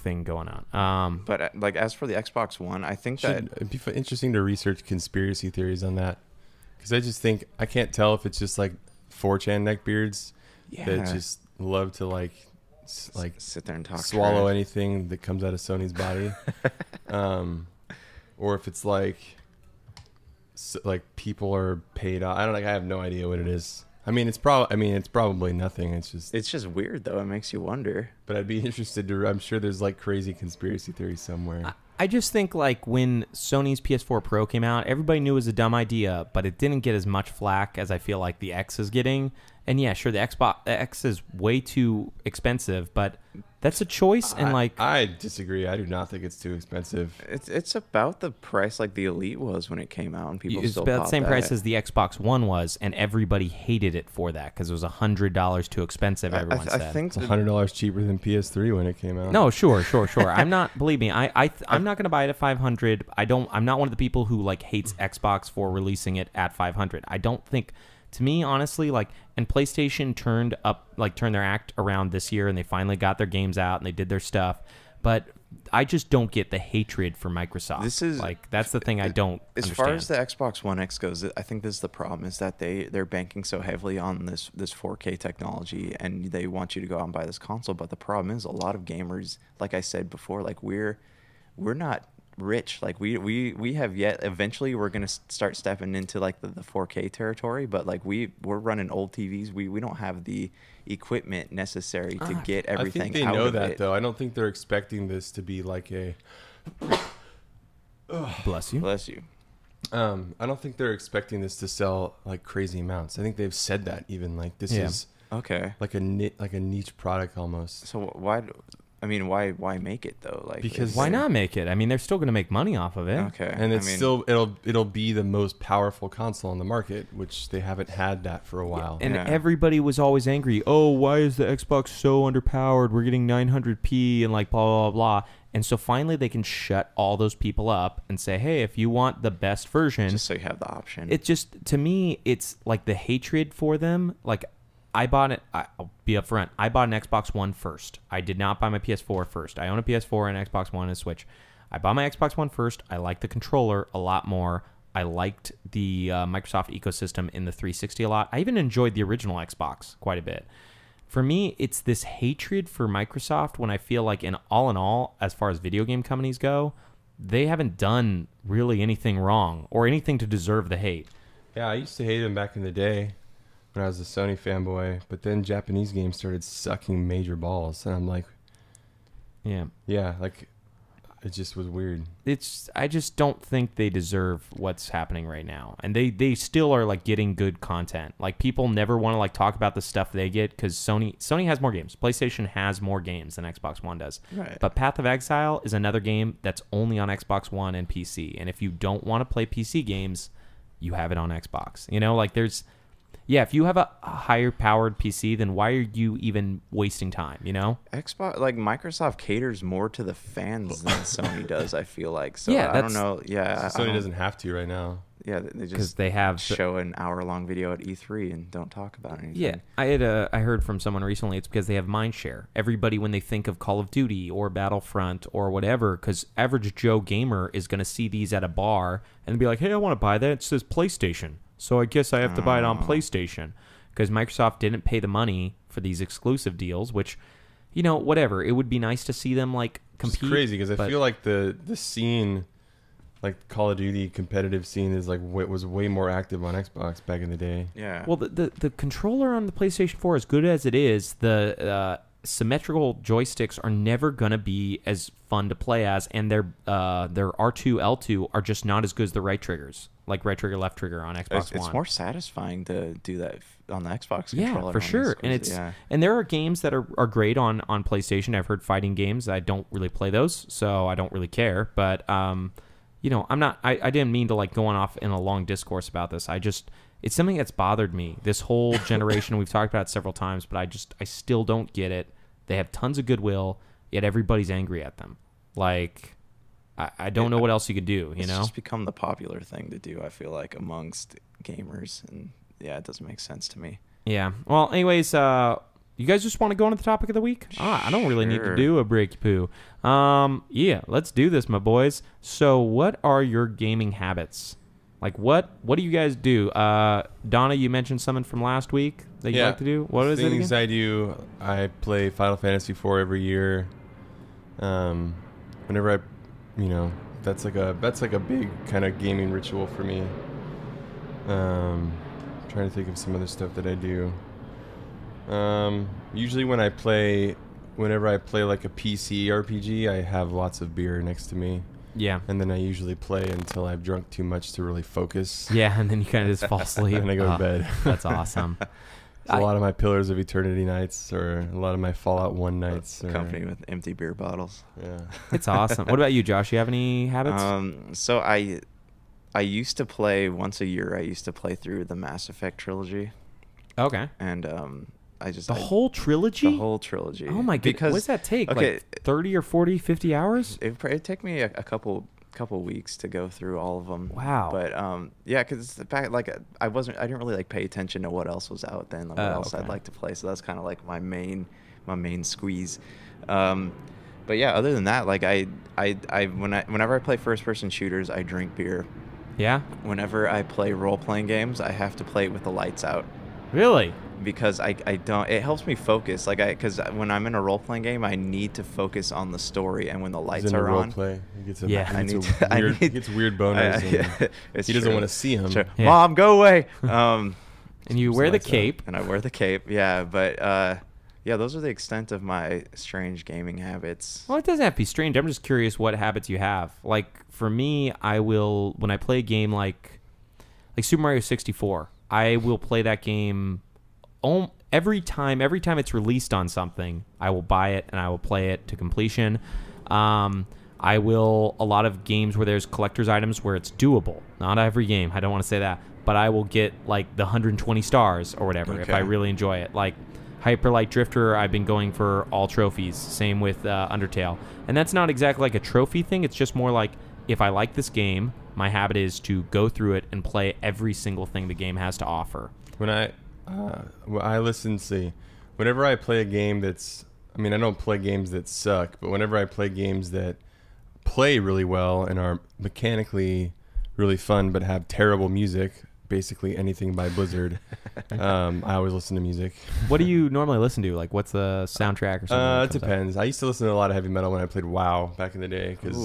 thing going on. Um But uh, like as for the Xbox One, I think that it'd be f- interesting to research conspiracy theories on that, because I just think I can't tell if it's just like 4chan neckbeards Yeah. that just love to like s- like sit there and talk swallow trash. anything that comes out of Sony's body, um, or if it's like s like people are paid off. I don't like. I have no idea what it is. I mean, it's probably. I mean, it's probably nothing. It's just. It's just weird though. It makes you wonder. But I'd be interested to. I'm sure there's like crazy conspiracy theories somewhere. I just think like when Sony's PS4 Pro came out, everybody knew it was a dumb idea, but it didn't get as much flack as I feel like the X is getting. And yeah, sure, the Xbox X is way too expensive, but that's a choice. And I- like, I disagree. I do not think it's too expensive. It's it's about the price like the Elite was when it came out, and people it's still about the same that. price as the Xbox One was, and everybody hated it for that because it was a hundred dollars too expensive. I- I Everyone th- I think It's hundred dollars cheaper than PS3 when it came out. No, sure, sure, sure. I'm not. Believe me, I, I, I'm not going to buy it at 500. I don't. I'm not one of the people who like hates mm-hmm. Xbox for releasing it at 500. I don't think. To me, honestly, like, and PlayStation turned up, like, turned their act around this year, and they finally got their games out and they did their stuff. But I just don't get the hatred for Microsoft. This is- like that's the thing I don't. As understand. far as the Xbox One X goes, I think this is the problem: is that they they're banking so heavily on this this 4K technology, and they want you to go out and buy this console. But the problem is, a lot of gamers, like I said before, like we're we're not rich. Like we we we have yet. Eventually, we're gonna start stepping into like the, the 4K territory. But like we we're running old TVs. We we don't have the equipment necessary to get everything. I think they out know that it. though. I don't think they're expecting this to be like a. Bless you. Bless you. Um, I don't think they're expecting this to sell like crazy amounts. I think they've said that even like this Yeah. is Okay. like a ni- like a niche product almost. So why? Do- I mean, why why make it though? Like Because- why not make it? I mean, they're still going to make money off of it. Okay. and I it's mean- still it'll it'll be the most powerful console on the market, which they haven't had that for a while. And everybody was always angry. Oh, why is the Xbox so underpowered? We're getting 900p and like blah blah blah. blah. And so finally, they can shut all those people up and say, "Hey, if you want the best version, Just so you have the option. It just to me, it's like the hatred for them. Like I bought it. I'll be upfront. I bought an Xbox One first. I did not buy my PS4 first. I own a PS4 and Xbox One and Switch. I bought my Xbox One first. I liked the controller a lot more. I liked the uh, Microsoft ecosystem in the 360 a lot. I even enjoyed the original Xbox quite a bit. For me, it's this hatred for Microsoft when I feel like, in all in all, as far as video game companies go, they haven't done really anything wrong or anything to deserve the hate. Yeah, I used to hate them back in the day when I was a Sony fanboy, but then Japanese games started sucking major balls, and I'm like, Yeah. yeah, like it just was weird. It's I just don't think they deserve what's happening right now. And they they still are like getting good content. Like people never want to like talk about the stuff they get cuz Sony Sony has more games. PlayStation has more games than Xbox One does. Right. But Path of Exile is another game that's only on Xbox One and PC. And if you don't want to play PC games, you have it on Xbox. You know, like there's yeah, if you have a, a higher powered PC, then why are you even wasting time? You know? Xbox like Microsoft caters more to the fans than Sony does. I feel like so. Yeah, I don't know. Yeah, I- I Sony don't- doesn't have to right now. Yeah, they just 'Cause they have show an hour long video at E3 and don't talk about anything. Yeah, I had uh, I heard from someone recently. It's because they have mind share. Everybody, when they think of Call of Duty or Battlefront or whatever, because average Joe gamer is going to see these at a bar and be like, "Hey, I want to buy that. It says PlayStation, so I guess I have to buy it on Oh. PlayStation." Because Microsoft didn't pay the money for these exclusive deals, which, you know, whatever. It would be nice to see them like compete. It's crazy because I feel like the the scene, like Call of Duty competitive scene, is like wa- was way more active on Xbox back in the day. Yeah. Well, the, the the controller on the PlayStation 4, as good as it is, the uh, symmetrical joysticks are never gonna be as fun to play as, and their uh, their R2 L2 are just not as good as the right triggers, like right trigger, left trigger on Xbox It's, it's more satisfying to do that on the Xbox controller. yeah, for sure. And it's yeah. and there are games that are, are great on on PlayStation. I've heard fighting games. I don't really play those, so I don't really care. But um, you know, I'm not. I, I didn't mean to like going off in a long discourse about this. I just it's something that's bothered me this whole generation. we've talked about it several times, but I just I still don't get it. They have tons of goodwill, yet everybody's angry at them. Like. I, I don't know what else you could do, you it's know. just become the popular thing to do. I feel like amongst gamers, and yeah, it doesn't make sense to me. Yeah. Well, anyways, uh, you guys just want to go on to the topic of the week? Ah, I don't really need to do a break poo. Um, yeah, let's do this, my boys. So, what are your gaming habits? Like, what what do you guys do? Uh, Donna, you mentioned something from last week that you like to do. What is it? Things? I do. I play Final Fantasy IV every year. Um, whenever I, you know, that's like a that's like a big kind of gaming ritual for me. Um, trying to think of some other stuff that I do. Um, usually when I play, whenever I play like a PC RPG, I have lots of beer next to me. Yeah. And then I usually play until I've drunk too much to really focus. Yeah, and then you kind of just fall asleep. and I go to Ah, bed. that's awesome. It's a lot of my Pillars of Eternity nights, or a lot of my Fallout One nights, or, Accompanied with empty beer bottles. Yeah. It's awesome. What about you, Josh? You have any habits? Um, so I, I used to play once a year. I used to play through the Mass Effect trilogy. Okay. And um, I just The I- whole trilogy? The whole trilogy. Oh my goodness. Because What does that take? Okay, Like 30 or 40, 50 hours? it it took me a, a couple couple weeks to go through all of them. Wow. But um, yeah, because the fact like I wasn't I didn't really like pay attention to what else was out then, like, what Oh, else okay. I'd like to play. So that's kind of like my main my main squeeze. Um, but yeah, other than that, like I I I when I whenever I play first person shooters, I drink beer. Yeah. Whenever I play role playing games, I have to play it with the lights out. Really? Because I, I don't it helps me focus like I because when I'm in a role playing game I need to focus on the story and when the lights in a are role on play. He gets a- yeah he I gets need a to, I weird- need, gets weird boners and it's he doesn't wanna see him. Yeah. Mom go away um And you wear the cape. and I wear the cape yeah but uh yeah those are the extent of my strange gaming habits Well, it doesn't have to be strange. I'm just curious what habits you have. Like for me, I will when I play a game like like Super Mario 64, I will play that game om- every time. Every time it's released on something, I will buy it and I will play it to completion. Um, I will a lot of games where there's collector's items where it's doable. Not every game. I don't want to say that, but I will get like the 120 stars or whatever if I really enjoy it. Like Hyper Light Drifter, I've been going for all trophies. Same with uh, Undertale, and that's not exactly like a trophy thing. It's just more like if I like this game, my habit is to go through it and play every single thing the game has to offer. When I, uh, when I listen, see, whenever I play a game that's, I mean, I don't play games that suck, but whenever I play games that play really well and are mechanically really fun but have terrible music, basically anything by Blizzard, um, I always listen to music. What do you normally listen to? Like, what's the soundtrack or something? Uh, it depends. I used to listen to a lot of heavy metal when I played WoW back in the day because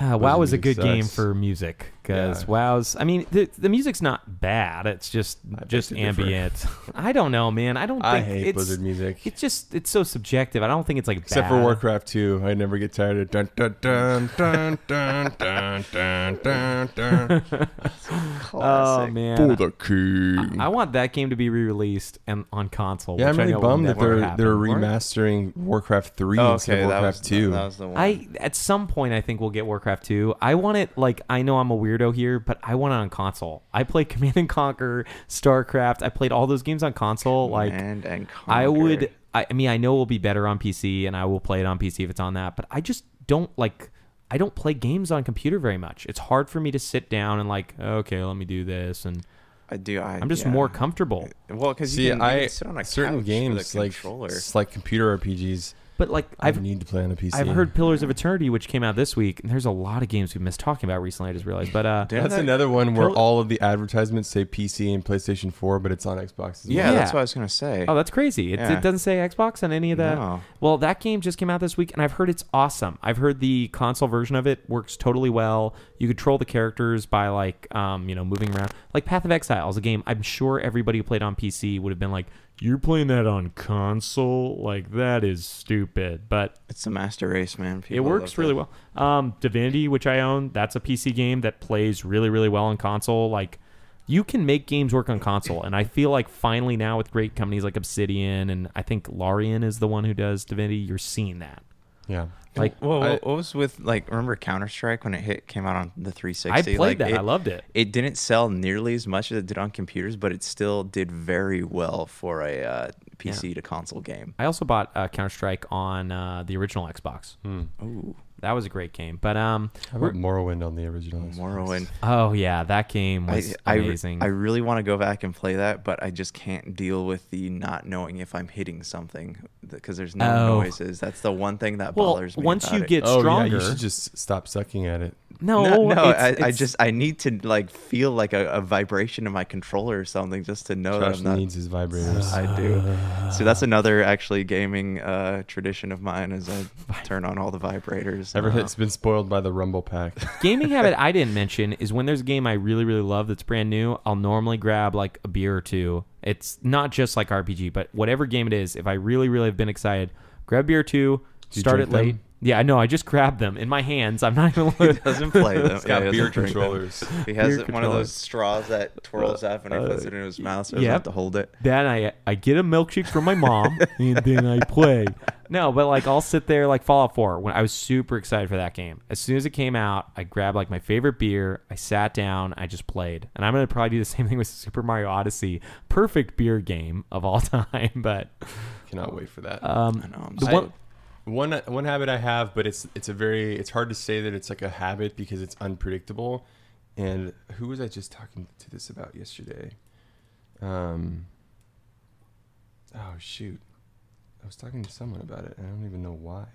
WoW was a good game for music because Yeah. WoW's. I mean, the, the music's not bad. It's just just ambient. I don't know, man. I don't. Think I hate it's, Blizzard music. It's just it's so subjective. I don't think it's like Except bad. for Warcraft 2, I never get tired of dun dun dun dun dun dun dun dun dun. Oh man, For the king. I, I want that game to be re-released and on console. Yeah, which I'm I really know bummed that they're happen. they're remastering Warcraft 3 Oh, instead okay, of that Warcraft was- 2. that was the one I at some point I think we'll get Warcraft 2. I want it like I know I'm a weirdo weirdo here, but I went on console. I played Command and Conquer, StarCraft. I played all those games on console. Like Command and I would. I, I mean, I know it will be better on PC, and I will play it on PC if it's on that. But I just don't like. I don't play games on computer very much. It's hard for me to sit down and like, okay, let me do this, and I do. I, I'm just yeah. more comfortable. Well, because See, you can, you I can sit on a certain couch games with a like controller. it's like computer RPGs. But like I I've need to play on a PC. I've heard Pillars of Eternity, which came out this week, and there's a lot of games we've missed talking about recently. I just realized, but uh, That's another one where Pill- all of the advertisements say PC and PlayStation 4, but it's on Xbox. As Yeah, well. that's what I was gonna say. Oh, that's crazy. It, Yeah. it doesn't say Xbox on any of that. No. Well, that game just came out this week, and I've heard it's awesome. I've heard the console version of it works totally well. You control the characters by like, um, you know, moving around. Like Path of Exile is a game I'm sure everybody who played on PC would have been like, "You're playing that on console? Like that is stupid." But It's a master race, man. it works really it. well. Um, Divinity, which I own, that's a PC game that plays really, really well on console. Like, you can make games work on console, and I feel like finally now with great companies like Obsidian and I think Larian is the one who does Divinity. You're seeing that. Yeah. Like, well, I- what was with like remember Counter Strike when it hit came out on the 360? I played like, that. I loved it. It didn't sell nearly as much as it did on computers, but it still did very well for a uh, PC to console game. I also bought uh, Counter Strike on uh, the original Xbox. Ooh. That was a great game. But um, How about Morrowind on the original? Morrowind. oh yeah, that game was I, I, amazing. I really want to go back and play that, but I just can't deal with the not knowing if I'm hitting something because there's no Oh. noises. That's the one thing that Well, bothers me. once about you it. get Oh, yeah, you should just stop sucking at it. no, no, no it's- I, I just I need to like feel like a, a vibration in my controller or something just to know that Josh I'm not. needs his vibrators. I do. So that's another actually gaming uh, tradition of mine is I turn on all the vibrators. Ever Uh, it's been spoiled by the Rumble Pack. gaming habit I didn't mention is when there's a game I really really love that's brand new, I'll normally grab like a beer or two. It's not just like RPG, but whatever game it is, if I really really have been excited, grab beer or two, Do you start it drink late. Them? Yeah, I know. I just grabbed them in my hands. I'm not even. He doesn't play them. It's got Yeah, he beer doesn't drink them. controllers. He has Beer one of those straws that twirls up and he puts it in his mouth so he Yep. have to hold it. Then I I get a milkshake from my mom and then I play. No, but like I'll sit there like Fallout 4 when I was super excited for that game. As soon as it came out, I grabbed like my favorite beer, I sat down, I just played. And I'm gonna probably do the same thing with Super Mario Odyssey. Perfect beer game of all time, but Cannot wait for that. um I know, I'm the I- one one one habit I have, but it's it's a very it's hard to say that it's like a habit because it's unpredictable. And who was I just talking to this about yesterday? Um. Oh shoot, I was talking to someone about it. I don't even know why.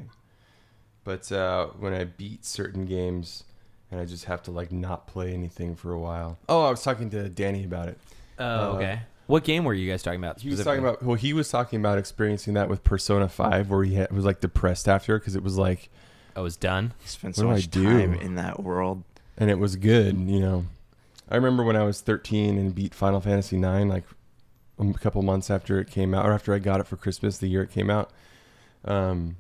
But uh, when I beat certain games, and I just have to like not play anything for a while. Oh, I was talking to Danny about it. Oh, Uh, okay. What game were you guys talking about? He was talking about well, he was talking about experiencing that with Persona Five, where he had, was like depressed after because it was like, I was done. He spent What so do I much do? time in that world. and it was good. You know, I remember when I was 13 and beat Final Fantasy Nine, like a couple months after it came out, or after I got it for Christmas the year it came out. Um,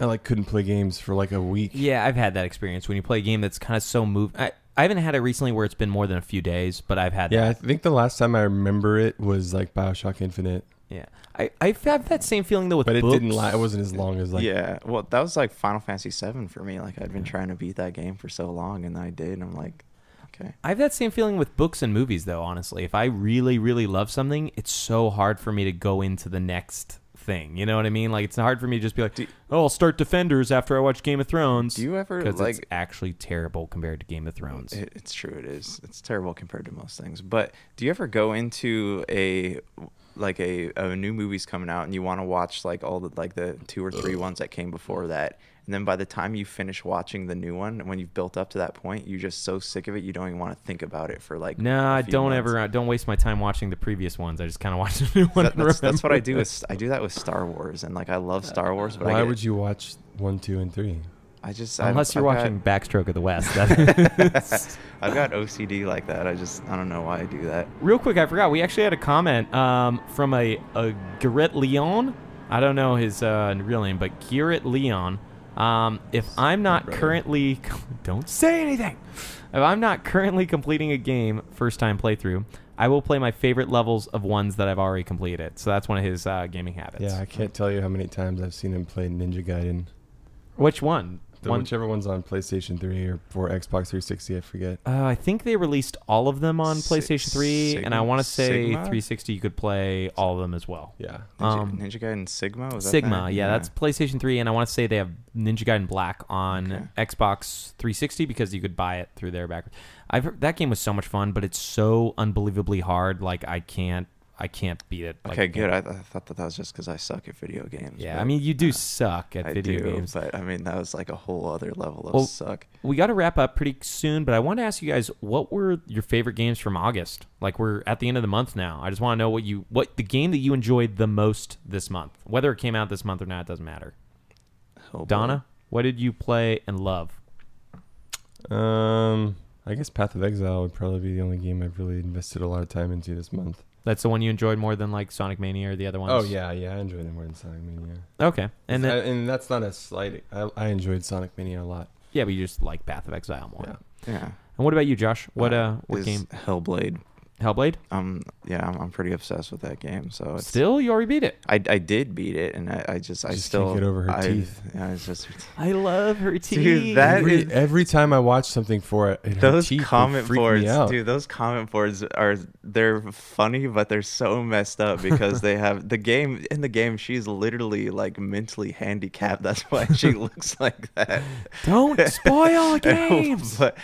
I like couldn't play games for like a week. Yeah, I've had that experience when you play a game that's kind of so moved. I, I haven't had it recently where it's been more than a few days, but I've had that Yeah, I think the last time I remember it was like Bioshock Infinite, Yeah, I I've that same feeling though with but it books. didn't. La- it wasn't as long as like yeah, well, that was like Final Fantasy VII for me. Like I'd been trying to beat that game for so long, and I did. And I'm like, okay. I have that same feeling with books and movies, though. Honestly, if I really, really love something, it's so hard for me to go into the next thing. You know what I mean? Like it's hard for me to just be like, "Oh, I'll start Defenders after I watch Game of Thrones." Do you ever, Because it's like- actually terrible compared to Game of Thrones. It, it's true. It is. It's terrible compared to most things. But do you ever go into a like a, a new movie's coming out and you want to watch like all the like the two or three ones that came before that, and then by the time you finish watching the new one, when you've built up to that point, you're just so sick of it you don't even want to think about it for like. no, a I few don't months. ever. uh, Don't waste my time watching the previous ones. I just kind of watch the new one. That- that's, that's what I do. it. With, I do that with Star Wars, and like I love Star Wars, but I Why get- would you watch one, two, and three? I just I've- Unless you're I've watching got- Backstroke of the West. I've got OCD like that. I just I don't know why I do that. Real quick, I forgot. We actually had a comment um, from a, a Garrett Leon. I don't know his uh, real name, but Garrett Leon. Um, if I'm not currently, don't say anything. If I'm not currently completing a game first time playthrough, I will play my favorite levels of ones that I've already completed. So that's one of his uh, gaming habits. Yeah, I can't tell you how many times I've seen him play Ninja Gaiden. Which one? The, One- whichever one's on PlayStation 3 or for Xbox 360, I forget. Uh, I think they released all of them on Si- PlayStation 3, and I want to say Sigma? 360 you could play all of them as well. Yeah. Ninja, Um, Ninja Gaiden Sigma was that Sigma, that? yeah, that's PlayStation 3, and I want to say they have Ninja Gaiden Black on Xbox 360 because you could buy it through there back. I've heard, that game was so much fun, but it's so unbelievably hard. Like I can't, I can't beat it. Like, Okay, good. I, I thought that that was just because I suck at video games. Yeah, I mean, you do uh, suck at I video do, games. but I mean that was like a whole other level of Well, suck. We got to wrap up pretty soon, but I want to ask you guys what were your favorite games from August? Like we're at the end of the month now. I just want to know what you what the game that you enjoyed the most this month. Whether it came out this month or not, it doesn't matter. Oh, boy. Donna, what did you play and love? Um, I guess Path of Exile would probably be the only game I've really invested a lot of time into this month. That's the one you enjoyed more than like Sonic Mania or the other ones. Oh yeah, yeah, I enjoyed it more than Sonic Mania. Okay, and and then- and that's not a slight. I, I enjoyed Sonic Mania a lot. Yeah, but you just like Path of Exile more. Yeah. Yeah. And what about you, Josh? What uh, what is game? Hellblade. Hellblade. Um, yeah, I'm, I'm pretty obsessed with that game. So it's, Still, you already beat it. I, I did beat it, and I, I just I Just still can't get over her I, teeth. Yeah, it's just I love her teeth. Dude, that every, is- every time I watch something for it, it those teeth, comment boards, dude. Those comment boards are they're funny, but they're so messed up because they have the game in the game. She's literally like mentally handicapped. That's why she looks like that. Don't spoil games. but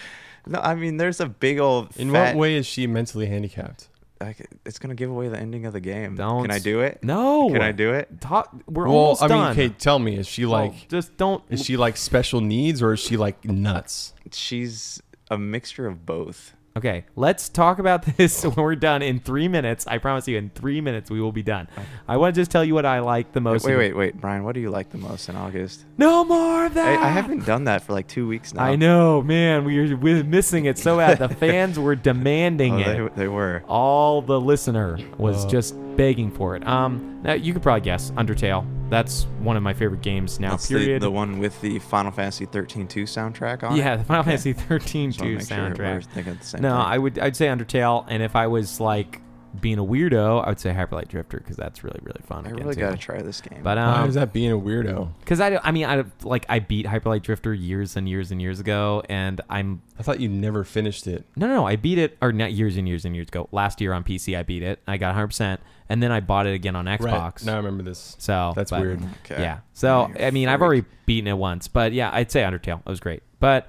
no, I mean, there's a big old. In fat, what way is she mentally handicapped? Like, it's gonna give away the ending of the game. Don't Can I do it? No. Can I do it? Talk. We're well, almost I mean, done. okay, tell me, is she like just don't? Is she like special needs or is she like nuts? She's a mixture of both. Okay, let's talk about this when we're done in three minutes. I promise you, in three minutes we will be done. I want to just tell you what I like the most. Wait, wait, wait, Brian. What do you like the most in August? No more of that. I, I haven't done that for like two weeks now. I know, man. We we're missing it so bad. The fans were demanding Oh, it. they, they were. All the listener was Oh. just begging for it. Um, now you could probably guess Undertale. That's one of my favorite games now. That's period. the one with the Final Fantasy 13 2 soundtrack on it? Yeah, the Final Okay. Fantasy 13 Just wanna 2 make sure soundtrack. the same no, thing. I would I'd say Undertale, and if I was like being a weirdo, I would say Hyperlight Drifter because that's really really fun. I again, really too. gotta try this game. But um, Why is that being a weirdo? Because I, I mean I like I beat Hyperlight Drifter years and years and years ago, and I'm I thought you never finished it. no no no I beat it or not years and years and years ago. Last year on PC I beat it. I got 100, percent and then I bought it again on Xbox. Now I remember this. So That's but- weird. Okay. Yeah. So Yeah, I mean, I've already beaten it once, but yeah, I'd say Undertale. It was great. But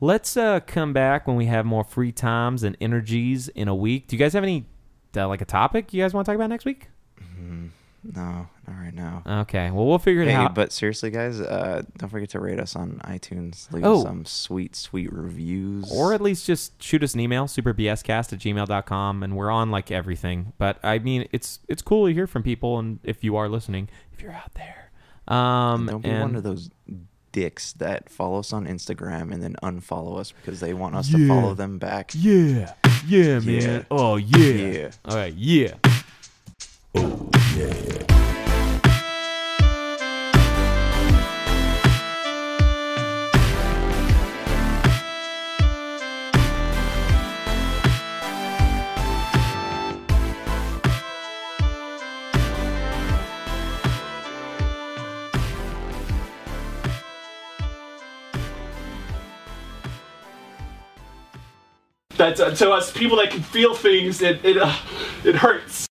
let's uh, come back when we have more free times and energies in a week. Do you guys have any uh, like a topic you guys want to talk about next week? Mm, no, not right now. Okay. Well, we'll figure it Hey, out. but seriously, guys, uh, don't forget to rate us on iTunes. Leave Oh. us some sweet, sweet reviews. or at least just shoot us an email superbscast at gmail.com and we're on like everything but i mean it's it's cool to hear from people and if you are listening if you're out there um don't be and one of those dicks that follow us on Instagram and then unfollow us because they want us Yeah. to follow them back. yeah yeah man Yeah. oh yeah. Yeah. all right Yeah. Oh yeah That's uh, to us people that can feel things. It it uh, it hurts.